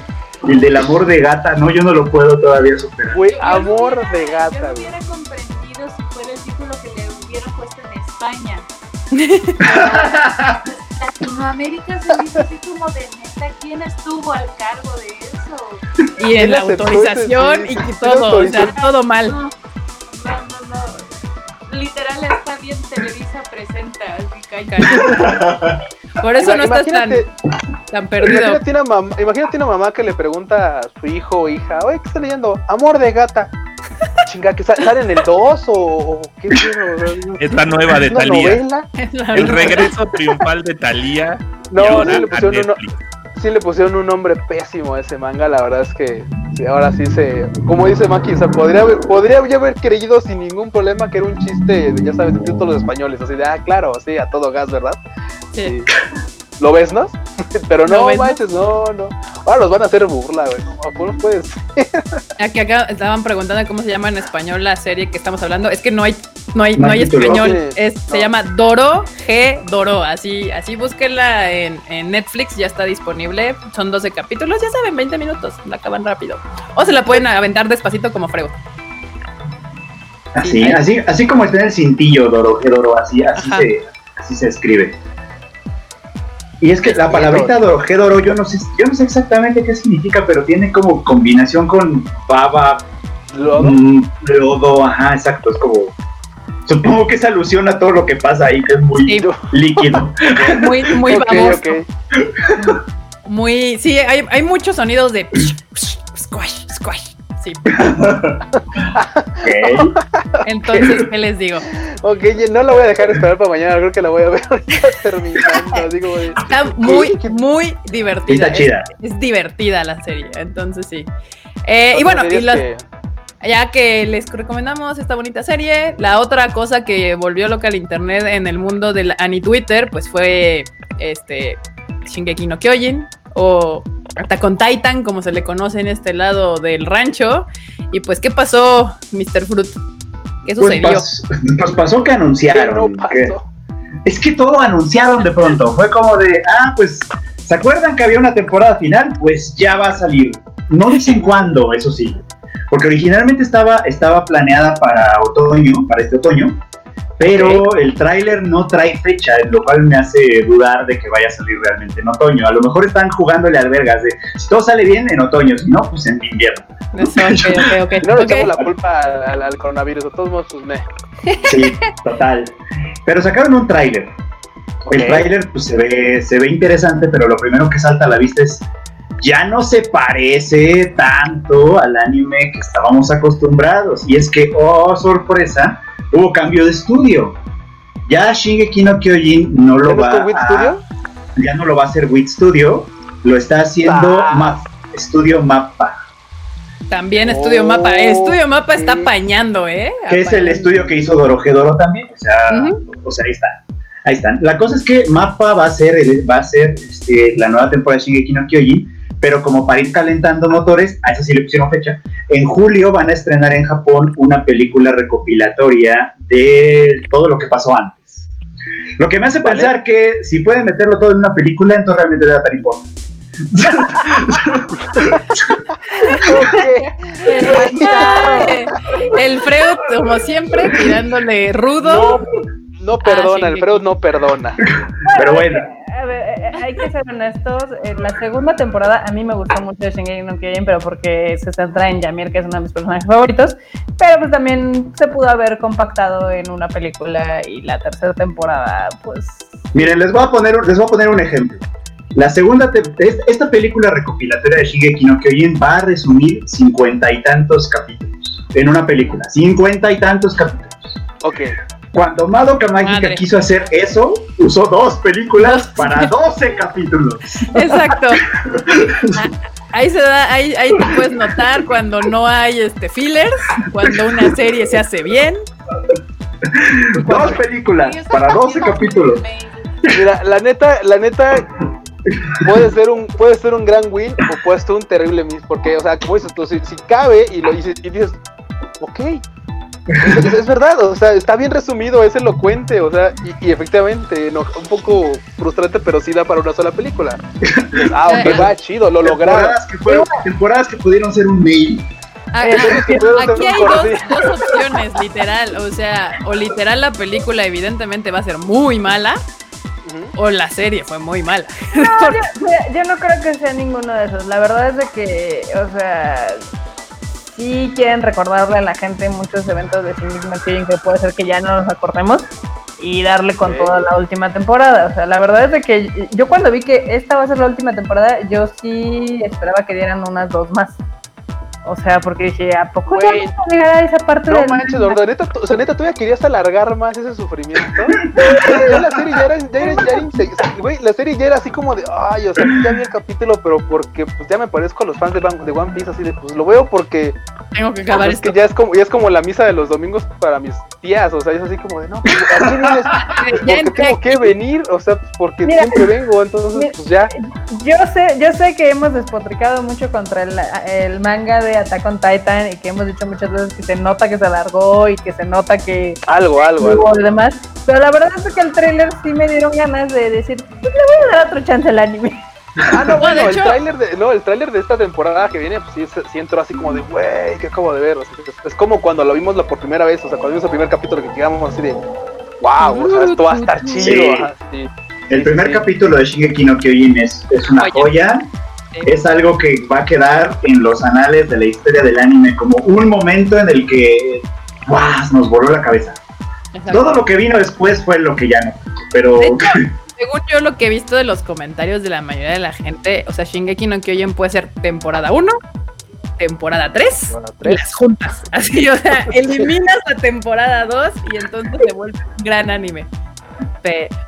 El del amor de gata, no, yo no lo puedo todavía superar. güey amor de gata güey hubiera comprendido si fuera el título que le hubieran puesto en España. Latinoamérica se dice así como de neta, ¿quién estuvo al cargo de eso? Y en la autorización y todo, o sea, todo mal. No, no, no, no. Literal está bien, Televisa presenta, así cae. Por eso no estás tan, tan perdido. Imagínate una, mamá, imagínate una mamá que le pregunta a su hijo o hija, oye, ¿qué está leyendo? Amor de gata. Chinga, que sa- sale en el 2 o, o qué? Es la nueva de la El regreso triunfal de Thalía. No, y ahora sí le, a pusieron uno-. Sí le pusieron un nombre pésimo a ese manga, la verdad es que ahora sí se, como dice Maki, o sea, podría, haber- podría haber creído sin ningún problema que era un chiste, de, ya sabes, de títulos españoles, así de, ah, claro, sí, a todo gas, ¿verdad? Sí. ¿Lo ves, no? Pero ¿Lo no, no? manches, no, no. Ahora los van a hacer burla, güey. No, puedes. Aquí acá estaban preguntando cómo se llama en español la serie que estamos hablando. Es que no hay, no hay, no hay español. Es, no. Se llama Doro G Doro. Así, así búsquenla en, en Netflix, ya está disponible. Son 12 capítulos, ya saben, 20 minutos. La acaban rápido. O se la pueden aventar despacito como frego. Así, Sí, así, así como está en el cintillo, Doro, que Doro, así, así, Ajá. se, así se escribe. Y es que la palabrita Doro, yo no sé, yo no sé exactamente qué significa, pero tiene como combinación con baba, Luego, mm, lodo, ajá, exacto, es como supongo que es alusión a todo lo que pasa ahí, que es muy Sí. líquido. Muy, muy ok. Muy. Sí, hay, hay muchos sonidos de squash, squash. Sí. Ok. Entonces, ¿qué les digo? Ok, no la voy a dejar esperar para mañana, creo que la voy a ver terminando. De- Está muy, muy divertida. Está chida. Es, es divertida la serie, entonces sí. Eh, y bueno, y que- ya que les recomendamos esta bonita serie, la otra cosa que volvió loca al internet en el mundo del Ani Twitter, pues fue este Shingeki no Kyojin o Attack on Titan, como se le conoce en este lado del rancho. Y pues, ¿qué pasó, Mr. Fruit? ¿Qué Pues, sucedió? pas- pues pasó que ¿Qué anunciaron. no que- pasó? Es que todo anunciaron de pronto. Fue como de, ah, pues, ¿se acuerdan que había una temporada final? Pues ya va a salir. No dicen cuándo, eso sí. Porque originalmente estaba, estaba planeada para otoño, para este otoño. Pero el tráiler no trae fecha, lo cual me hace dudar de que vaya a salir realmente en otoño. A lo mejor están jugándole albergas de, si todo sale bien en otoño, si no, pues en invierno. Eso. No le echamos la culpa al, al- al coronavirus, de todos modos, pues me. Sí, total. Pero sacaron un tráiler. El tráiler pues, se, ve, se ve interesante, pero lo primero que salta a la vista es ya no se parece tanto al anime que estábamos acostumbrados. Y es que, oh, sorpresa, hubo cambio de estudio. Ya Shingeki no Kyojin no lo ¿Ya no va a, Studio? ya no lo va a hacer Wit Studio, lo está haciendo Ah. Map, Studio Mappa, También Estudio Mapa. El Estudio Mapa está apañando, ¿eh? que es el estudio que hizo Dorohedoro también. O sea, o sea, ahí está. Ahí están. La cosa es que Mappa va a ser, el- va a ser este, la nueva temporada de Shingeki no Kyojin, pero como para ir calentando motores, a eso sí le pusieron fecha. En julio van a estrenar en Japón una película recopilatoria de todo lo que pasó antes. Lo que me hace Vale. pensar que si pueden meterlo todo en una película, entonces realmente debe estar importante. El Freud, como siempre, tirándole rudo. No, no perdona, Ah, sí, el Freud no perdona. Pero bueno, A ver, eh, hay que ser honestos. eh, La segunda temporada a mí me gustó mucho de Shingeki no Kyojin, pero porque se centra en Yamir, que es uno de mis personajes favoritos. Pero pues también se pudo haber compactado en una película y la tercera temporada, pues. miren, les voy a poner, un- les voy a poner un ejemplo. La segunda, esta película recopilatoria de Shigeki no Kyojin va a resumir cincuenta y tantos capítulos en una película, cincuenta y tantos capítulos. Ok. Cuando Madoka Mágica Madre. quiso hacer eso, usó dos películas para 12 capítulos. Exacto. Ah, Ahí se da, ahí, ahí te puedes notar cuando no hay este fillers, cuando una serie se hace bien. Dos películas para 12 capítulos. Mira, la neta, la neta puede ser un puede ser un gran win o puede ser un terrible miss porque o sea como dices tú si, si cabe y lo dices y dices ok es, es verdad o sea está bien resumido es elocuente o sea y, y efectivamente no, un poco frustrante pero sí da para una sola película ah ok va chido lo lograron Temporadas que, fueron- temporadas que pudieron ser un mail. Aquí hay dos, opciones, literal. O sea, o literal la película evidentemente va a ser muy mala, o la serie fue muy mala. No, yo, yo no creo que sea ninguno de esos. La verdad es de que, o sea, sí quieren recordarle a la gente muchos eventos de Shingeki no Kyojin que puede ser que ya no nos acordemos y darle con toda la última temporada. O sea, la verdad es de que yo cuando vi que esta va a ser la última temporada, yo sí esperaba que dieran unas dos más. O sea, porque dije, ¿a poco ya Güey. vamos a llegar a esa parte No del manches, Gordo, neta, tú- o sea, neta, todavía querías alargar más ese sufrimiento. Ya la serie ya era, ya era, ya era güey, la serie ya era así como de, ay, o sea, ya vi el capítulo, pero porque pues ya me parezco a los fans de, Van- de One Piece, así de, pues lo veo porque Tengo que pues, acabar es esto. que ya es como, ya es como la misa de los domingos para mis tías, o sea, es así como de, no, pues, Porque tengo que venir, o sea, pues, porque Mira, siempre vengo, entonces, mira, pues ya. Yo sé, yo sé que hemos despotricado mucho contra el, el manga de Attack on Titan y que hemos dicho muchas veces que se nota que se alargó y que se nota que Algo, algo, algo. demás. Pero la verdad es que el tráiler sí me dieron ganas de decir, pues le voy a dar otro chance al anime. Ah, no, No, bueno, el hecho- tráiler de, no, el tráiler de esta temporada que viene, pues sí, sí entró así como de, güey, ¿qué acabo de ver? O sea, es, es como cuando lo vimos la por primera vez, o sea, cuando vimos el primer capítulo que quedamos así de, wow, o sea, esto va a estar chido. Sí. ajá, sí. El Sí, primer sí. capítulo de Shingeki no Kyojin es, es una Joya. Es algo que va a quedar en los anales de la historia del anime como un momento en el que ¡guau! nos voló la cabeza. Exacto. Todo lo que vino después fue lo que ya no. Pero De hecho, según yo lo que he visto de los comentarios de la mayoría de la gente, o sea, Shingeki no Kyojin puede ser temporada 1, temporada 3 Temporada y tres. las juntas. Así, o sea, eliminas la temporada 2 y entonces se vuelve un gran anime.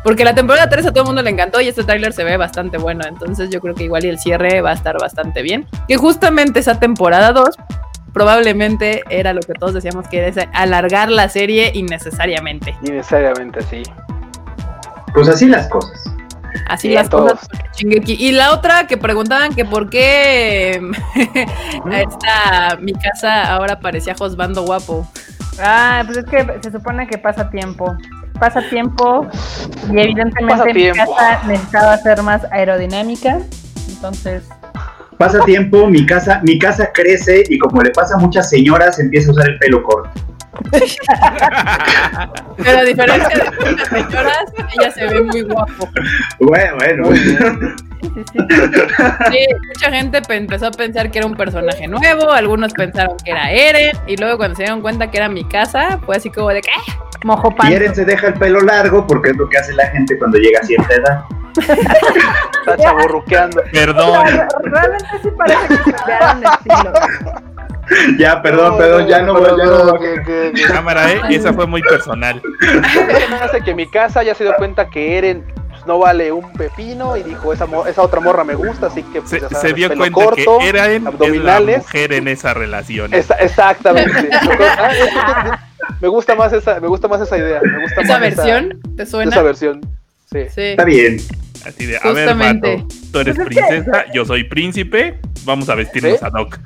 Porque la temporada 3 a todo el mundo le encantó y este tráiler se ve bastante bueno, entonces yo creo que igual y el cierre va a estar bastante bien. Que justamente esa temporada 2 probablemente era lo que todos decíamos que era alargar la serie innecesariamente. Innecesariamente, sí. Pues así las cosas. Así Sí, las todos. cosas. Y la otra que preguntaban que por qué esta mi casa ahora parecía Josbando guapo. Ah, pues es que se supone que pasa tiempo. Pasa tiempo y evidentemente Pasa mi tiempo. casa necesitaba ser más aerodinámica. Entonces, Pasa tiempo, mi casa, mi casa crece y como le pasa a muchas señoras, empieza a usar el pelo corto. Pero a diferencia de muchas señoras, ella se ve muy guapo. Bueno, bueno. Sí, sí, sí. Sí, mucha gente pe- empezó a pensar que era un personaje nuevo, algunos pensaron que era Eren, y luego cuando se dieron cuenta que era mi casa, fue así como de que "Ah, Mojo Y pan. Eren se deja el pelo largo porque es lo que hace la gente cuando llega a cierta edad. Está chaburruqueando. Perdón. Realmente sí parece que cambiaron de estilo. Ya, perdón, perdón, ya no voy, ya no voy. Cámara, ¿eh? Esa fue muy personal. Se me hace que mi casa ya se dio cuenta que Eren pues, no vale un pepino y dijo, esa, mo- esa otra morra me gusta, así que pues, Se, ya se sabes, dio pelo cuenta corto, que era en es la abdominales. mujer en esa relación. Esa- exactamente. Ah, me gusta más esa, me gusta más esa idea. Me gusta esa más versión, ¿te Esa, suena? esa versión. Sí. Sí. Está bien. Así de, a ver, vato, tú eres Pues princesa, yo soy príncipe, vamos a vestirnos ¿Sí? ad hoc.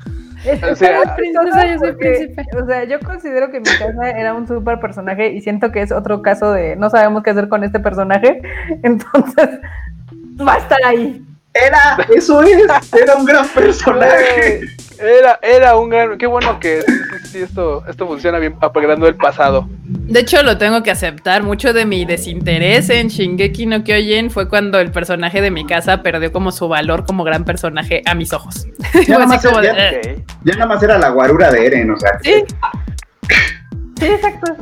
O sea, princesa, yo soy príncipe. O sea, yo considero que mi casa era un super personaje y siento que es otro caso de no sabemos qué hacer con este personaje. Entonces, va a estar ahí. Era, eso es, era un gran personaje. Era, era un gran. Qué bueno que sí, esto, esto funciona bien apagando el pasado. De hecho, lo tengo que aceptar. Mucho de mi desinterés en Shingeki no Kyojin fue cuando el personaje de mi casa perdió como su valor como gran personaje a mis ojos. Ya nada más como de, era- "Eh". Ya nada más era la guarura de Eren, o sea. Sí, Sí, exacto.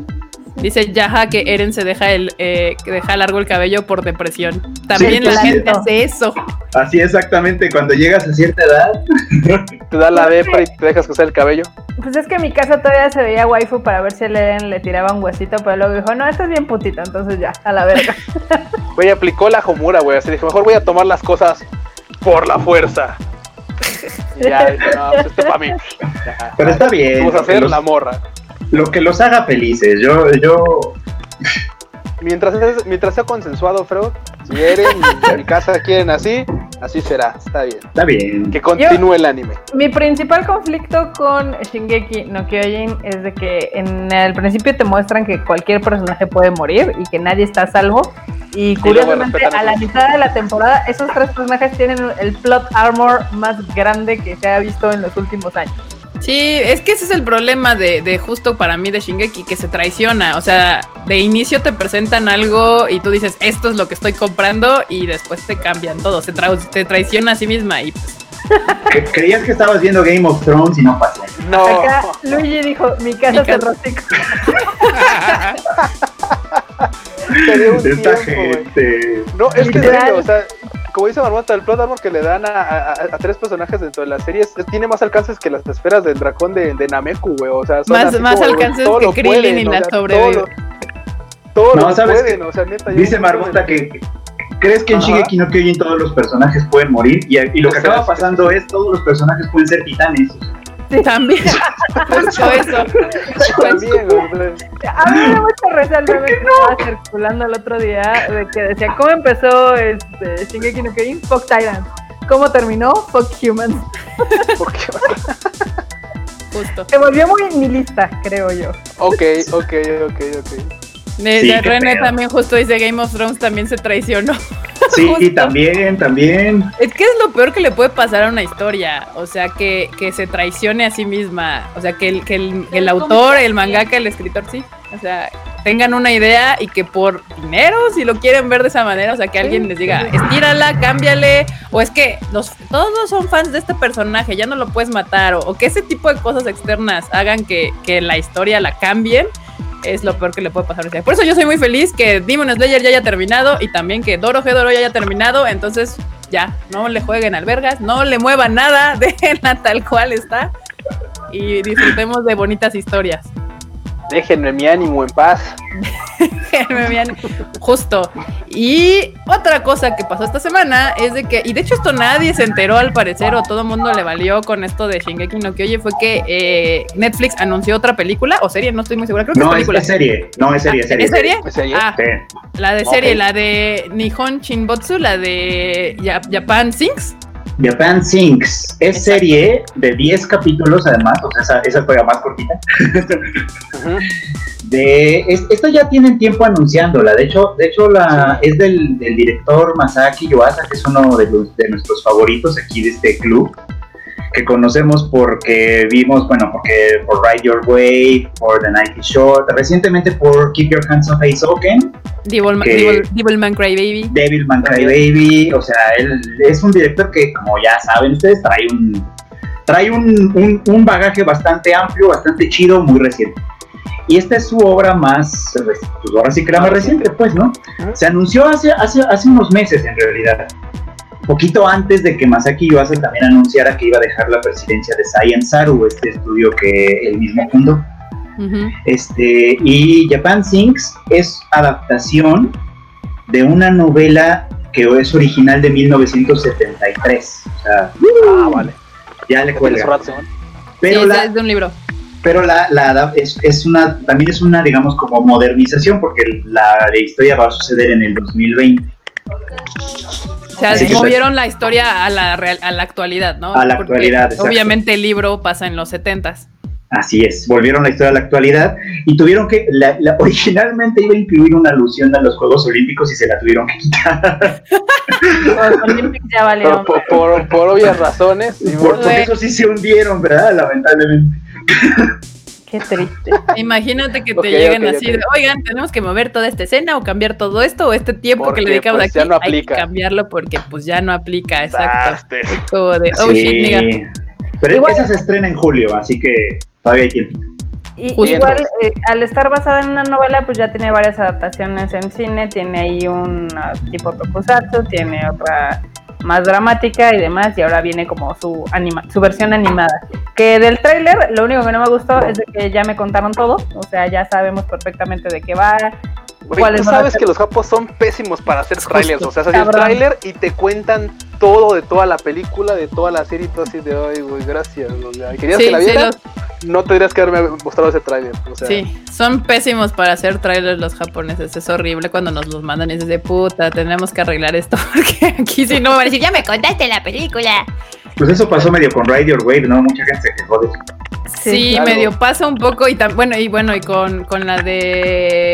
Dice Yaja que Eren se deja el eh, que deja largo el cabello por depresión. También Sí, la gente hace eso. Así exactamente, cuando llegas a cierta edad, Te da la depra y te dejas crecer el cabello. Pues es que en mi casa todavía se veía waifu para ver si a Eren le tiraba un huesito, pero luego dijo, no, esto es bien putito, entonces ya, a la verga. Güey, aplicó la Homura, güey. Así dije, mejor voy a tomar las cosas por la fuerza. Y ya, dije, no, pues esto para mí. Ya, pero está bien. Vamos a hacer los- la morra. Lo que los haga felices. Yo, yo, Mientras, es- mientras sea consensuado, Freud, si Eren y mi casa quieren así, así será. Está bien. está bien. Que continúe el anime. Mi principal conflicto con Shingeki no Kyojin es de que en el principio te muestran que cualquier personaje puede morir y que nadie está a salvo. Y curiosamente, a la mitad de la temporada, esos tres personajes tienen el plot armor más grande que se ha visto en los últimos años. Sí, es que ese es el problema de, de justo para mí de Shingeki, que se traiciona. O sea, de inicio te presentan algo y tú dices, esto es lo que estoy comprando, y después te cambian todo. Se tra- te traiciona a sí misma. Y pues, Cre- Creías que estabas viendo Game of Thrones y no pasó. No. Acá Luigi dijo, mi casa Mi se casa. Esta tiempo, gente. No, es que serio, o sea, como dice Marmota, el plot armor que le dan a, a- tres personajes dentro de la serie es- tiene más alcances que las esferas del dragón de, de Nameku, güey. O sea, son Más- más como, alcances que Krillin y o la sea, sobrevive. Todo, lo- todo No, lo ¿sabes pueden, o sea, neta. Dice Marmota que crees que en Ajá. Shigeki no Kyojin todos los personajes pueden morir y, y lo que O sea, acaba pasando es todos los personajes pueden ser titanes. también. Justo eso. También. A mí me da mucha risa el meme que estaba circulando el otro día de que decía, ¿cómo empezó este, Shingeki no Kyojin? Fuck Tyrants. ¿Cómo terminó? Fuck Humans. Porque- Justo. Se volvió muy nihilista, creo yo. Ok, ok, ok, ok. De, Sí, de René pedo. también justo dice Game of Thrones también se traicionó. Sí, Justo. también, también. Es que es lo peor que le puede pasar a una historia. O sea, que, que se traicione a sí misma. O sea, que el, que el, el autor, el mangaka, el escritor, sí. O sea, tengan una idea y que por dinero, si lo quieren ver de esa manera, o sea, que alguien les diga, estírala, cámbiale. O es que los, todos son fans de este personaje, ya no lo puedes matar. O, o que ese tipo de cosas externas hagan que, que la historia la cambien. Es lo peor que le puede pasar. Por eso yo soy muy feliz que Demon Slayer ya haya terminado y también que Doro Hedoro ya haya terminado. Entonces, ya, no le jueguen albergas, no le muevan nada, déjenla tal cual está y disfrutemos de bonitas historias. Déjenme mi ánimo en paz. Me vean justo. Y otra cosa que pasó esta semana es de que, y de hecho esto nadie se enteró al parecer, o todo el mundo le valió con esto de Shingeki no Kyoji, fue que eh, Netflix anunció otra película, o serie, no estoy muy segura, creo que No, es película. es serie. No, es serie, es serie. ¿Es serie? ¿Es serie? Ah, Sí. la de serie, la de Nihon Shinbotsu, la de Japan Sinks. Japan Sinks. Es serie de 10 capítulos, además. O sea, esa, esa fue la más cortita. Ujú. De, es- esto ya tienen tiempo anunciándola. De hecho, de hecho la, es del, del director Masaki Yuasa, que es uno de, los- de nuestros favoritos aquí de este club. Que conocemos porque vimos, bueno, porque por Ride Your Way, por The Nike Short, recientemente por Keep Your Hands Off Aizoken, Devilman, Que- Devil- Devilman Crybaby. Devilman Crybaby, o sea, él es un director que, como ya saben ustedes, trae un trae un, un- un bagaje bastante amplio, bastante chido, muy reciente. Y esta es su obra más, pues ahora sí que la más Más reciente, pues, ¿no? Se anunció hace, hace, hace unos meses, en realidad. Poquito antes de que Masaki Yuasa también anunciara que iba a dejar la presidencia de Science Saru, este estudio que él mismo fundó. Este, y Japan Sinks es adaptación de una novela que es original de 1973. O sea, Ah, vale. ya le cuelga. razón. Pero, Sí, la, es de un libro. pero la, la es una, también es una, digamos, como modernización, porque la, la historia va a suceder en el 2020. O sea, que movieron la historia a la, real- a la actualidad, ¿no? A la Porque actualidad, exacto. Obviamente el libro pasa en los setentas. Así es, volvieron la historia a la actualidad y tuvieron que, la, la- originalmente iba a incluir una alusión a los Juegos Olímpicos y se la tuvieron que quitar. Valieron. por, por, por obvias razones. y Por, por- porque eso sí se hundieron, ¿verdad? Lamentablemente. Qué triste. Imagínate que te lleguen así de, oigan, tenemos que mover toda esta escena o cambiar todo esto o este tiempo que Porque, le dedicamos pues, aquí. ya no Hay que cambiarlo porque pues ya no aplica, exacto. Como de, oh Sí. shit, nigga. Pero Igual- esa se estrena en julio, así que todavía hay tiempo. Y Justo. igual, eh, al estar basada en una novela, pues ya tiene varias adaptaciones en cine, tiene ahí un tipo tokusatsu, tiene otra más dramática y demás, y ahora viene como su anima su versión animada. Que del tráiler, lo único que no me gustó es de que ya me contaron todo, o sea, ya sabemos perfectamente de qué va. Güey, ¿Cuáles tú van a sabes que los japos son pésimos para hacer Justo, trailers. O sea, haces el trailer y te cuentan todo de toda la película, de toda la serie y todo así de, ay, güey, gracias. O sea, querías Sí, que la sí, vieras, los- no tendrías que haberme mostrado ese trailer. O sea, sí, son pésimos para hacer trailers los japoneses. Es horrible cuando nos los mandan y dices de puta, tenemos que arreglar esto porque aquí si no van a decir, ya me contaste la película. Pues eso pasó medio con Ride Your Wave, ¿no? Mucha gente se quejó de eso. Sí, Sí, claro. medio pasa un poco y tam- bueno y bueno y con, con la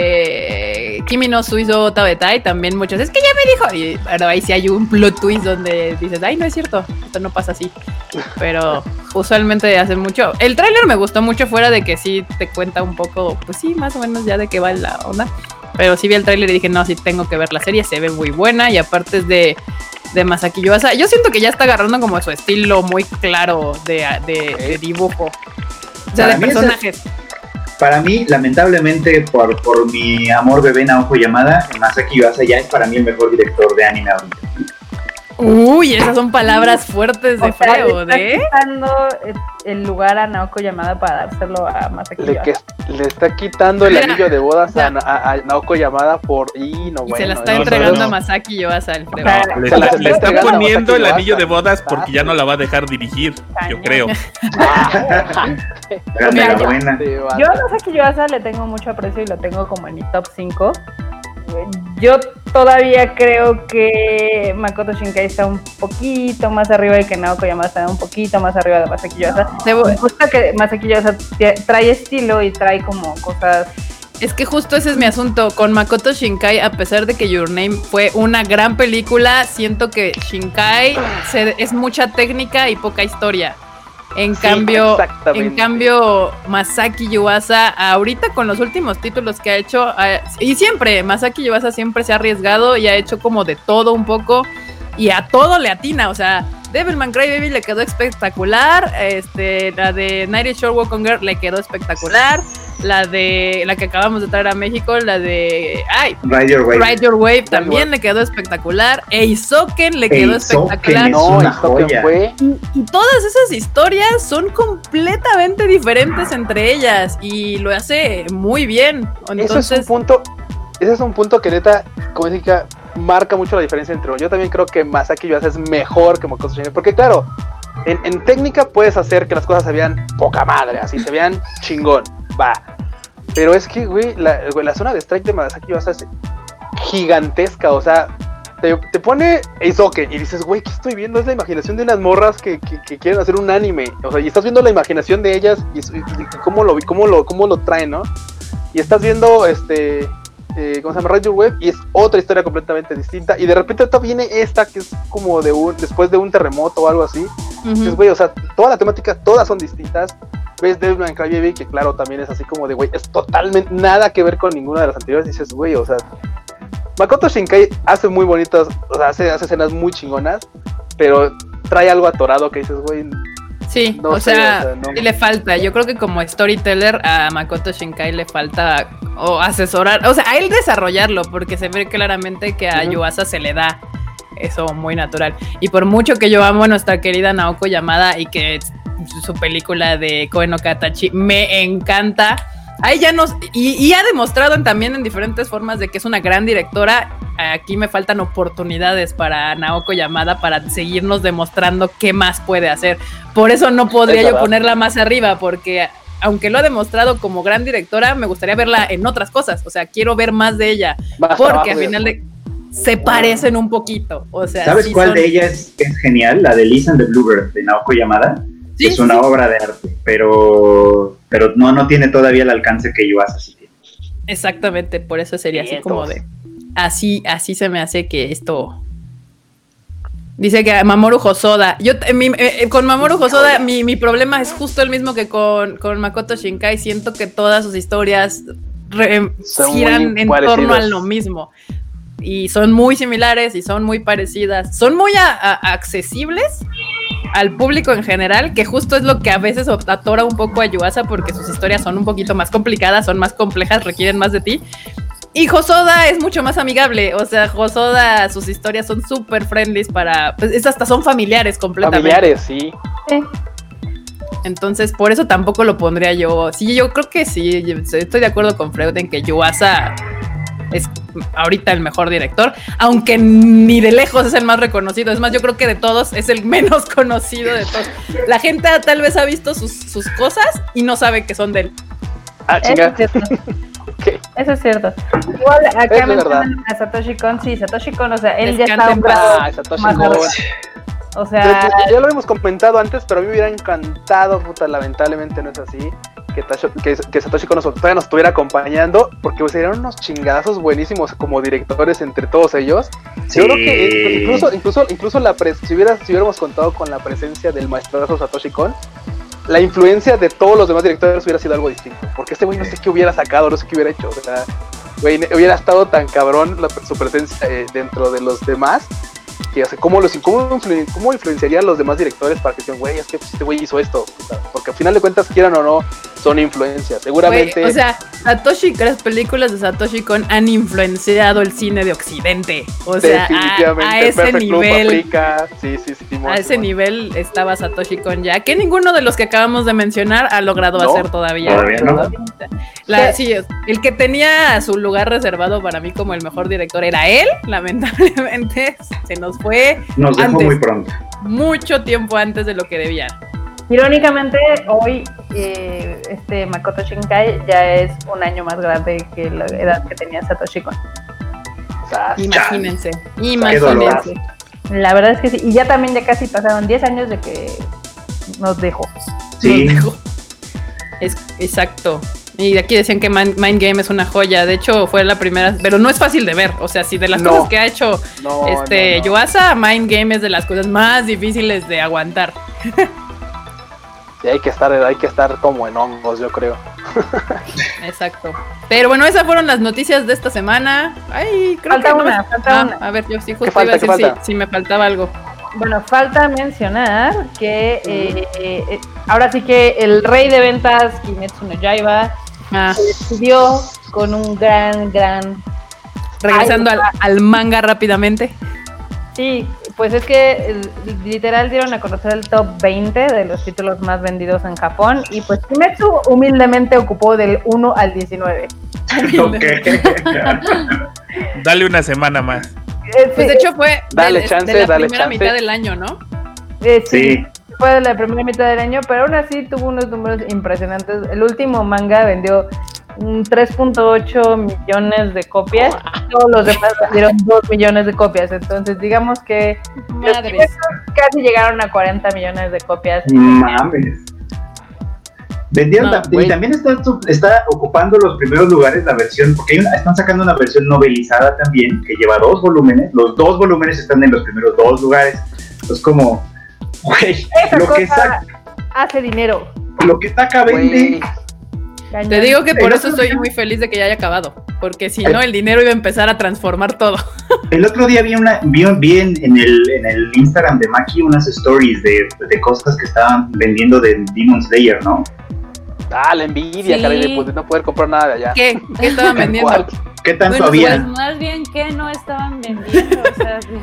de Kimi no Suizo Tabetai también muchos es que ya me dijo y pero ahí sí hay un plot twist donde dices ay no es cierto esto no pasa así pero usualmente hace mucho el tráiler me gustó mucho fuera de que sí te cuenta un poco pues sí más o menos ya de qué va la onda pero sí vi el tráiler y dije no sí tengo que ver la serie se ve muy buena y aparte es de de Masaki Yuasa. Yo siento que ya está agarrando como su estilo muy claro de, de- de dibujo. O sea, Para de mí personajes. Para mí, lamentablemente, por, por mi amor bebé Naoko Yamada, Masaki Yuasa ya es para mí el mejor director de anime ahorita. Uy, esas son palabras fuertes de Freud, le está ¿eh? quitando el lugar a Naoko Yamada para dárselo a Masaki Le, que- le está quitando el Mira, anillo de bodas a, a- a Naoko Yamada por. Y no, Y bueno. se la está no, entregando no, a. Masaki Yuasa, el Freud. O sea, Le, Se las está- le poniendo el anillo de bodas porque ya no la va a dejar dirigir, yo creo. Mira, la yo- buena. Yo a Masaki Yuasa le tengo mucho aprecio y lo tengo como en mi top 5. Yo todavía creo que Makoto Shinkai está un poquito más arriba y que Naoko Yamada está un poquito más arriba de Masaki Yuasa. Me gusta que Masaki Yuasa trae estilo y trae como cosas... Es que justo ese es mi asunto. Con Makoto Shinkai, a pesar de que Your Name fue una gran película, siento que Shinkai se- es mucha técnica y poca historia. En Sí, cambio, en cambio, Masaki Yuasa, ahorita con los últimos títulos que ha hecho, y siempre, Masaki Yuasa siempre se ha arriesgado y ha hecho como de todo un poco, y a todo le atina, o sea, Devilman Crybaby le quedó espectacular, este, la de Night Shore Walk on Girl le quedó espectacular, la de, la que acabamos de traer a México, la de, ay, Ride Your Wave. Ride Your Wave también Wave. le quedó espectacular, Eisoken le quedó espectacular. es No, fue. Y, y todas esas historias son completamente diferentes entre ellas y lo hace muy bien. Eso es un Entonces, punto. Ese es un punto que neta, como dije, marca mucho la diferencia entre. Yo también creo que Masaki Yuasa es mejor que Makoto Shinkai. Porque claro, en, en técnica puedes hacer que las cosas se vean poca madre, así se vean chingón. Va. Pero es que, güey, la, zona de strike de Masaki Yuasa es gigantesca. O sea, te, te pone Eisoken y dices, güey, ¿qué estoy viendo? Es la imaginación de unas morras que, que- quieren hacer un anime. O sea, y estás viendo la imaginación de ellas y, y- y cómo, lo, cómo, lo, cómo lo traen, ¿no? Y estás viendo, este, eh, ¿cómo se llama? Your Web y es otra historia completamente distinta. Y de repente viene esta que es como de un, después de un terremoto o algo así. Dices, ujú, güey, o sea, toda la temática, todas son distintas. Ves Devilman Crybaby, que claro, también es así como de, güey, es totalmente nada que ver con ninguna de las anteriores. Dices, güey, o sea, Makoto Shinkai hace muy bonitas, o sea, hace, hace escenas muy chingonas, pero trae algo atorado que dices, güey, sí, no o sé, sea, o sea, no- sí le falta. Yo creo que como storyteller a Makoto Shinkai le falta o asesorar, o sea, a él desarrollarlo, porque se ve claramente que a Ujú. Yuasa se le da eso muy natural. Y por mucho que yo amo a nuestra querida Naoko Yamada y que su película de Koe no Katachi me encanta. Ahí ya nos. Y, y ha demostrado también en diferentes formas de que es una gran directora. Aquí me faltan oportunidades para Naoko Yamada para seguirnos demostrando qué más puede hacer. Por eso no podría Es yo ponerla más arriba, porque aunque lo ha demostrado como gran directora, me gustaría verla en otras cosas. O sea, quiero ver más de ella. Porque al final de, se parecen un poquito. O sea, ¿Sabes sí cuál son- de ellas es genial? La de Listen the Bluebird de Naoko Yamada. Sí, es una sí. obra de arte, pero, pero no, no tiene todavía el alcance que Yuasa sí tiene. Exactamente, por eso sería así como de. Así, así se me hace que esto. Dice que Mamoru Hosoda. Yo eh, mi- eh, con Mamoru Hosoda, mi, mi problema es justo el mismo que con, con Makoto Shinkai. Siento que todas sus historias re- giran en torno a lo mismo. Y son muy similares y son muy parecidas. Son muy a- a- accesibles, al público en general, que justo es lo que a veces atora un poco a Yuasa porque sus historias son un poquito más complicadas, son más complejas, requieren más de ti. Y Josoda es mucho más amigable, o sea, Josoda, sus historias son súper friendly para, pues es hasta son familiares completamente. Familiares, sí. Sí. Entonces, por eso tampoco lo pondría yo. Sí, yo creo que sí, estoy de acuerdo con Freud en que Yuasa ahorita el mejor director, aunque ni de lejos es el más reconocido. Es más, yo creo que de todos es el menos conocido de todos. La gente tal vez ha visto sus, sus cosas y no sabe que son de él. Ah, Eso chinga. es cierto. Ok. Eso es cierto. Igual acá mencionan a Satoshi Kon, sí, Satoshi Kon, o sea, él ya está un en grado Ah, Satoshi más Kon. O Ya, sea, ya- ya lo hemos comentado antes, pero a mí me hubiera encantado, puta, lamentablemente no es así, que, Tasho- que, que Satoshi Kon nos, todavía nos estuviera acompañando, porque pues, serían unos chingadazos buenísimos como directores entre todos ellos. Yo creo que Sí. incluso, incluso, incluso la pres- si, hubiera, si hubiéramos contado con la presencia del maestrazo Satoshi Kon, la influencia de todos los demás directores hubiera sido algo distinto. Porque este güey no sé qué hubiera sacado, no sé qué hubiera hecho. O sea, güey, hubiera estado tan cabrón la- su presencia eh, dentro de los demás. Que, o sea, ¿cómo, los, cómo, influ- ¿Cómo influenciarían los demás directores para que digan, güey, es que este güey hizo esto? Porque al final de cuentas, quieran o no, son influencias. Seguramente. O sea, Satoshi, las películas de Satoshi Kon han influenciado el cine de Occidente. O sea, a, definitivamente. a ese Perfect nivel. Sí, sí, sí, A ese nivel estaba Satoshi Kon ya, que ninguno de los que acabamos de mencionar ha logrado No, hacer todavía. todavía no. La- sí, el que tenía su lugar reservado para mí como el mejor director era él, lamentablemente se nos fue Nos dejó Antes. muy pronto. mucho tiempo antes de lo que debía. irónicamente, hoy eh, este Makoto Shinkai ya es un año más grande que la edad que tenía Satoshi Kon. Imagínense, imagínense. La verdad es que sí. Y ya también ya casi pasaron 10 años de que nos dejó. Sí. Nos dejó. Es, exacto. Y aquí decían que Man- Mind Game es una joya. De hecho, fue la primera, pero no es fácil de ver. O sea, si de las No. cosas que ha hecho no, este no, no. Yuasa, Mind Game es de las cosas más difíciles de aguantar. Sí, hay que estar, hay que estar como en hongos, yo creo. Exacto. Pero bueno, esas fueron las noticias de esta semana. Ay, creo Falta que no una, me- falta Ah, una. A ver, yo sí justo ¿Qué falta, iba a decir si, si me faltaba algo. Bueno, falta mencionar que eh, eh, ahora sí que el rey de ventas, Kimetsu no Yaiba, Ah, se despidió con un gran, gran... regresando al, al manga rápidamente. Sí, pues es que literal dieron a conocer el top 20 de los títulos más vendidos en Japón y pues Kimetsu humildemente ocupó del 1 al 19. Ok. Dale una semana más. Eh, Pues sí, de hecho fue Dale de, chance, de la dale primera chance. mitad del año, ¿no? eh, sí, Sí. Fue de la primera mitad del año, pero aún así tuvo unos números impresionantes. El último manga vendió mm, 3.8 millones de copias, todos los demás vendieron 2 millones de copias, entonces digamos que Madres. Casi llegaron a 40 millones de copias. Mames. Vendieron No, y también está, ocupando los primeros lugares la versión, porque hay una- están sacando una versión novelizada también, que lleva dos volúmenes. Los dos volúmenes están en los primeros dos lugares. Es como, güey, lo que, saca, hace dinero. lo que saca vende. Cañón. Te digo que por El eso estoy día- muy feliz de que ya haya acabado. Porque si no, el dinero iba a empezar a transformar todo. El otro día vi, una, vi, vi en, en el, en el Instagram de Maki unas stories de, de cosas que estaban vendiendo de Demon Slayer, ¿no? Ah, la envidia, Sí. caray, de, pues, de no poder comprar nada de allá. ¿Qué? ¿Qué estaban vendiendo? ¿Cuál? ¿Qué tanto Bueno, había? pues más bien que no estaban vendiendo, o sea, de,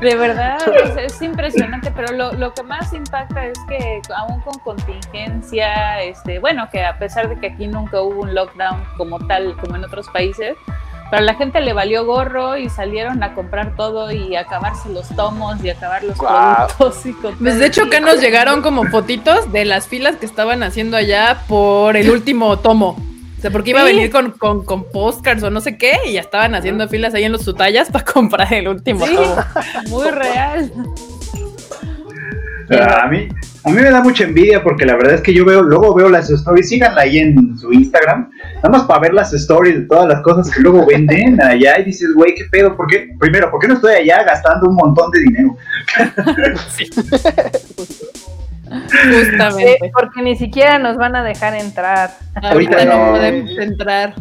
de verdad es, es impresionante, pero lo, lo que más impacta es que aún con contingencia, este, bueno, que a pesar de que aquí nunca hubo un lockdown como tal, como en otros países, pero a la gente le valió gorro y salieron a comprar todo y acabarse los tomos y acabar los productos. Y con Pues de hecho acá nos llegaron como fotitos de las filas que estaban haciendo allá por el último tomo. O sea, porque iba a venir con, con, con postcards o no sé qué, y ya estaban haciendo filas ahí en los sutallas para comprar el último Sí. tomo. Muy real. A mí, a mí me da mucha envidia porque la verdad es que yo veo, luego veo las stories, síganla ahí en su Instagram, nada más para ver las stories de todas las cosas que luego venden allá y dices, güey, ¿qué pedo? ¿Por qué? Primero, ¿por qué no estoy allá gastando un montón de dinero? Justamente. Porque ni siquiera nos van a dejar entrar. Ahorita Ahorita no no. podemos entrar.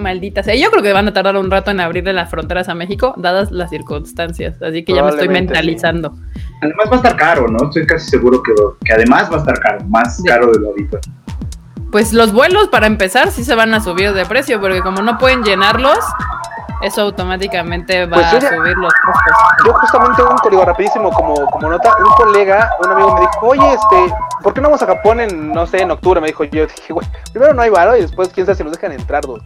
Maldita sea. Yo creo que van a tardar un rato en abrirle las fronteras a México, dadas las circunstancias. Así que ya me estoy mentalizando. Además va a estar caro, ¿no? Estoy casi seguro que, que además va a estar caro, más Sí. caro de lo habitual. Pues los vuelos, para empezar, sí se van a subir de precio, porque como no pueden llenarlos, eso automáticamente va Pues a subir los costos. Yo justamente un código rapidísimo como, como nota, un colega, un amigo me dijo, oye, este, ¿por qué no vamos a Japón en, no sé, en octubre? Me dijo, yo dije, güey, primero no hay varo y después quién sabe si nos dejan entrar, dude".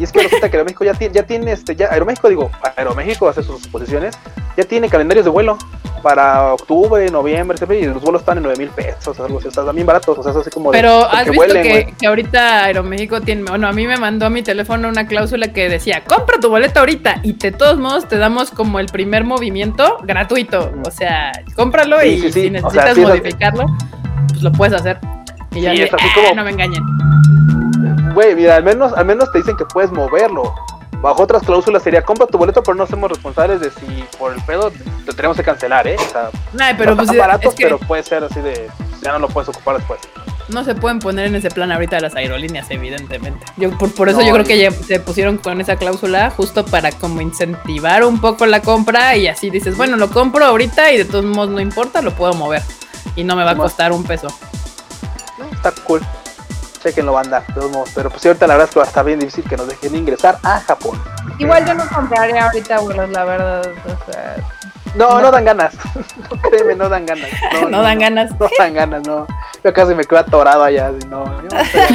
Y es que resulta que Aeroméxico ya tiene, ya tiene este, ya, Aeroméxico, digo, Aeroméxico hace sus exposiciones, ya tiene calendarios de vuelo para octubre, noviembre, y los vuelos están en 9 mil pesos, algo así, o sea, están bien baratos, o sea, es así como de, Pero pues, has que visto vuelen, que, que ahorita Aeroméxico tiene, bueno, a mí me mandó a mi teléfono una cláusula que decía, compra tu boleto ahorita y de todos modos te damos como el primer movimiento gratuito. O sea, cómpralo Sí, y sí, sí. si O necesitas sea, modificarlo, pues lo puedes hacer. Y Sí, así, es así "Ah, como- no me engañen. Güey, mira, al menos, al menos te dicen que puedes moverlo. Bajo otras cláusulas sería compra tu boleto, pero no somos responsables de si por el pedo te tenemos que cancelar, ¿eh? O sea, Nah, pero pues están baratos, es que pero puede ser así de ya no lo puedes ocupar después. no se pueden poner en ese plan ahorita las aerolíneas, evidentemente. Yo, por, por eso No, yo creo que ya se pusieron con esa cláusula justo para como incentivar un poco la compra y así dices, bueno, lo compro ahorita y de todos modos no importa, lo puedo mover y no me va a costar un peso. No, está cool. Chequenlo, banda, de todos modos. Pero pues ahorita la verdad es que va a estar bien difícil que nos dejen ingresar a Japón. Igual yo no compraría ahorita vuelos, la verdad. O sea, No, no dan ganas. No créeme, no dan ganas. No, No dan ganas. No dan ganas, no. Yo casi me quedo atorado allá. así, No, yo no, sé.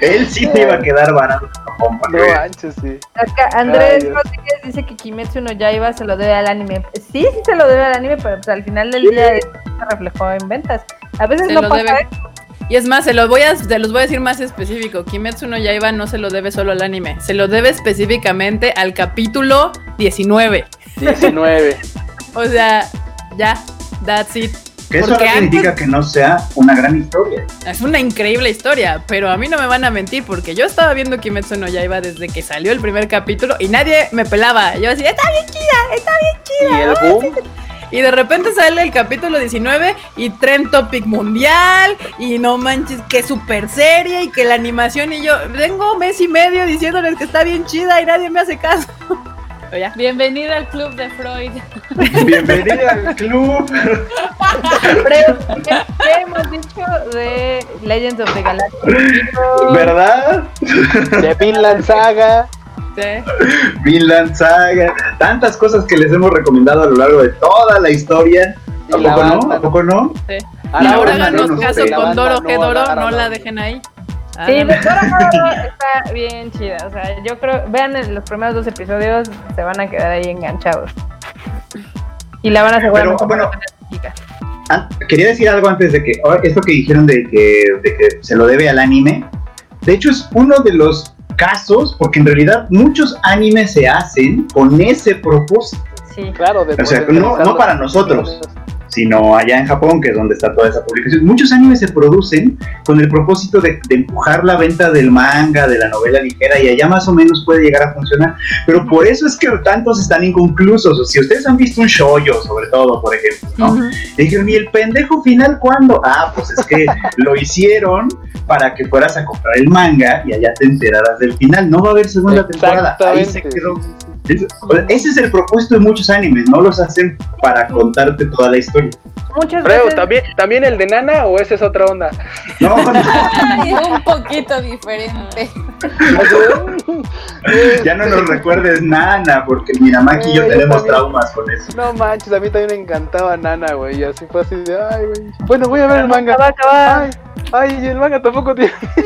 Él sí te iba a quedar varado en Japón, para que no manches, sí. acá Andrés. Rodríguez dice que Kimetsu no Yaiba se lo debe al anime. Sí, sí se lo debe al anime, pero pues al final del día se reflejó en ventas. A veces Se no lo pasa debe. eso. Y es más, se los voy a, se los voy a decir más específico. Kimetsu no Yaiba no se lo debe solo al anime, se lo debe específicamente al capítulo 19. 19. O sea, ya, that's it. Que eso Porque no significa que no sea una gran historia. Es una increíble historia, pero a mí no me van a mentir porque yo estaba viendo Kimetsu no Yaiba desde que salió el primer capítulo y nadie me pelaba. Yo decía, está bien chida, está bien Y chida. el boom. Y de repente sale el capítulo 19 y Trend Topic Mundial y no manches, que super serie y que la animación y yo vengo mes y medio diciéndoles que está bien chida y nadie me hace caso. Ya. Bienvenida al club de Freud. Bienvenida al club. Pero, ¿qué, qué hemos dicho de Legends of the Galactic? ¿Verdad? De Vinland Saga. Sí. Vinland Saga. Tantas cosas que les hemos recomendado a lo largo de toda la historia. ¿A poco no? banda, ¿A poco no? sí. Ah, la ahora háganos no nos caso con banda Doro no G. Doro, no no. la dejen ahí. Sí, de Dora Dora está bien chida. O sea, yo creo, vean los primeros dos episodios, se van a quedar ahí enganchados. Y la van a bueno. poner chica. Ah, quería decir algo antes de que esto que dijeron de que, de que se lo debe al anime. De hecho, es uno de los casos, porque en realidad muchos animes se hacen con ese propósito, Sí. Claro, de O sea, no- no para nosotros. Sino allá en Japón, que es donde está toda esa publicación. Muchos animes se producen con el propósito de, de empujar la venta del manga, de la novela ligera, y allá más o menos puede llegar a funcionar. Pero por eso es que tantos están inconclusos. Si ustedes han visto un shoyo, sobre todo, por ejemplo, ¿no? Dijeron, ¿y el pendejo final cuándo? Ah, pues es que lo hicieron para que fueras a comprar el manga y allá te enteraras del final. No va a haber segunda temporada. Ahí se quedó. Es- o sea, Ese es el propósito de muchos animes, no los hacen para contarte toda la historia. Muchas Freo, veces ¿también, ¿también el de Nana o esa es otra onda? No, no, un poquito diferente. ya no nos recuerdes nana, porque Miramaki y yo yo tenemos también. traumas con eso. No manches, a mí también me encantaba Nana, güey. Y así fue así de, ay, güey. Bueno, voy a ver el manga. va a acabar. Ay, el manga tampoco tiene.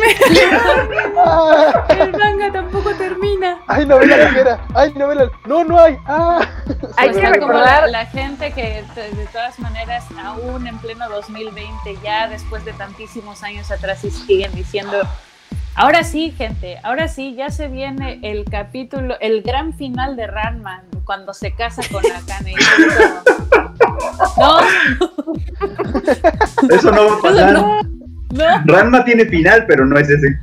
El manga tampoco termina. ay, novela ligera. Ay, novela. No, no hay. Ah. Hay que recordar- la, la gente que de, todas maneras aún en pleno 2020 ya después de tantísimos años atrás y siguen diciendo ahora sí gente ahora sí ya se viene el capítulo el gran final de Ranma cuando se casa con Akane no Eso no va a pasar. no no Ranma tiene final, pero no es ese.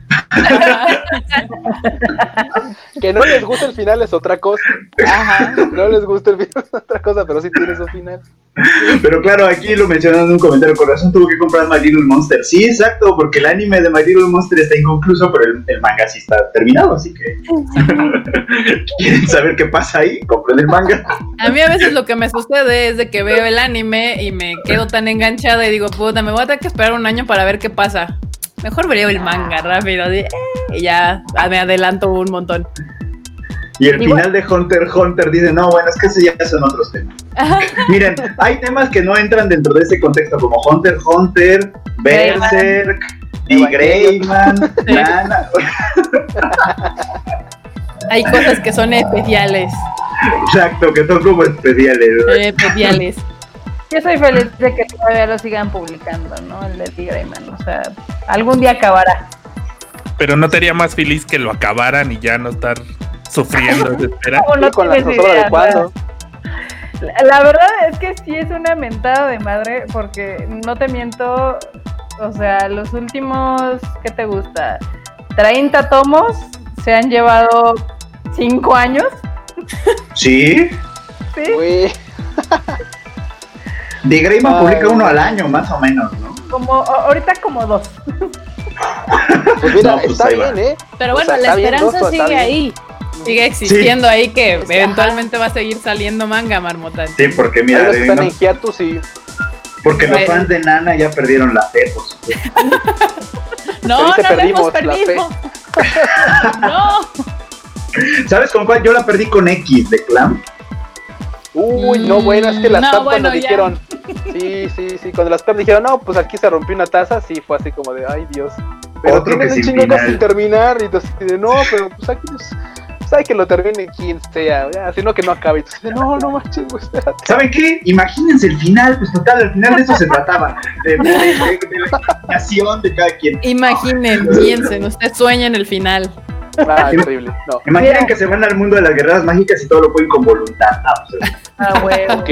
Que no les guste el final es otra cosa. Ajá. No les gusta el final es otra cosa, pero sí tiene su final. Pero claro, aquí lo mencionan en un comentario, con razón tuvo que comprar My Little Monster. Sí, exacto, porque el anime de My Little Monster está inconcluso, pero el, el manga sí está terminado, así que... ¿Quieren saber qué pasa ahí? Compren el manga. A mí a veces lo que me sucede es de que veo el anime y me quedo tan enganchada y digo, puta, me voy a tener que esperar un año para ver qué pasa. Mejor vería el manga rápido eh, y ya me adelanto un montón. Y el final de Hunter Hunter dice, no, bueno, es que ese ya son otros temas. Miren, hay temas que no entran dentro de ese contexto, como Hunter Hunter, Berserk, y Greyman. Nana. Hay cosas que son especiales. Exacto, que son como especiales. ¿no? eh, especiales. Yo soy feliz de que todavía lo sigan publicando, ¿no? El de Tigreman. O sea, algún día acabará. Pero no te haría más feliz que lo acabaran y ya no estar sufriendo de espera. ¿Cómo no Y con la idea, de cuándo. La, verdad es que sí es una mentada de madre porque no te miento, o sea, los últimos, ¿qué te gusta? 30 tomos se han llevado 5 años, Sí, ¿sí? Güey. de Greyman publica uno al año, más o menos, ¿no? Como ahorita como dos. Pues mira, No, pues está va. bien, ¿eh? Pero O bueno, sea, la bien, esperanza sigue bien. ahí. Sigue existiendo ahí que Pues, eventualmente va a seguir saliendo manga, marmota. Sí, porque mira, de- están no- en hiatus y porque los Bueno. fans de Nana ya perdieron la fe, por supuesto. No, no lo hemos perdimos la perdido. no. ¿Sabes con cuál? Yo la perdí con X de Clam. Uy, no, bueno, es que las No, TAP bueno, cuando ya. dijeron, sí, sí, sí, cuando las TAP dijeron, no, pues aquí se rompió una taza, sí, fue así como de, ay Dios. Pero Otro tienes que un sin sin terminar, y de, no, pero pues aquí, pues, sabe que lo termine quien sea, sino que no acabe. No, no manches, güey. ¿Saben qué? Imagínense el final, pues total, al final de eso se trataba. De, de- de- de la imaginación de cada quien. Imaginen, piensen, usted sueña en el final. Ah, terrible, no. Imaginen Mira. que se van al mundo de las guerreras mágicas y todo lo pueden con voluntad. Ah, pues, Ah, huevo. Ok,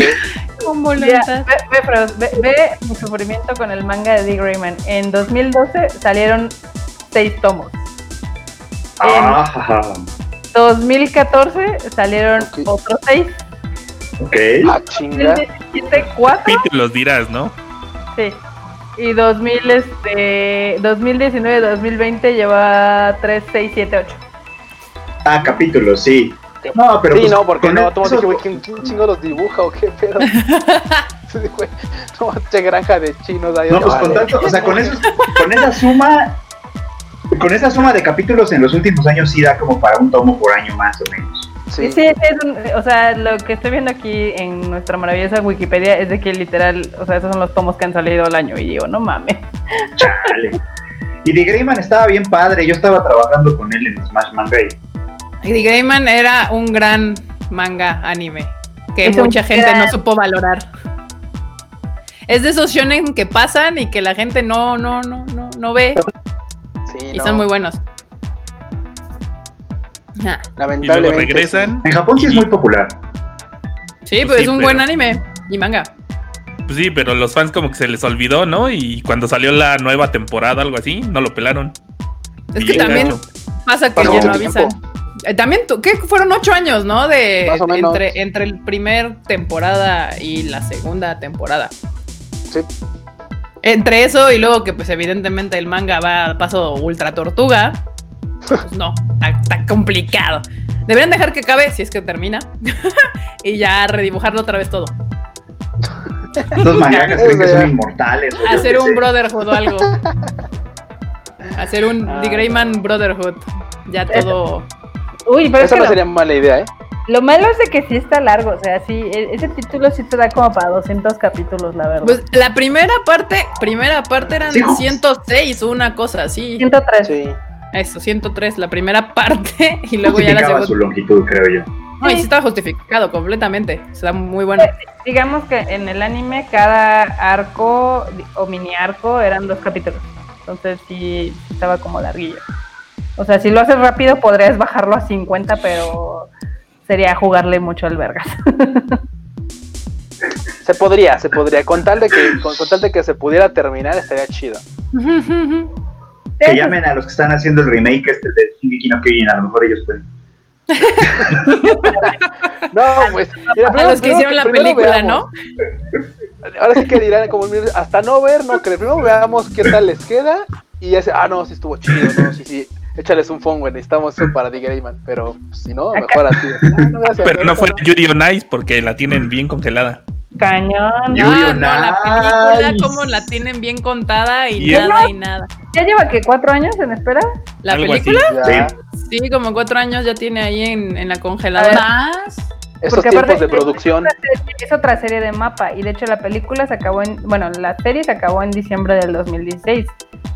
Con Mira, voluntad. ve, ve, Frost, ve- ve mi sufrimiento con el manga de Dick Grayman. En 2012 salieron 6 tomos. ah, ajá. 2014 salieron Ok. otros 6. ok. ah, chinga. 2017 4. los dirás, ¿no? Sí. Y 2000, este, 2019 2020 lleva 3, 6, 7, 8. Ah, capítulos, sí. No, pero sí, pues, no, porque no, tú eso- dije, güey, ¿quién, chingo los dibuja o qué pedo? No, che granja de chinos ahí. No, pues vale. con tanto, o sea, con esos, con esa suma, con esa suma de capítulos en los últimos años sí da como para un tomo por año más o menos. Sí, Sí. sí, es un- o sea, lo que estoy viendo aquí en nuestra maravillosa Wikipedia es de que literal, o sea, esos son los tomos que han salido al año. Y digo, no mames. Chale. Y de Greyman estaba bien padre, yo estaba trabajando con él en Smash Manga y The Greyman era un gran manga anime que Es mucha gente gran- no supo valorar. Es de esos shonen que pasan y que la gente no, no, no, no, no ve Sí, y no, son muy buenos. Ah, Y luego lamentablemente. regresan. En Japón sí es muy popular. Sí, Pues pues sí, es un pero- buen anime y manga. Pues sí, pero los fans como que se les olvidó, ¿no? Y cuando salió la nueva temporada, algo así, no lo pelaron. Es Y que también pasa que ya no avisan. Eh, también, tu- ¿qué? Fueron ocho años, ¿no? De Más o menos. entre, entre el primer temporada y la segunda temporada. Sí. Entre eso y luego que pues evidentemente el manga va a paso ultra tortuga. Pues no, está, está complicado. Deberían dejar que acabe si es que termina. y ya redibujarlo otra vez todo. Los mangakas creen que son inmortales. Hacer un sé. Brotherhood o algo. Hacer un Ah. The Greyman Brotherhood. Ya todo. Uy, pero es Esa que no sería mala idea, ¿eh? Lo malo es de que sí está largo. O sea, sí, e- ese título sí te da como para 200 capítulos, la verdad. Pues la primera parte, primera parte eran Sí. 106, una cosa así. 103. Sí. Eso, 103, la primera parte y luego ya la Justificaba su segunda. longitud, creo yo. No, y sí estaba justificado completamente. Está muy bueno. Digamos que en el anime cada arco o mini arco eran dos capítulos. Entonces sí sí estaba como larguillo. O sea, si lo haces rápido podrías bajarlo a 50, pero sería jugarle mucho al vergas. Se podría, se podría. Con tal de que, con, con tal de que se pudiera terminar, estaría chido. Que llamen a los que están haciendo el remake este de Shingeki no Kyojin, a lo mejor ellos pueden. No, pues. mira, A primero- los que hicieron la película, veamos. ¿no? Ahora sí que dirán como hasta no ver, no creo. Primero veamos qué tal les queda y ya se, ah no, sí estuvo chido, no, sí, sí. Échales un phone, güey, necesitamos eso para The Greyman, pero pues, si no, mejor así. Ah, no, gracias, Pero no fue Yuri on Ice porque la tienen bien congelada. Cañón. Yuri No, on no, la película como la tienen bien contada y Y- nada y nada. ¿Ya lleva que cuatro años en espera? La así. película, Ya, sí, como cuatro años ya tiene ahí en, en la congeladora. Más. Esos Porque tiempos aparte- de producción. Es otra serie de mapa y de hecho la película se acabó en, bueno, la serie se acabó en diciembre del 2016.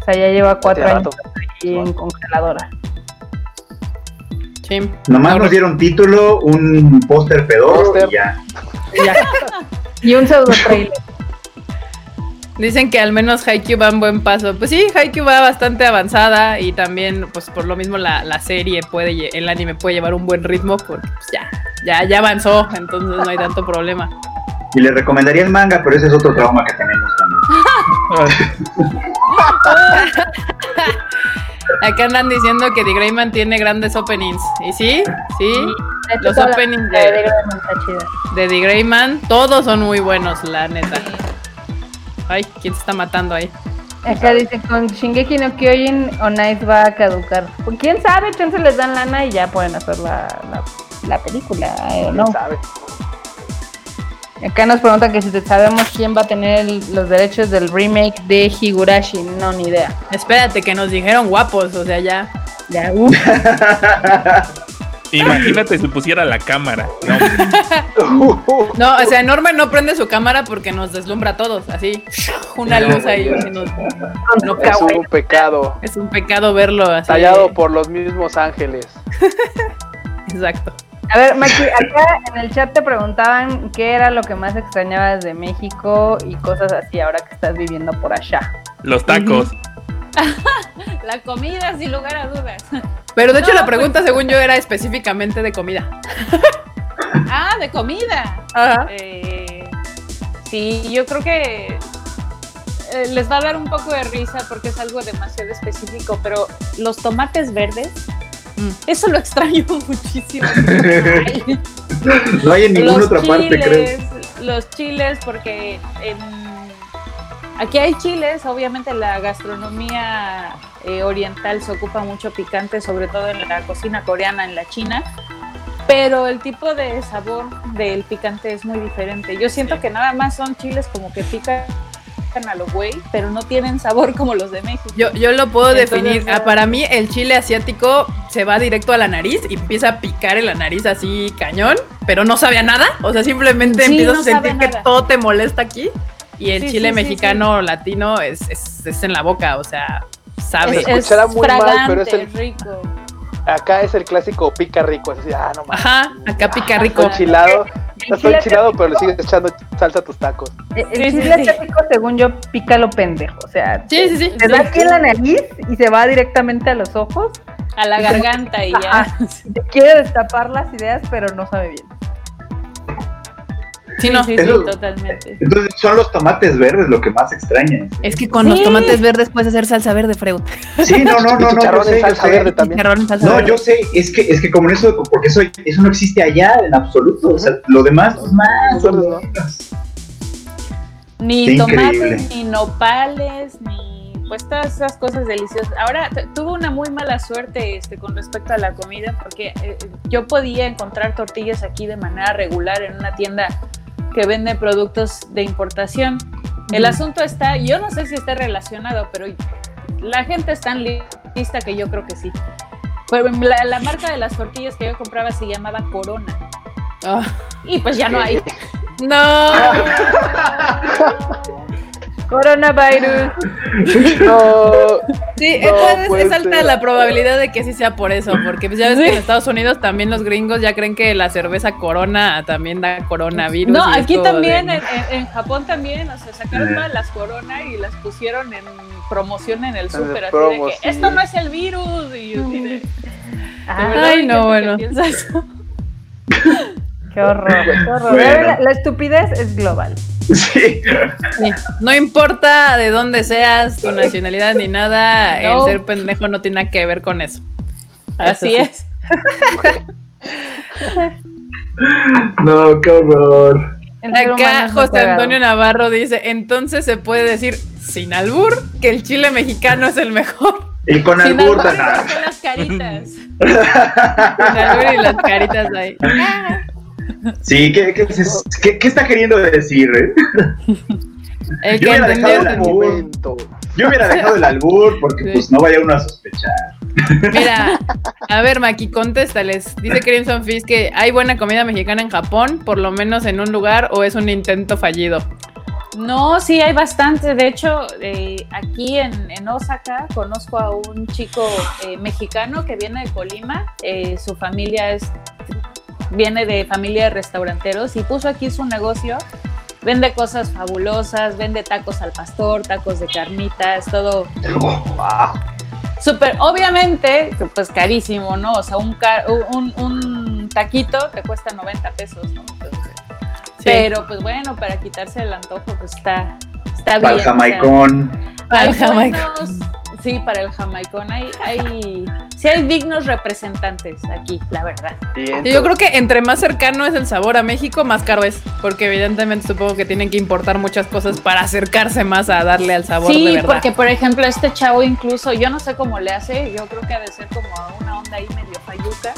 O sea, ya lleva cuatro años ahí en congeladora. Sí. Nomás No, nos dieron título, un póster Póster. y ya. Y un pseudo trailer. Dicen que al menos Haikyuu va en buen paso. Pues sí, Haikyuu va bastante avanzada y también, pues por lo mismo la, la serie puede, el anime puede llevar un buen ritmo porque pues ya, ya, ya avanzó, entonces no hay tanto problema. Y le recomendaría el manga, pero ese es otro trauma que tenemos también. Acá andan diciendo que The Greyman tiene grandes openings. Y sí, sí, Los openings de- Greyman está chida. de The Greyman, todos son muy buenos, la neta. Ay, ¿quién se está matando ahí? Acá dice, con Shingeki no Kyojin Ice va a caducar. Pues, ¿Quién sabe? Chance les dan lana y ya pueden hacer la, la, la película. Know. ¿Quién sabe? Acá nos preguntan que si te- sabemos quién va a tener el- los derechos del remake de Higurashi. No, ni idea. Espérate, que nos dijeron guapos, o sea, ya. Ya, uf. Imagínate si pusiera la cámara. No, No, o sea, Norman no prende su cámara porque nos deslumbra a todos, así. Una luz ahí. nos- no Es un pecado. Es un pecado verlo así. Tallado por los mismos ángeles. Exacto. A ver, Maki, acá en el chat te preguntaban qué era lo que más extrañabas de México y cosas así ahora que estás viviendo por allá. los tacos. La comida, sin lugar a dudas. Pero de hecho No, la pregunta, según yo, era específicamente de comida. Ah, de comida. Ajá. Eh, sí, yo creo que eh, les va a dar un poco de risa porque es algo demasiado específico, pero los tomates verdes, Mm. eso lo extraño muchísimo. No hay en ninguna los otra parte, creo. chiles, los chiles, porque en, aquí hay chiles, obviamente la gastronomía eh, oriental se ocupa mucho picante, sobre todo en la cocina coreana, en la china, pero el tipo de sabor del picante es muy diferente. Yo siento Sí. que nada más son chiles como que pican a lo güey, pero no tienen sabor como los de México. Yo, yo lo puedo Entonces, definir. Ah, para mí, el chile asiático se va directo a la nariz y empieza a picar en la nariz así cañón, pero no sabe a nada. O sea, simplemente Sí, empiezas no a sentir que todo te molesta aquí. Y el Sí, chile sí, sí, mexicano latino es, es, es en la boca, o sea, sabe. es, escuchará muy mal, pero es el- rico. Acá es el clásico pica rico. Es así, ah, no mames. Ajá, acá pica rico. Enchilado. El Está chile enchilado, pero le sigues echando salsa a tus tacos. El, el Sí, chile sí. asiático, según yo, pica lo pendejo. O sea, Sí, sí, sí. te da aquí en la nariz y se va directamente a los ojos. A la garganta y ya. Ajá. Te quiere destapar las ideas, pero no sabe bien. Sí, no. Sí, sí, Eso- totalmente. Entonces son los tomates verdes lo que más extraña. Es que con Sí. los tomates verdes puedes hacer salsa verde, Freud. Sí, no, no, no, no, yo sé, yo salsa sé. verde también. Salsa No, verde. yo sé, es que, es que como en eso, porque eso, eso no existe allá en absoluto. O sea, lo demás, pues más. ¿no? Ni Qué tomates, increíble. ni nopales, ni pues todas esas cosas deliciosas. Ahora tuve una muy mala suerte este, con respecto a la comida porque eh, yo podía encontrar tortillas aquí de manera regular en una tienda que vende productos de importación. El asunto está, yo no sé si está relacionado, pero la gente es tan li- lista que yo creo que sí. Pero la, la marca de las tortillas que yo compraba se llamaba Corona. Ah, Y pues ya no hay. no. Coronavirus. No, Sí, No entonces es alta ser. la probabilidad de que sí sea por eso, porque pues ya ves que en Estados Unidos también los gringos ya creen que la cerveza Corona también da coronavirus. No, aquí también, de- en, en- en Japón también, o sea, sacaron Eh. todas las corona y las pusieron en promoción en el súper, así promo, de que sí. esto no es el virus, y yo así de, ¿de Ah, verdad Ay, no, bueno. Qué horror. Qué horror. Bueno. La, la estupidez es global. Sí. Sí. No importa de dónde seas, tu nacionalidad ni nada, No. el ser pendejo no tiene nada que ver con eso. Así Eso sí. es. No, qué horror. Acá José. Antonio Navarro dice, entonces se puede decir sin albur que el chile mexicano es el mejor. Y con Sin albur, albur, con las caritas. Sin albur y las caritas ahí. Sí, ¿qué, qué, qué- qué está queriendo decir? eh? El Yo que hubiera dejado el albur. momento. Yo hubiera dejado el albur porque Sí. pues no vaya uno a sospechar. Mira, a ver, Maki, contéstales. Dice Crimson Fist que hay buena comida mexicana en Japón, por lo menos en un lugar, o es un intento fallido. No, sí, hay bastante. De hecho, eh, aquí en, en Osaka conozco a un chico eh, mexicano que viene de Colima. Eh, su familia es viene de familia de restauranteros y puso aquí su negocio. Vende cosas fabulosas, vende tacos al pastor, tacos de carnitas, todo súper. Obviamente, pues carísimo, ¿no? O sea, un, un, un taquito te cuesta 90 pesos, ¿no? Entonces, Sí. pero pues bueno, para quitarse el antojo, pues está, está Para bien. el o sea, jamaicón. Para el jamaicón. Sí, para el jamaicón hay, hay, sí hay dignos representantes aquí, la verdad. Yo creo que entre más cercano es el sabor a México, más caro es. Porque evidentemente supongo que tienen que importar muchas cosas para acercarse más a darle al sabor de Sí, verdad. porque por ejemplo este chavo incluso, yo no sé cómo le hace, yo creo que ha de ser como una onda ahí medio fayuca,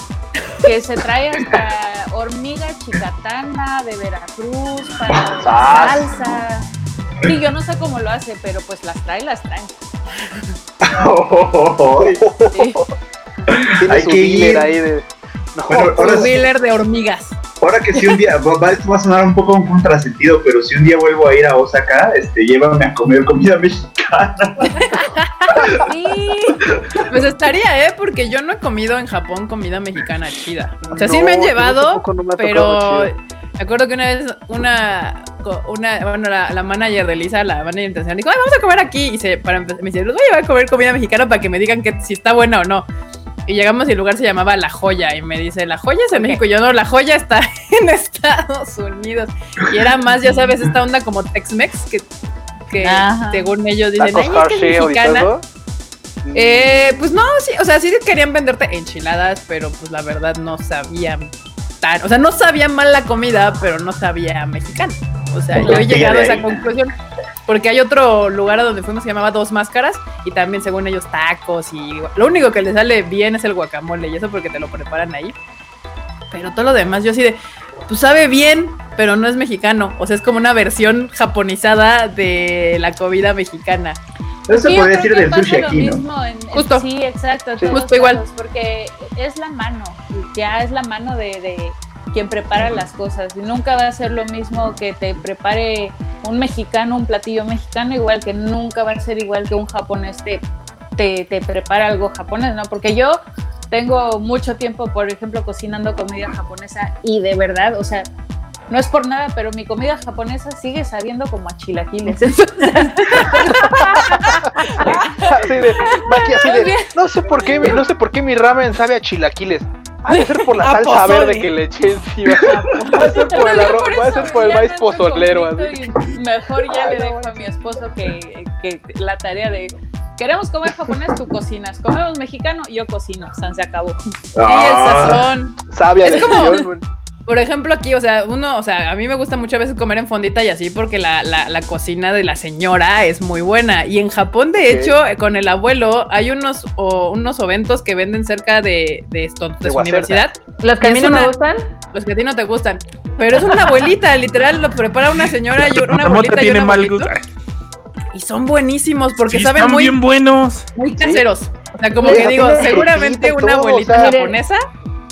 que se trae hasta hormiga chicatana de Veracruz para ¡Sas! salsa. Sí, yo no sé cómo lo hace, pero pues las trae, las trae. Sí. Tiene Hay su que ir. ahí de. No, Bueno, ahora sí- de hormigas. Ahora que si un día, va, va- esto va a sonar un poco un contrasentido, pero si un día vuelvo a ir a Osaka, este, llévame a comer comida mexicana. Sí. Pues estaría, ¿eh? Porque yo no he comido en Japón comida mexicana chida. O sea, sí me han llevado, no me pero. Me acuerdo que una vez una, una bueno, la, la manager de Lisa, la manager intencional, dijo, Ay, vamos a comer aquí. Y se, para me dice, los voy a llevar a comer comida mexicana para que me digan que si está buena o no. Y llegamos y el lugar se llamaba La Joya. Y me dice, ¿La Joya es en. México? Y yo no, La Joya está en Estados Unidos. Y era más, ya sabes, esta onda como Tex-Mex, que, que según ellos dicen, "Ay, es que es mexicana. Eh, pues no, sí, o sea, sí querían venderte enchiladas, pero pues la verdad no sabían tan, o sea, no sabía mal la comida, pero no sabía mexicana. O sea, yo he llegado a esa conclusión porque hay otro lugar a donde fuimos que llamaba Dos Máscaras y también según ellos tacos y lo único que les sale bien es el guacamole y eso porque te lo preparan ahí. Pero todo lo demás yo así de pues sabe bien, pero no es mexicano, o sea, es como una versión japonizada de la comida mexicana. Eso se Sí, decir del sushi aquí, ¿no? mismo en- en- Justo. Sí, exacto. Sí. todos Justo igual. Porque es la mano, ya es la mano de, de quien prepara las cosas. Y nunca va a ser lo mismo que te prepare un mexicano, un platillo mexicano, igual que nunca va a ser igual que un japonés te, te, te prepara algo japonés, ¿no? Porque yo tengo mucho tiempo, por ejemplo, cocinando comida japonesa y de verdad, o sea, no es por nada, pero mi comida japonesa sigue sabiendo como a chilaquiles. Así de, Maki, así de, no sé por qué, mi- no sé por qué mi ramen sabe a chilaquiles. Ha de ser por la A salsa pozole. verde que le eché encima. Va a ser por el arroz, va a ser por el maíz pozolero. así. Mejor ya Ay, le no, dejo a mi esposo que, que la tarea de queremos comer japonés, tú cocinas. Comemos mexicano, yo cocino. San se acabó. Y el Ah, sazón. Sabia Es como- decisión, güey. Por ejemplo, aquí, o sea, uno, o sea, a mí me gusta muchas veces comer en fondita y así porque la, la, la cocina de la señora es muy buena. Y en Japón, de hecho, con el abuelo, hay unos, o, unos eventos que venden cerca de, de, esto, de De su universidad, Los que a mí no me una- gustan, los que a ti no te gustan. Pero es una abuelita, literal, lo prepara una señora y una abuelita y tiene un mal gusto. Y son buenísimos porque Sí, saben están muy, bien buenos. muy caseros. O sea, como Sí, que digo, seguramente y una todo, abuelita o sea, japonesa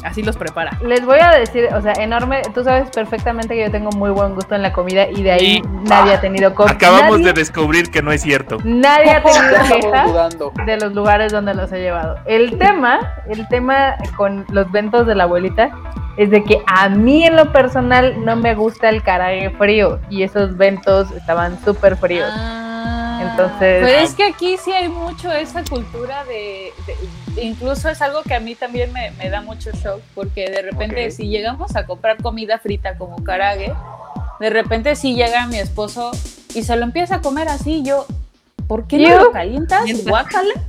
así los prepara. les voy a decir, o sea, enorme, tú sabes perfectamente que yo tengo muy buen gusto en la comida y de ahí nadie ha tenido co- Acabamos nadie, de descubrir que no es cierto. nadie ha tenido quejas dudando. de los lugares donde los he llevado. El tema, el tema con los ventos de la abuelita es de que a mí en lo personal no me gusta el carague frío y esos ventos estaban súper fríos. Ah, Entonces- Pero es que aquí sí hay mucho esa cultura de. de- incluso es algo que a mí también me, me da mucho shock, porque de repente, si llegamos a comprar comida frita como karague, de repente sí llega mi esposo y se lo empieza a comer así, yo, ¿por qué no lo calientas? Calienta. Guácala.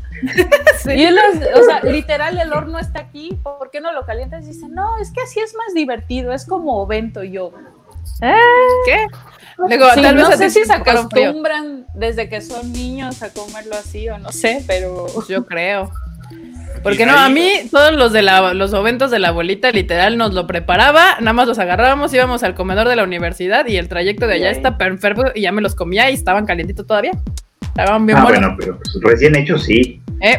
Sí. Y él, o sea, literal, el horno está aquí, ¿por qué no lo calientas? Y dice, no, es que así es más divertido, es como ovento. Y yo, Ah, ¿Qué? Sí, tal vez no a sé si se acostumbran desde que son niños a comerlo así o no sé, pero yo creo. Porque no, a mí todos los de la, los oventos de la abuelita literal nos lo preparaba, nada más los agarrábamos, íbamos al comedor de la universidad y el trayecto de allá está perfecto y ya me los comía y estaban calientitos todavía. Estaban bien Ah, buenos. bueno, pero pues, recién hecho sí. ¿eh?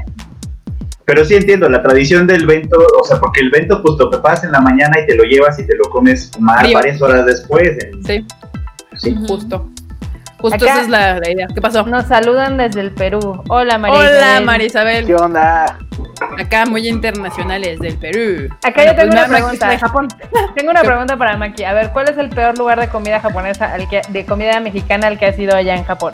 Pero sí entiendo, la tradición del vento, o sea, porque el vento pues lo preparas en la mañana y te lo llevas y te lo comes más Frío. varias horas después. en- Sí, sí. justo. Justo Acá- esa es la, la idea. ¿Qué pasó? Nos saludan desde el Perú. Hola, María. Hola, Isabel. Marisabel. ¿Qué onda? Acá muy internacionales del Perú. Acá Bueno, yo tengo pues, una pregunta. De Japón. Tengo una pregunta para Maki. A ver, ¿cuál es el peor lugar de comida japonesa, al que, de comida mexicana al que has ido allá en Japón?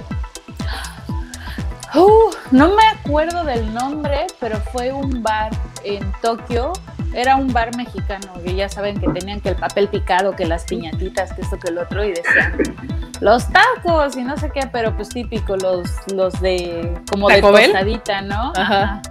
Uh, no me acuerdo del nombre, pero fue un bar en Tokio. Era un bar mexicano, que ya saben que tenían que el papel picado, que las piñatitas, que esto, que el otro, y decían los tacos y no sé qué, pero pues típico, los, los de como de tostadita, ¿no? Ajá.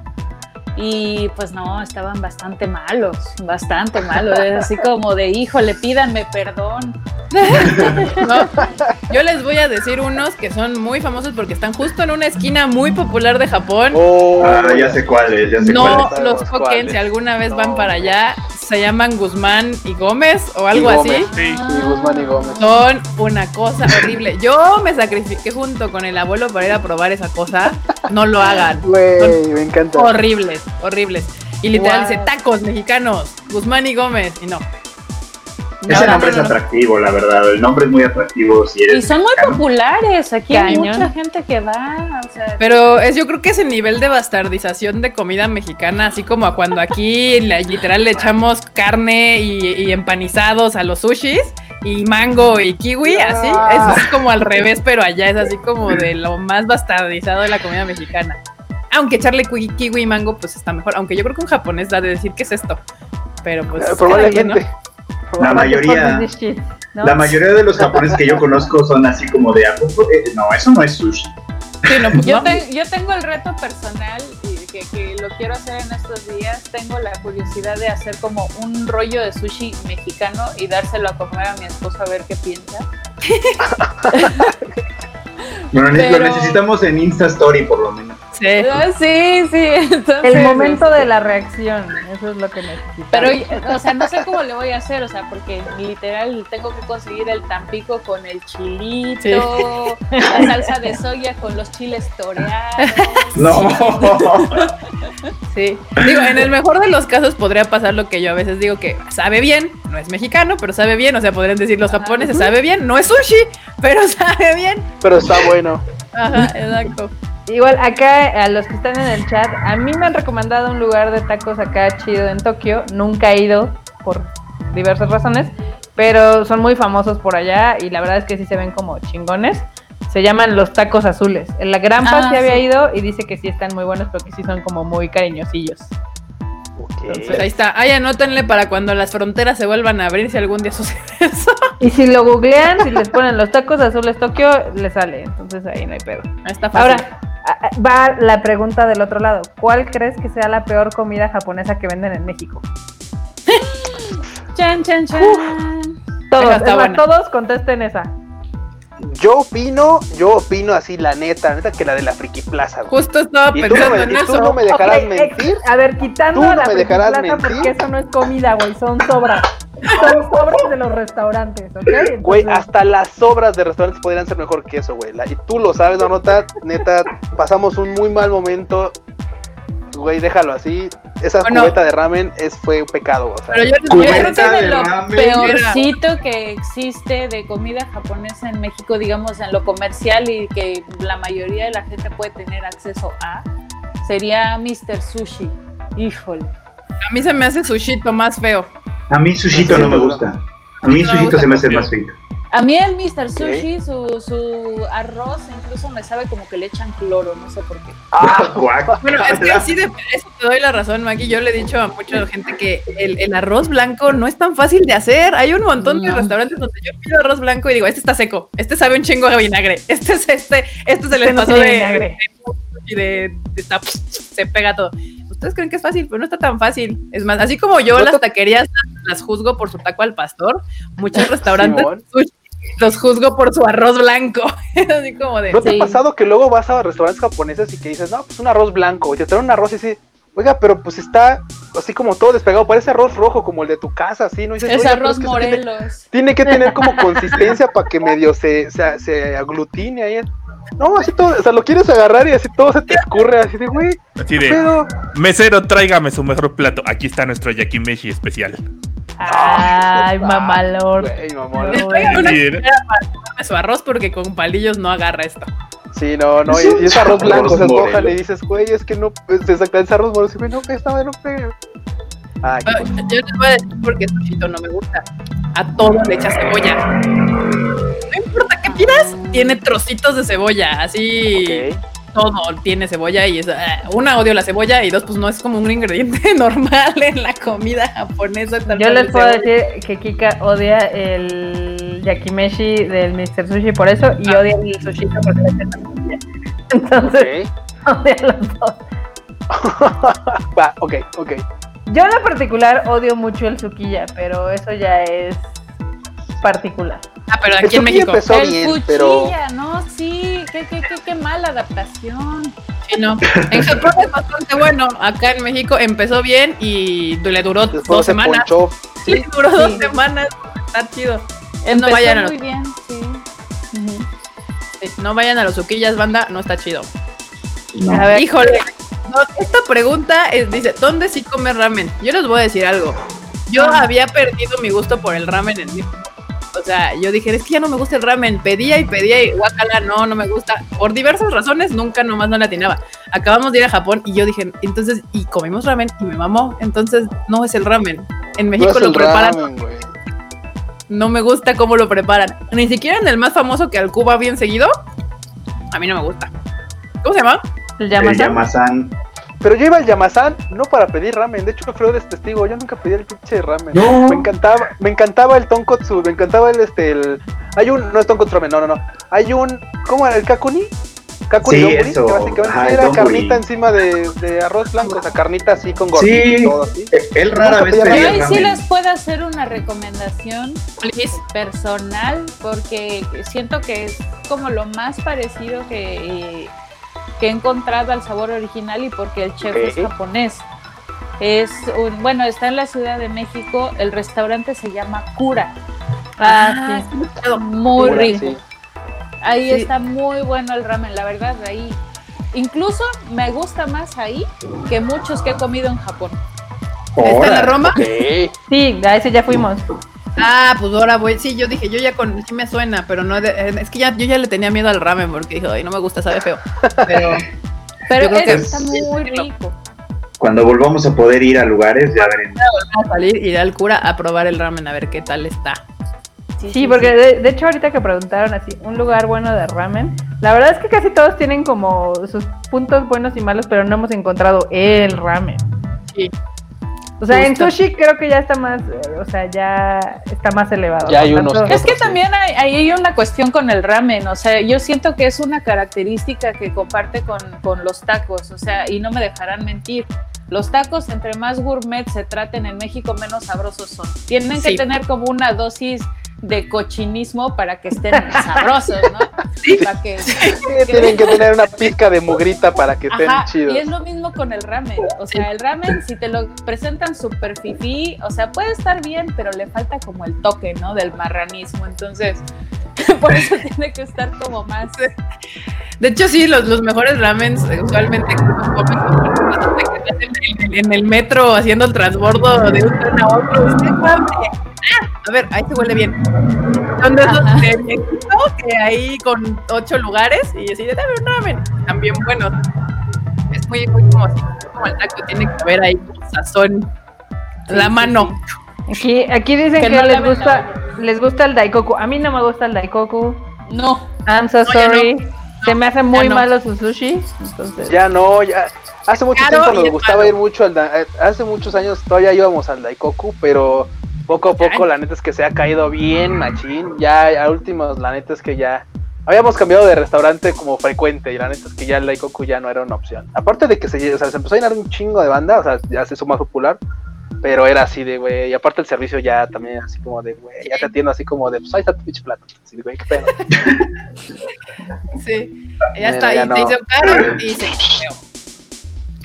Y pues no, estaban bastante malos, bastante malos. Así como de, híjole, pídanme perdón. yo les voy a decir unos que son muy famosos porque están justo en una esquina muy popular de Japón. Oh, Ah, ya sé cuál es, ya sé No cuál es. los toquen cuáles. si alguna vez No. van para allá. Se llaman Guzmán y Gómez o algo Y así. Sí. Y Guzmán y Gómez. Son una cosa horrible. Yo me sacrifiqué junto con el abuelo para ir a probar esa cosa. No lo hagan. Güey, me encanta. Horribles, horribles. Y literal Wow. dice tacos mexicanos, Guzmán y Gómez. Y no. Ese No, nombre no, no, es atractivo, la verdad. El nombre es muy atractivo. Si Y son muy populares, aquí hay Cañón. mucha gente que va, o sea, Pero es, yo creo que es el nivel de bastardización de comida mexicana, así como a cuando aquí la- literal le echamos carne y, y empanizados a los sushis y mango y kiwi, así. Eso es como al revés, pero allá es así como de lo más bastardizado de la comida mexicana. Aunque echarle ki- kiwi y mango, pues está mejor. Aunque yo creo que un japonés da de decir qué es esto. Pero pues. Cada quien, ¿no? Probablemente. La mayoría, This shit, ¿no? la mayoría de los japoneses que yo conozco son así como de, ¿a poco? Eh, no, eso no es sushi. Sí, no, pues yo, te- yo tengo el reto personal y que, que lo quiero hacer en estos días. Tengo la curiosidad de hacer como un rollo de sushi mexicano y dárselo a comer a mi esposo a ver qué piensa. Bueno, Pero- lo necesitamos en Insta Story por lo menos. Sí. Ah, Sí, sí. entonces, El momento este, de la reacción, eso es lo que necesitamos. Pero, o sea, no sé cómo le voy a hacer, o sea, porque literal tengo que conseguir el tampico con el chilito, la salsa de soya con los chiles toreados. No. Sí. Digo, en el mejor de los casos podría pasar lo que yo a veces digo que sabe bien, no es mexicano, pero sabe bien. O sea, podrían decir los japoneses, sabe bien, no es sushi, pero sabe bien. Pero está bueno. Ajá, exacto. Igual acá a los que están en el chat, a mí me han recomendado un lugar de tacos acá chido en Tokio. Nunca he ido por diversas razones, pero son muy famosos por allá y la verdad es que sí se ven como chingones. Se llaman los tacos azules. En la Gran Paz Ah, sí había ido y dice que sí están muy buenos, pero que sí son como muy cariñosillos. Entonces ahí está. Ahí anótenle para cuando las fronteras se vuelvan a abrir si algún día sucede eso. Y si lo googlean, si les ponen los tacos azules Tokio, les sale. Entonces ahí no hay pedo. Ahí está fácil. Ahora, va la pregunta del otro lado. ¿Cuál crees que sea la peor comida japonesa que venden en México? Chan, chan, chan. Todos, es más, todos contesten esa. Yo opino, yo opino así, la neta, la neta, que la de la Friki Plaza. güey. Justo estaba Y tú no pensando me- en y tú eso. no me dejarás mentir. A ver, quitando no la me dejarás Friki Plaza, mentir. porque eso no es comida, güey, son sobras. Son sobras de los restaurantes, ¿ok? Entonces, Güey, hasta las sobras de restaurantes podrían ser mejor que eso, güey. La- Y tú lo sabes, la nota, neta, pasamos un muy mal momento. Güey, déjalo así. Esa Bueno. cubeta de ramen es, fue un pecado, o sea. Pero yo, yo creo que de de lo ramen, peorcito que existe de comida japonesa en México, digamos en lo comercial y que la mayoría de la gente puede tener acceso a, sería Mr. Sushi. Híjole. a mí se me hace sushito más feo. A mí Sushito no me gusta. A mí No Sushito se me hace más frito. A mí el Mr. Sushi, su, su arroz, incluso me sabe como que le echan cloro, no sé por qué. Ah, guac. Bueno, es que sí, de, eso te doy la razón, Maki. Yo le he dicho a mucha gente que el, el arroz blanco no es tan fácil de hacer. Hay un montón de No. restaurantes donde yo pido arroz blanco y digo, este está seco, este sabe un chingo de vinagre, este es este, este se les Este no pasó tiene de, vinagre. y de, de- está- se pega todo. Ustedes creen que es fácil, pero no está tan fácil. Es más, así como yo No las taquerías las juzgo por su taco al pastor, muchos restaurantes sushi los juzgo por su arroz blanco. así como de. ¿No te Sí. ha pasado que luego vas a restaurantes japoneses y que dices, no, pues un arroz blanco, y te traen un arroz y así, oiga, pero pues está así como todo despegado, parece arroz rojo como el de tu casa, así, ¿no? Y dices, Es "Oiga, pero arroz tiene- Morelos. Tiene que tener como consistencia para que medio se, se, se aglutine ahí. No, así todo, o sea, lo quieres agarrar y así todo se te escurre, así de, güey, Así de, pero... mesero, tráigame su mejor plato. Aquí está nuestro yakimeshi especial. Ay, mamalor. Güey, para comerme su arroz porque con palillos no agarra esto. Sí, no, no, y, y es arroz blanco, se Morelos. le dices, güey, es que no, es exactamente es arroz morelos, y güey, no, esta madre no pega. Ay, Ah, Yo les voy a decir porque sushito no me gusta. A todo le echa cebolla. No importa pidas, tiene trocitos de cebolla. Así todo tiene cebolla y es, ah, una odio la cebolla y dos pues no es como un ingrediente normal en la comida japonesa. Yo les puedo cebolla. decir que Kika odia el yakimeshi del Mr. Sushi por eso y Ah. odia el sushito porque le echan cebolla. Entonces, Ok. odia los dos. Va, ok, ok. Yo en lo particular odio mucho el sukiya, pero eso ya es particular. Ah, pero aquí en México. empezó el bien, cuchilla, pero... ¿no? Sí, qué, qué, qué, qué mala adaptación. Sí, no. En Japón es bastante bueno. Acá en México empezó bien y le duró Después dos se semanas. ponchó. Le duró dos Sí. semanas. Está chido. Empezó vayan a los- muy bien, sí. Ujú. Sí, No vayan a los suquillas, banda, no está chido. A ver, Híjole, no, esta pregunta es, dice, ¿dónde sí comer ramen? Yo les voy a decir algo. Yo Ah. había perdido mi gusto por el ramen en México. O sea, yo dije, es que ya no me gusta el ramen. Pedía y pedía y guacala, no, no me gusta. Por diversas razones, nunca nomás no la atinaba. Acabamos de ir a Japón y yo dije, entonces, y comimos ramen y me mamó. Entonces, no es el ramen. En México lo preparan, ramen, no me gusta cómo lo preparan. Ni siquiera en el más famoso que al Cuba bien seguido, a mí no me gusta. ¿Cómo se llama? ¿el El Yamazan? Pero yo iba al Yamazán no para pedir ramen. De hecho, Flor es testigo. Yo nunca pedí el pinche ramen. No. Me encantaba, me encantaba el tonkotsu. Me encantaba el este. El, hay un. No es tonkotsu ramen, no, no, no. Hay un. ¿Cómo era? ¿El kakuni? Kakuni Sí, donburi, eso. que básicamente Ajá, era donburi. carnita encima de, de arroz blanco. O sea, carnita así con gordito y Sí, todo así. eh, él rara vez Yo pedía ahí sí les puedo hacer una recomendación Please. personal porque siento que es como lo más parecido que, que he encontrado al sabor original y porque el chef es Ok. japonés. Es un, bueno, está en la Ciudad de México, el restaurante se llama Cura. Ah, sí. Muy Pura, rico. sí. Ahí Sí. está muy bueno el ramen, la verdad, ahí. Incluso me gusta más ahí que muchos que he comido en Japón. ¿Está en la Roma? Ok. Sí, a ese ya fuimos. Ah, pues ahora voy. Sí, yo dije, yo ya con. Sí me suena, pero no. de- eh, es que ya, yo ya le tenía miedo al ramen porque dije, ay, no me gusta, sabe feo. Pero. Pero creo que está es- muy rico. Cuando volvamos a poder ir a lugares, ya veremos. Vamos a salir, iré al cura a probar el ramen a ver qué tal está. Sí, porque de, de hecho ahorita que preguntaron así, un lugar bueno de ramen, la verdad es que casi todos tienen como sus puntos buenos y malos, pero no hemos encontrado el ramen. Sí. O sea, en sushi creo que ya está más, eh, o sea, ya está más elevado. Ya hay ¿no? unos Tanto- Es que también hay, ahí hay una cuestión con el ramen, o sea, yo siento que es una característica que comparte con, con los tacos, o sea, y no me dejarán mentir. Los tacos, entre más gourmet se traten en México, menos sabrosos son. Tienen que tener como una dosis de cochinismo para que estén sabrosos, ¿no? Para que, Sí, tienen que tener una pizca de mugrita para que estén Ajá, chidos. y es lo mismo con el ramen. O sea, el ramen, si te lo presentan súper fifí, o sea, puede estar bien, pero le falta como el toque, ¿no? Del marranismo. Entonces, por eso tiene que estar como más. De hecho, sí, los, los mejores ramens usualmente en, el- en el metro haciendo el transbordo de un tren a otro. Ah, a ver, ahí se huele bien. Son de esos de viejito que hay con ocho lugares y así de dame un ramen. También buenos. Es muy, muy como así, como el taco, tiene que haber ahí como sazón. Sí, la sí, mano. Aquí, aquí dicen Que que, no les gusta, les gusta el daikoku. A mí no me gusta el daikoku. No. I'm so No, sorry. Se me hace muy no. malo su sushi. Entonces, Ya no, ya. Hace mucho Caro tiempo nos gustaba malo. ir mucho al. da- eh, Hace muchos años todavía íbamos al Daikoku, pero poco a poco la neta es que se ha caído bien, machín. Ya a últimos, la neta es que ya. Habíamos cambiado de restaurante como frecuente y la neta es que ya el Daikoku ya no era una opción. Aparte de que se, o sea, se empezó a llenar un chingo de banda, o sea, ya se hizo más popular. Pero era así de, güey, y aparte el servicio ya también así como de, güey, ya te atiendo así como de, pues ahí está tu pinche plato. Así de, güey, qué pedo. Sí, ya está, y no. se hizo caro y se.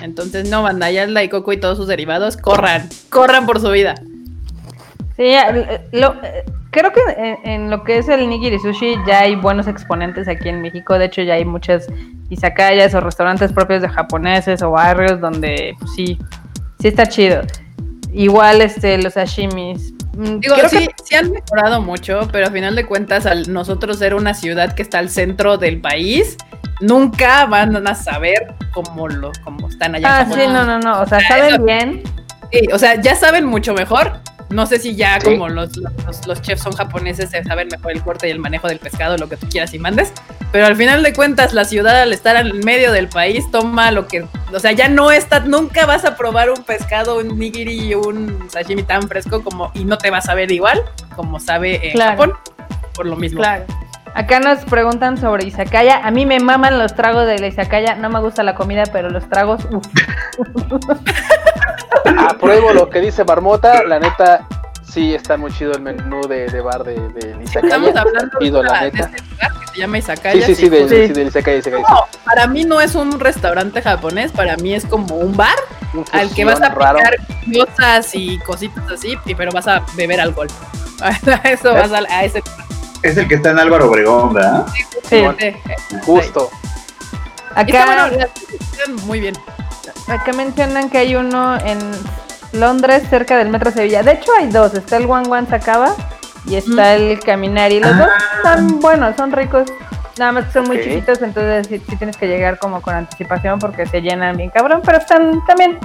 Entonces, no, banda, ya el Daikoku y todos sus derivados, corran, corran por su vida. Sí, lo- creo que en, en lo que es el nigiri sushi ya hay buenos exponentes aquí en México. De hecho, ya hay muchas izakayas o restaurantes propios de japoneses o barrios donde pues, sí, sí está chido. Igual este los sashimis. Mm, Digo, creo sí, que- sí han mejorado mucho, pero a final de cuentas, al nosotros ser una ciudad que está al centro del país, nunca van a saber cómo lo cómo están allá. Ah, sí, no, no, no. O sea, saben eso- bien. Sí, o sea, ya saben mucho mejor. No sé si ya Sí. como los, los, los chefs son japoneses, se saben mejor el corte y el manejo del pescado, lo que tú quieras y mandes. Pero al final de cuentas, la ciudad al estar en medio del país toma lo que... O sea, ya no está... Nunca vas a probar un pescado, un nigiri y un sashimi tan fresco como... Y no te va a saber igual como sabe en Claro. Japón. Por lo mismo. Claro. Acá nos preguntan sobre izakaya. A mí me maman los tragos de la izakaya. No me gusta la comida, pero los tragos, uff. Apruebo lo que dice Marmota, la neta, sí está muy chido el menú de, de bar de, de Izakaya. Estamos hablando de, la de neta. este lugar que se llama Sí, Izakaya. sí, sí, del, sí. sí, del Izakaya, Izakaya, sí. No, para mí no es un restaurante japonés, para mí es como un bar Un al que vas a picar cosas y cositas así, pero vas a beber alcohol. A eso vas a, a ese Es el que está en Álvaro Obregón, ¿verdad? Sí. eh, Justo. y está Acá, bueno, están muy bien. Acá mencionan que hay uno en Londres, cerca del Metro Sevilla. De hecho, hay dos. Está el One One Sacaba y está el Caminari. Los dos están buenos, son ricos. Nada más que son muy Ok. chiquitos, entonces sí, sí tienes que llegar como con anticipación porque se llenan bien cabrón, pero están también.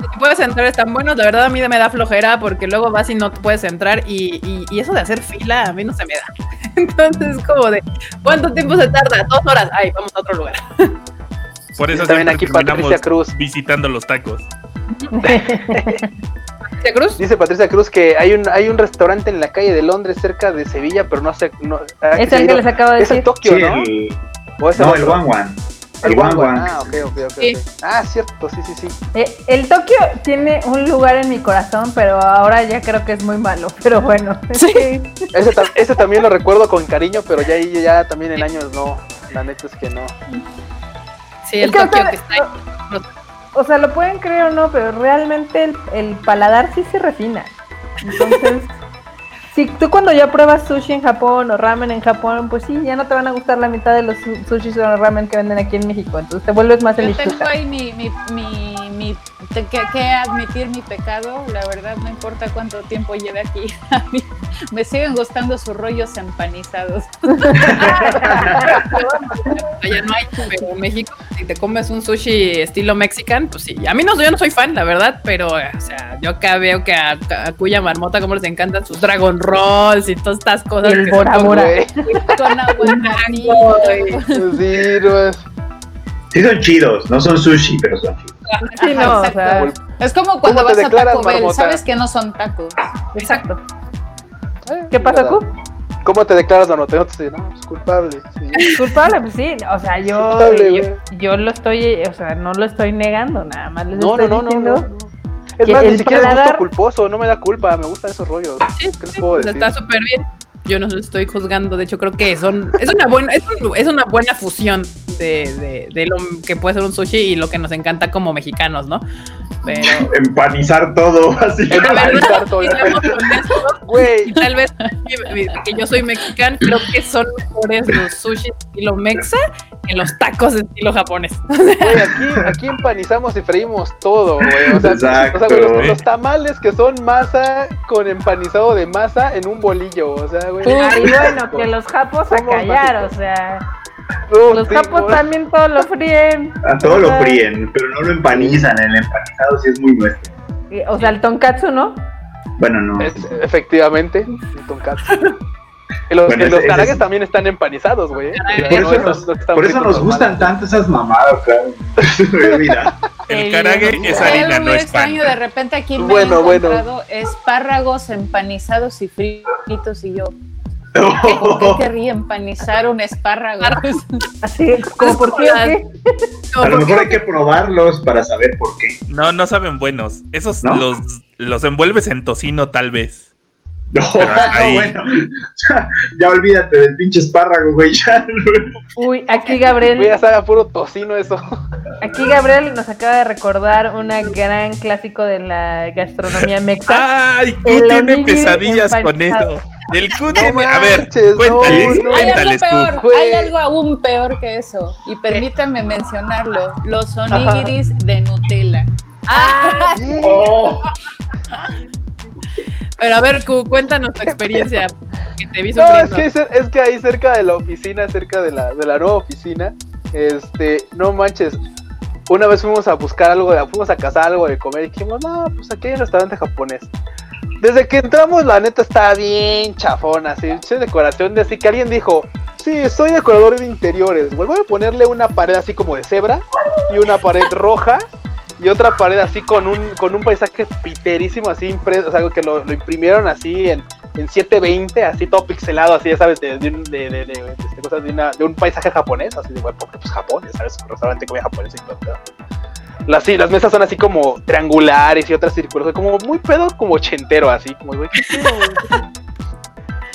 Si puedes entrar, están buenos. La verdad, a mí me da flojera porque luego vas y no puedes entrar. Y, y- y eso de hacer fila, a mí no se me da. Entonces, es como de, ¿cuánto tiempo se tarda? Dos horas. Ay, vamos a otro lugar. Por eso También aquí Patricia Cruz. visitando los tacos. ¿De Cruz? Dice Patricia Cruz que hay un hay un restaurante en la calle de Londres cerca de Sevilla, pero no sé. No, ah, Es el que les acabo de Es en decir. Tokio, Sí, ¿no? el, ¿O es no, el? One One. El El One One One. One. Ah, ok, ok, ok. Sí. Ah, cierto, sí, sí, sí. Eh, el Tokio tiene un lugar en mi corazón, pero ahora ya creo que es muy malo. Pero bueno, Sí. Ese, ta- ese también lo recuerdo con cariño, pero ya, ahí ya también en años no. La neta es que no. Sí, Es el que, Tokio o sea, que está ahí. O sea, lo pueden creer o no, pero realmente el, el paladar sí se refina. Entonces, si tú cuando ya pruebas sushi en Japón o ramen en Japón, pues sí, ya no te van a gustar la mitad de los su- sushis o ramen que venden aquí en México. Entonces te vuelves más Yo tengo elitista. ahí mi, mi, mi, mi- te- que, que admitir mi pecado, la verdad no importa cuánto tiempo lleve aquí, a mí me siguen gustando sus rollos empanizados. Allá no hay, pero en México, si te comes un sushi estilo mexican, pues sí. A mí no, yo no soy fan, la verdad, pero, eh, o sea, yo acá veo que a, a Cuya Marmota, como les encantan sus Dragon Rolls y todas estas cosas. Y el que son Bora Bora. Con agua Sí son chidos, no son sushi, pero son chidos. Sí, no, o sea, Es como cuando ¿Cómo te vas a Taco Bell, Marmota? sabes que no son tacos. exacto. eh, ¿Qué pasa. Q? ¿Cómo te declaras? Te dices, no, pues culpable. sí. Culpable, pues sí. O sea, yo, Culpable, yo, yo lo estoy, o sea, no lo estoy negando, nada más les No, no, estoy no, no, diciendo. no. no. Es que más, ni el siquiera es gusto paladar- culposo, no me da culpa, me gustan esos rollos. Sí, ¿Qué les puedo pues decir? está súper bien. Yo no los estoy juzgando, de hecho creo que son es una buena es, un- es una buena fusión de, de, de lo que puede ser un sushi y lo que nos encanta como mexicanos, ¿no? Pero Empanizar todo, así. verdad, Empanizar todo Güey, tal vez que yo soy mexicano, creo que son mejores los sushi estilo mexa que los tacos estilo japonés. güey, aquí, aquí empanizamos y freímos todo, güey. O sea, Exacto. o sea, güey, los, los tamales que son masa con empanizado de masa en un bolillo, o sea, güey. Ay, bueno, que los japos a callar, o sea, los sí, japos güey. también todo lo fríen. A todo lo O sea, fríen, pero no lo empanizan. El empanizado sí es muy nuestro. O sea, el tonkatsu, ¿no? Bueno, no. Es- efectivamente, un tonkatsu. Y los, Bueno, y los ese- karages ese- también están empanizados, güey. Por no eso nos, no están por eso fritos nos normales. gustan tanto esas mamadas, claro. Olvidado. El karage es harina, no es pan. de repente aquí me Bueno, he bueno. encontrado espárragos empanizados y fritos y yo, ¿por qué querría empanizar un espárrago? Así, como por qué. A lo mejor hay que probarlos para saber por qué. No, no saben buenos. Esos ¿No? los, los envuelves en tocino, tal vez. No, Pero no, ahí- bueno. Ya, ya olvídate del pinche espárrago, güey. Ya. Uy, aquí Gabriel, ya sabe a puro tocino eso. aquí Gabriel nos acaba de recordar un gran clásico de la gastronomía mexa. ¡Ay! Q tiene pesadillas con eso. El Q tiene. A ver, manches, cuéntales, no, no. Hay algo peor, tú. Hay algo aún peor que eso. Y permítanme mencionarlo, los onigiris de Nutella. Ah, Oh, Pero a ver, Q, cuéntanos tu experiencia. Que te vi No, es que, es que ahí cerca de la oficina, cerca de la, de la nueva oficina, este, no manches. Una vez fuimos a buscar algo, fuimos a cazar algo de comer y dijimos, no, pues aquí hay un restaurante japonés. Desde que entramos, la neta estaba bien chafona, así, decoración de así que alguien dijo, sí, soy decorador de interiores, vuelvo a ponerle una pared así como de cebra y una pared roja y otra pared así con un, con un paisaje piterísimo así impreso, o sea, que lo, lo imprimieron así en, en 720, así todo pixelado, así, ya sabes, de, de, un- de, este, de, una- de un paisaje japonés, así de, bueno, porque pues Japón, ya sabes, un restaurante comida japonés y todo. Las, sí, las mesas son así como triangulares y otras círculos, como muy pedo, como ochentero, así, como, güey.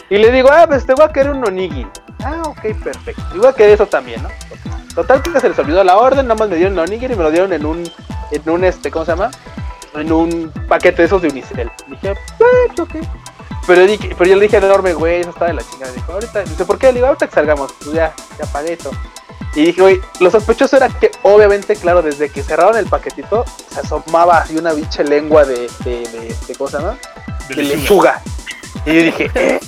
Y le digo, ah, pues te voy a querer un onigiri. Ah, ok, perfecto. Y voy a querer eso también, ¿no? Total que se les olvidó la orden, nada más me dieron el onigiri y me lo dieron en un, en un, este, ¿cómo se llama? En un paquete de esos de Unicel. Dije, pues, ok. Pero, dije- pero yo le dije enorme, güey, eso está de la chingada. Dijo, ahorita, dice, ¿por qué? Le digo, ahorita que salgamos, pues ya, ya pagué eso. Y dije, güey, lo sospechoso era que, obviamente, claro, desde que cerraron el paquetito, se asomaba así una biche lengua de, de, de, de ¿cómo se llama? De de lechuga. lechuga. Y yo dije, ¿eh?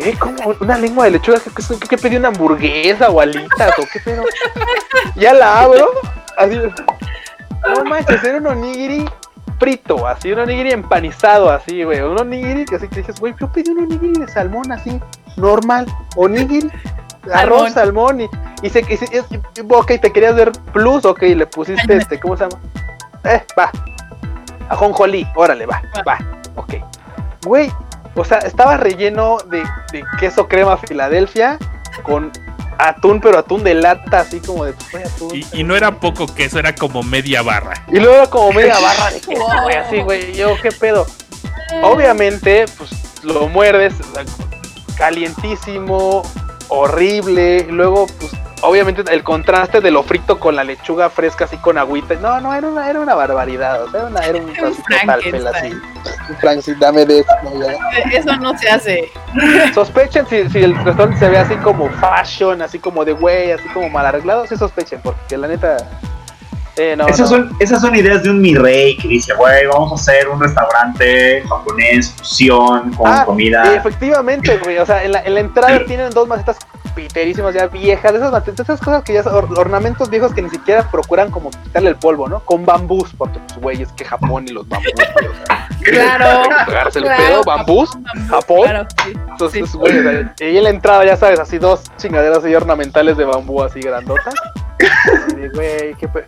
¿Eh? ¿Cómo? ¿Una lengua de lechuga? ¿Qué, qué, qué pedí? ¿Una hamburguesa o alitas o qué pedo? Ya la abro, así. No manches, era un onigiri frito, así, un onigiri empanizado, así, güey. Un onigiri que así que dices, güey, yo pedí un onigiri de salmón así, normal. Onigiri, arroz, salmón, y, y se, y se- y- ok, te querías ver plus, ok, le pusiste este, ¿cómo se llama? Eh, va. Ajonjolí, órale, va, va, ok. Güey, o sea, estaba relleno de, de queso crema Filadelfia con atún, pero atún de lata, así como de, pues, atún. Y, y no era poco queso, era como media barra. Y luego era como media barra de queso, güey, así, güey. Yo, ¿qué pedo? Obviamente, pues lo muerdes, calientísimo, horrible. y Luego, pues, obviamente, el contraste de lo frito con la lechuga fresca, así con agüita. No, no, era una, era una barbaridad. O sea, una, era un fel así. Un Frankenstein, dame de eso, no. Eso no se hace. Sospechen si, si el restaurante se ve así como fashion, así como de güey, así como mal arreglado, sí sospechen, porque la neta. No, esas, no. Son, esas son ideas de un mi rey que dice, güey, vamos a hacer un restaurante japonés, fusión, con Ah, comida. Efectivamente, güey. O sea, en la, en la entrada tienen dos macetas piterísimas ya viejas, de esas, macetas, esas cosas que ya son or- ornamentos viejos que ni siquiera procuran como quitarle el polvo, ¿no? Con bambús, porque pues güey, es que Japón y los bambús, güey, o sea, Claro. pegarse el Claro, pedo, bambús, Japón. Claro, sí. Entonces, güey, o sea, y en la entrada, ya sabes, así dos chingaderas ahí ornamentales de bambú así grandotas. Y güey, qué pe-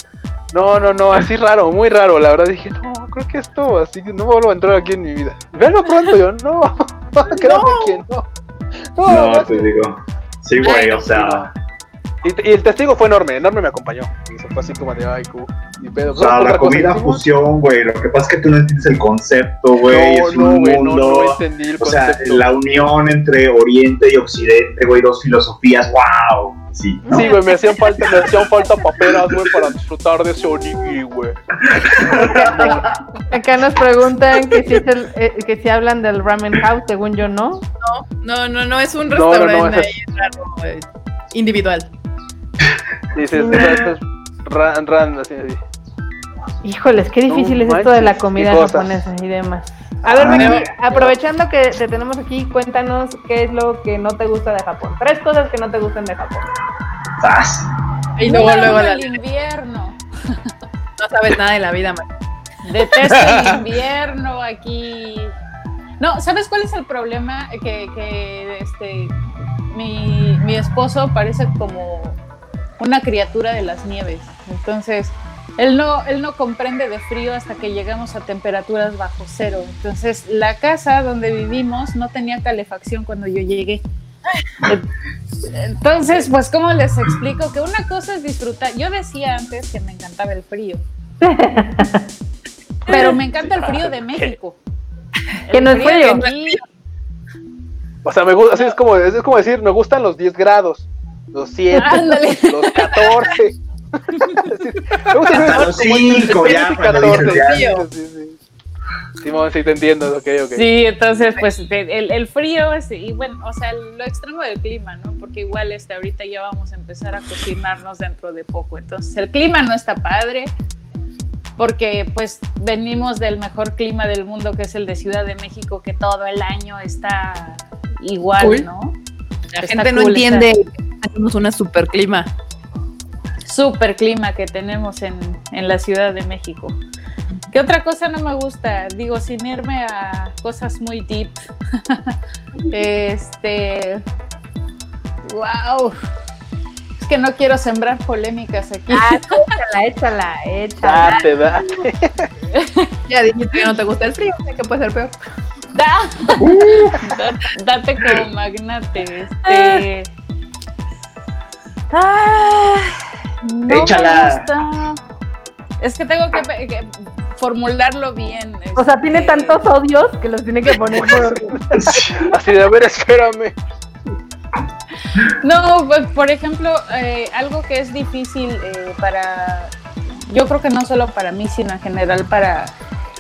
No, no, no, así raro, muy raro. La verdad dije, no, creo que esto, así que no vuelvo a entrar aquí en mi vida. Verlo pronto, yo, no, créame que no. No, No, te digo. Sí, güey, o sea. Y, y el testigo fue enorme, enorme me acompañó. Y se fue así como de, ay, cu, y pedo. O sea, ¿Otra la comida fusión, güey. Lo que pasa es que tú no entiendes el concepto, güey. No, es no, un no, mundo. no entendí el o sea, la unión entre Oriente y Occidente, güey, dos filosofías, wow. Sí, ¿no? Sí, güey, me hacían falta, me hacían falta paperas, güey, para disfrutar de ese onigiri, güey. Acá nos preguntan que si, es el, eh, que si hablan del ramen house, según yo no. No, no, no, es un No, no, no, restaurante ese ahí raro, eh, individual. Dices, esto es ran, ran, así, así. Híjoles, qué difícil No es esto de la comida japonesa y demás. A ver, Ah. Maki, aprovechando que te tenemos aquí, cuéntanos qué es lo que no te gusta de Japón. Tres cosas que no te gustan de Japón. Zas. Y luego, Número luego la- el invierno. no sabes nada de la vida, man. Detesto el invierno aquí. No, ¿sabes cuál es el problema? Que, que este, mi, mi esposo parece como una criatura de las nieves. Entonces, él no, él no comprende de frío hasta que llegamos a temperaturas bajo cero. Entonces, la casa donde vivimos no tenía calefacción cuando yo llegué. Entonces, pues, ¿cómo les explico? Que una cosa es disfrutar. Yo decía antes que me encantaba el frío. Pero me encanta el frío de México. Que no es frío. O sea, me gusta, así es como, es como decir, me gustan los 10 grados, los 7, Ándale. los 14. me gusta Hasta los cinco, ya, y cuando 14. dices ya. Sí, sí, sí. Simón, sí te entiendo, ok, ok. Sí, entonces, pues el, el frío es, y bueno, o sea, lo extremo del clima, ¿no? Porque igual este, ahorita ya vamos a empezar a cocinarnos dentro de poco. Entonces, el clima no está padre, porque pues venimos del mejor clima del mundo, que es el de Ciudad de México, que todo el año está igual, Cool. ¿no? La Está gente no cool, entiende que tenemos una super clima. super clima que tenemos en, en la Ciudad de México. ¿Qué otra cosa no me gusta? Digo, sin irme a cosas muy deep. este. ¡Wow! Es que no quiero sembrar polémicas aquí. Ah, échala, échala, échala. Date, date. Ya dijiste que no te gusta el frío, que puede ser peor. Da- Da- Date como magnate. Este. Ah, no Échala. me gusta. Es que tengo que, que formularlo bien. O sea, tiene este, tantos odios que los tiene que poner por Así de, a ver, espérame. No, pues, por ejemplo, eh, algo que es difícil eh, para, yo creo que no solo para mí, sino en general para,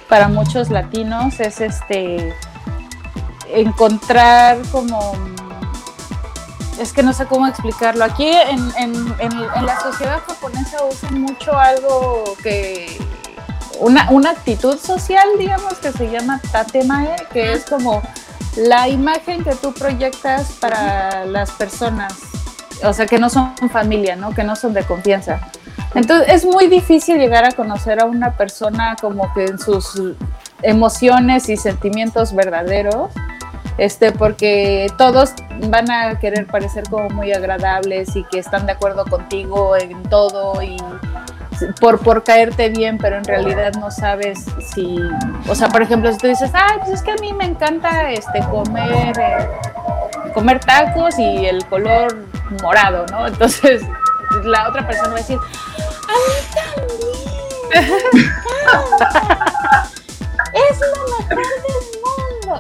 para muchos latinos, es este encontrar como, es que no sé cómo explicarlo. Aquí en, en- en- en la sociedad japonesa usan mucho algo que, una, una actitud social, digamos, que se llama tatemae, que es como la imagen que tú proyectas para las personas, o sea, que no son familia, ¿no? Que no son de confianza. Entonces, es muy difícil llegar a conocer a una persona como que en sus emociones y sentimientos verdaderos, este, porque todos van a querer parecer como muy agradables y que están de acuerdo contigo en todo y por, por caerte bien, pero en realidad no sabes si, o sea, por ejemplo, si tú dices, ay, pues es que a mí me encanta este comer, eh, comer tacos y el color morado, ¿no? Entonces la otra persona va a decir, a mí también, es mejor.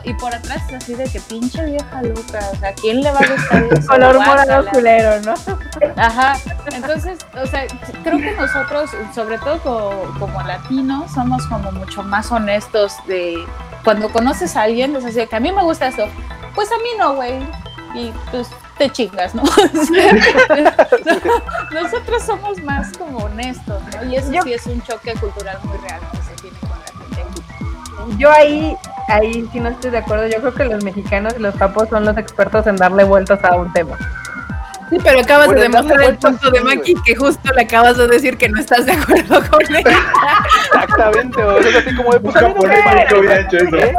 Y por atrás es así de que pinche vieja loca, o sea, ¿a quién le va a gustar eso? color morado culero, ¿no? Ajá, entonces, o sea, creo que nosotros, sobre todo como, como latinos, somos como mucho más honestos de cuando conoces a alguien, es así, que a mí me gusta esto, pues a mí no, güey, y pues te chingas, ¿no? Nosotros somos más como honestos, ¿no? Y eso sí es un choque cultural muy real que se tiene con la gente aquí. Yo ahí, ahí sí no estoy de acuerdo. Yo creo que los mexicanos y los papos son los expertos en darle vueltas a un tema. Sí, pero acabas Bueno, de demostrar el punto de sí, Maki que justo le acabas de decir que no estás de acuerdo con él. Exactamente, o sea, es así como de, Un pues no me japonés nunca hubiera hecho eso. ¿Eh?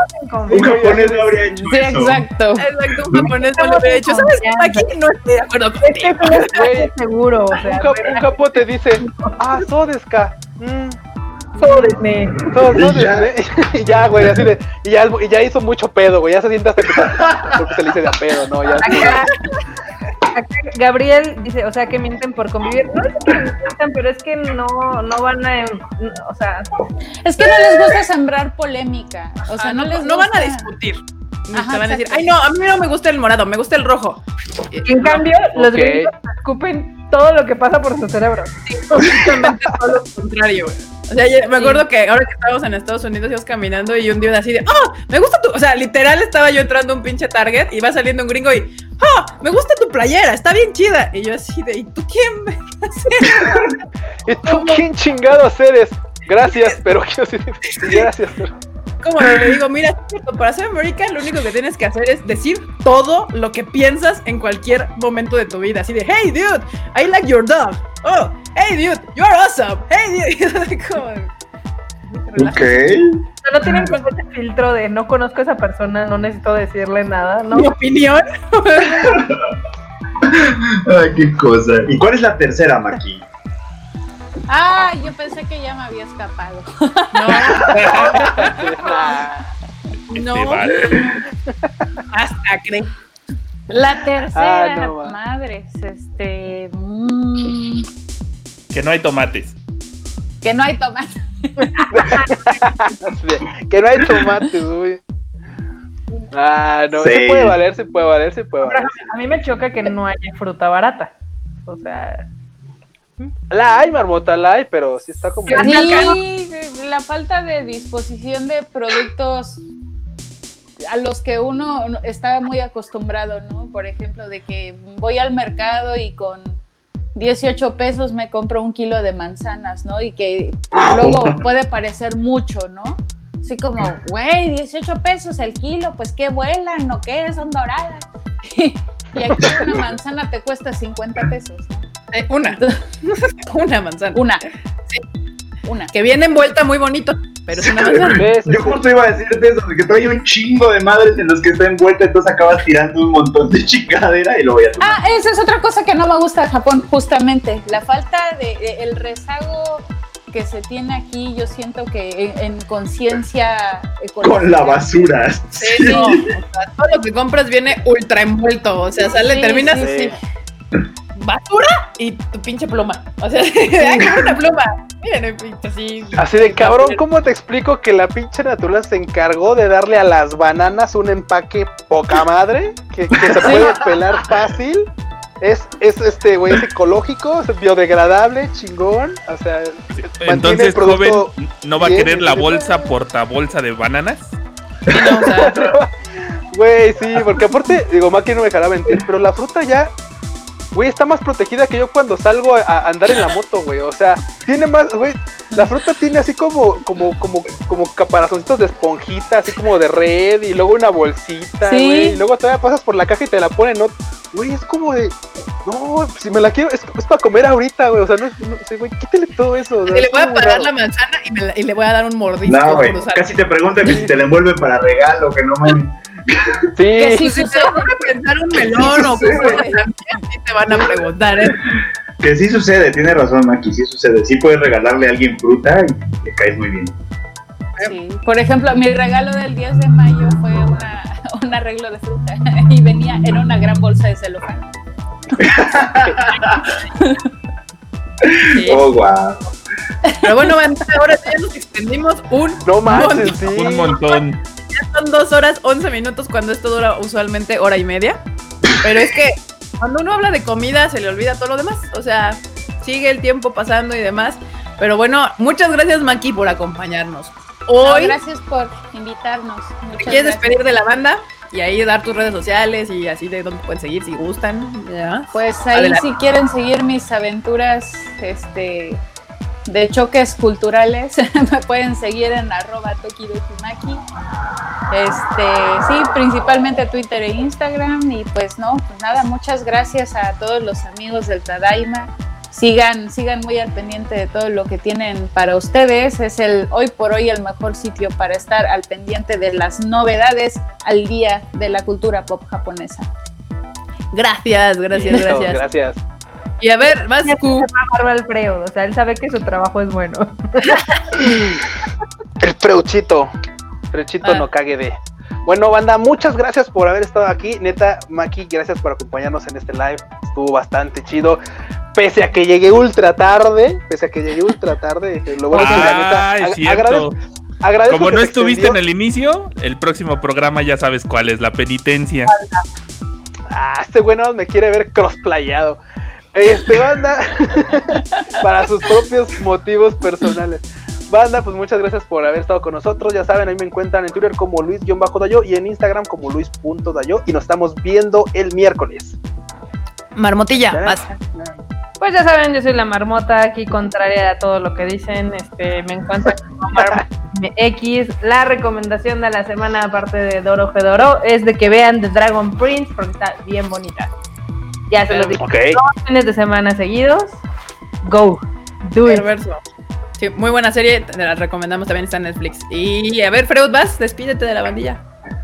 Un japonés no habría hecho Sí, eso. exacto. Exacto, un japonés no lo hubiera hecho. ¿Sabes qué, Maki? No estoy de acuerdo contigo. un seguro, o Un, sea, cap- un capo te dice, ah, sodeska. Mm, jódeme. so- Y sodes, ya. ¿eh? y ya, güey, así de, y ya, y ya hizo mucho pedo, güey, ya se siente hasta que porque se le dice de a pedo, ¿no? Ya, Acá, acá Gabriel dice, o sea, que mienten por convivir. No es que mientan, pero es que no, no van a, o sea, Es que no les gusta sembrar polémica, o sea, Ah, no, no, les no van a discutir. Ni Ajá, te van a decir, ay, no, a mí no me gusta el morado, me gusta el rojo. en cambio, los gringos escupen todo lo que pasa por su cerebro. Justamente todo lo contrario, güey. O sea, me acuerdo que ahora que estábamos en Estados Unidos íbamos caminando y un día así de, ¡oh! Me gusta tu. O sea, literal estaba yo entrando a un pinche Target y va saliendo un gringo y, ¡oh! Me gusta tu playera, está bien chida. Y yo así de, ¿y tú quién? ¿Y tú quién chingados eres? Gracias, pero quiero decir, gracias, pero... Como le digo, mira, es cierto, para ser americano lo único que tienes que hacer es decir todo lo que piensas en cualquier momento de tu vida. Así de, hey dude, I like your dog. Oh, hey dude, you're awesome. Hey dude. Como, Ok. No tienen como ese filtro de no conozco a esa persona, no necesito decirle nada, ¿no? Mi opinión. Ay, qué cosa. ¿Y cuál es la tercera, Maki? Ah, yo pensé que ya me había escapado. No, no. vale. Hasta cree. La tercera, Ah, no, madres, este. mm, Que no hay tomates. que no hay tomate. Así de, que no hay tomates, güey. Ah, no, Sí. se puede valer, se puede valer, se puede valer. A mí me choca que no haya fruta barata. O sea, La hay, marmota, la hay, pero sí está como. Sí, la falta de disposición de productos a los que uno no- está muy acostumbrado, ¿no? Por ejemplo, de que voy al mercado y con 18 pesos me compro un kilo de manzanas, ¿no? Y que luego puede parecer mucho, ¿no? Así como, güey, 18 pesos el kilo, pues qué vuelan, ¿no qué? Son doradas. y aquí una manzana te cuesta 50 pesos, ¿no? Eh, una. una manzana. Una. Una. Que viene envuelta muy bonito, pero es una manzana. Sí, sí, Yo sí. justo iba a decirte eso, de que trae un chingo de madres en los que está envuelta, entonces acabas tirando un montón de chingadera y lo voy a tomar. Ah, esa es otra cosa que no me gusta de Japón, justamente. La falta de, de- el rezago que se tiene aquí, yo siento que en, en conciencia. Con la basura. Sí, no. O sea, todo lo que compras viene ultra envuelto. O sea, sale, Sí, terminas sí, así. Basura y tu pinche pluma. O sea, una pluma. Miren, pinche así. Así de cabrón, ¿cómo te explico que la pinche naturaleza se encargó de darle a las bananas un empaque poca madre? Que, que se puede pelar fácil. Es, es este, güey, es ecológico, es biodegradable, chingón. O sea, Entonces, el joven, ¿no va a querer la bien. bolsa portabolsa de bananas? No, o sea, Güey, sí, porque aparte, digo, Maki no me dejará mentir, pero la fruta ya, güey, está más protegida que yo cuando salgo a, andar en la moto, güey. O sea, tiene más, güey, la fruta tiene así como, como, como, como caparazoncitos de esponjita, así como de red, y luego una bolsita, Sí. güey. Y luego todavía pasas por la caja y te la ponen, ¿no? Güey, es como de, no, si me la quiero, es, es para comer ahorita, güey. O sea, no, es- no sí, güey, quítale todo eso. o sea, y le voy a parar raro. la manzana y, me la- y le voy a dar un mordisco. No, güey. Casi te preguntan que si te la envuelven para regalo, que no mames. Que Sí, Si te sucede. van a pensar un melón o Sí, te van a preguntar, ¿eh? Que sí sucede, tiene razón, Maki, sí sucede. Sí puedes regalarle a alguien fruta y le caes muy bien. Sí. Por ejemplo, mi regalo del 10 de mayo fue una, un arreglo de fruta y venía en una gran bolsa de celofán. Sí. Oh, guau. Pero bueno, ahora ya nos extendimos un no montón. sí. Un montón. Ya son dos horas, once minutos, cuando esto dura usualmente hora y media. Pero es que cuando uno habla de comida se le olvida todo lo demás. O sea, sigue el tiempo pasando y demás. Pero bueno, muchas gracias, Maki, por acompañarnos. No, Hoy gracias por invitarnos. te Muchas quieres gracias. despedir de la banda y ahí dar tus redes sociales y así de dónde pueden seguir si gustan. ¿ya? Pues ahí Adelante. si quieren seguir mis aventuras este, de choques culturales, me pueden seguir en arroba tokidokimaki. Este, sí, principalmente Twitter e Instagram. Y pues no, pues nada, muchas gracias a todos los amigos del Tadaima. Sigan, sigan muy al pendiente de todo lo que tienen para ustedes. Es el hoy por hoy el mejor sitio para estar al pendiente de las novedades al día de la cultura pop japonesa. Gracias, gracias, Listo, gracias. Gracias. Y a ver, vas Q. Alfredo, o sea, él sabe que su trabajo es bueno. El Preuchito. Preuchito Ah. no cague de. Bueno, banda, muchas gracias por haber estado aquí. Neta, Maki, gracias por acompañarnos en este live. Estuvo bastante chido. Pese a que llegué ultra tarde, pese a que llegué ultra tarde, lo bueno es que la neta. Ah, es ag- cierto. agradezco- agradezco Como no estuviste en el inicio, el próximo programa ya sabes cuál es, la penitencia. Ah, este bueno me quiere ver crossplayado. Este banda, para sus propios motivos personales. Banda, pues muchas gracias por haber estado con nosotros. Ya saben, ahí me encuentran en Twitter como Luis-Dayo y en Instagram como Luis.dayo. Y nos estamos viendo el miércoles. Marmotilla. Pues ya saben, yo soy la marmota aquí contraria a todo lo que dicen. Este, me encuentran como Marmota X. La recomendación de la semana, aparte de Doro Fedoro, es de que vean The Dragon Prince porque está bien bonita. Ya se los dije. Ok. Dos fines de semana seguidos. Go. Do it. Perverso. Sí, muy buena serie, te la recomendamos también, está en Netflix. Y a ver, Freud, vas, despídete de la bandilla.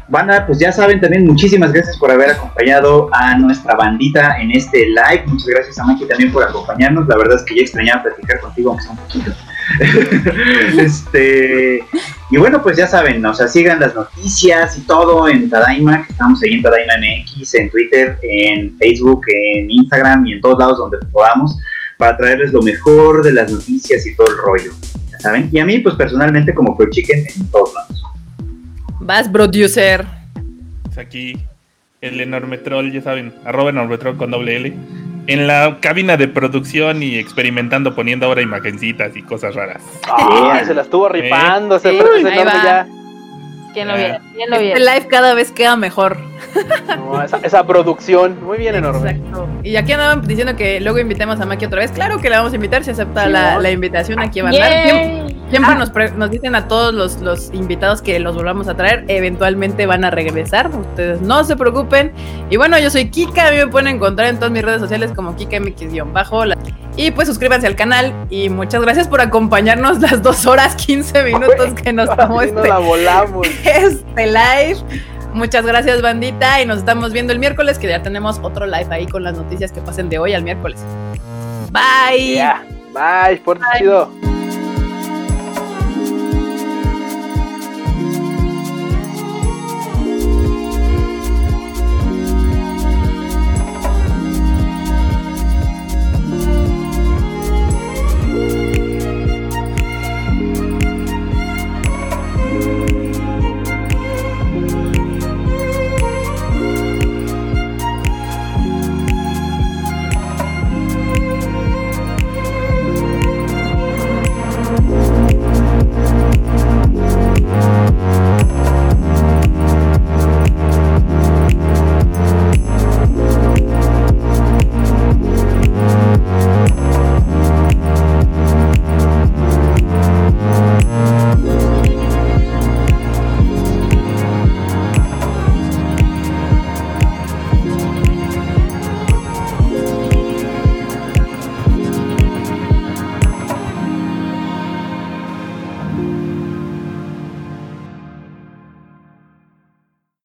Banda, pues ya saben también, muchísimas gracias por haber acompañado a nuestra bandita en este live. Muchas gracias a Maki también por acompañarnos. La verdad es que ya extrañaba platicar contigo, aunque sea un poquito. este, y bueno, pues ya saben, o sea, sigan las noticias y todo en Tadaima, que estamos ahí en Tadaima MX, en Twitter, en Facebook, en Instagram y en todos lados donde podamos, para traerles lo mejor de las noticias y todo el rollo. Ya saben, y a mí, pues personalmente, como Pro Chicken, en todos lados. Vas, producer. Pues aquí el enorme troll, ya saben, arroba enorme troll con doble L. En la cabina de producción y experimentando, poniendo ahora imagencitas y cosas raras. Ah, se la estuvo rifando, Sí, ahí enorme va. ya. ¿Quién lo viera? ¿Quién lo Este live cada vez queda mejor. No, esa, esa producción, muy bien enorme. Exacto. Y aquí andaban diciendo que luego invitemos a Maki otra vez. Claro que la vamos a invitar si acepta Sí, la, invitación aquí va a andar. Siempre, Ah, nos, pre- nos dicen a todos los, los invitados que los volvamos a traer. Eventualmente van a regresar. Ustedes no se preocupen. Y bueno, yo soy Kika. A mí me pueden encontrar en todas mis redes sociales como KikaMX-bajo. Y pues suscríbanse al canal. Y muchas gracias por acompañarnos las dos horas 15 minutos que nos tomó este, la volamos. este live. Muchas gracias, bandita. Y nos estamos viendo el miércoles, que ya tenemos otro live ahí con las noticias que pasen de hoy al miércoles. Bye. Bye, por chido.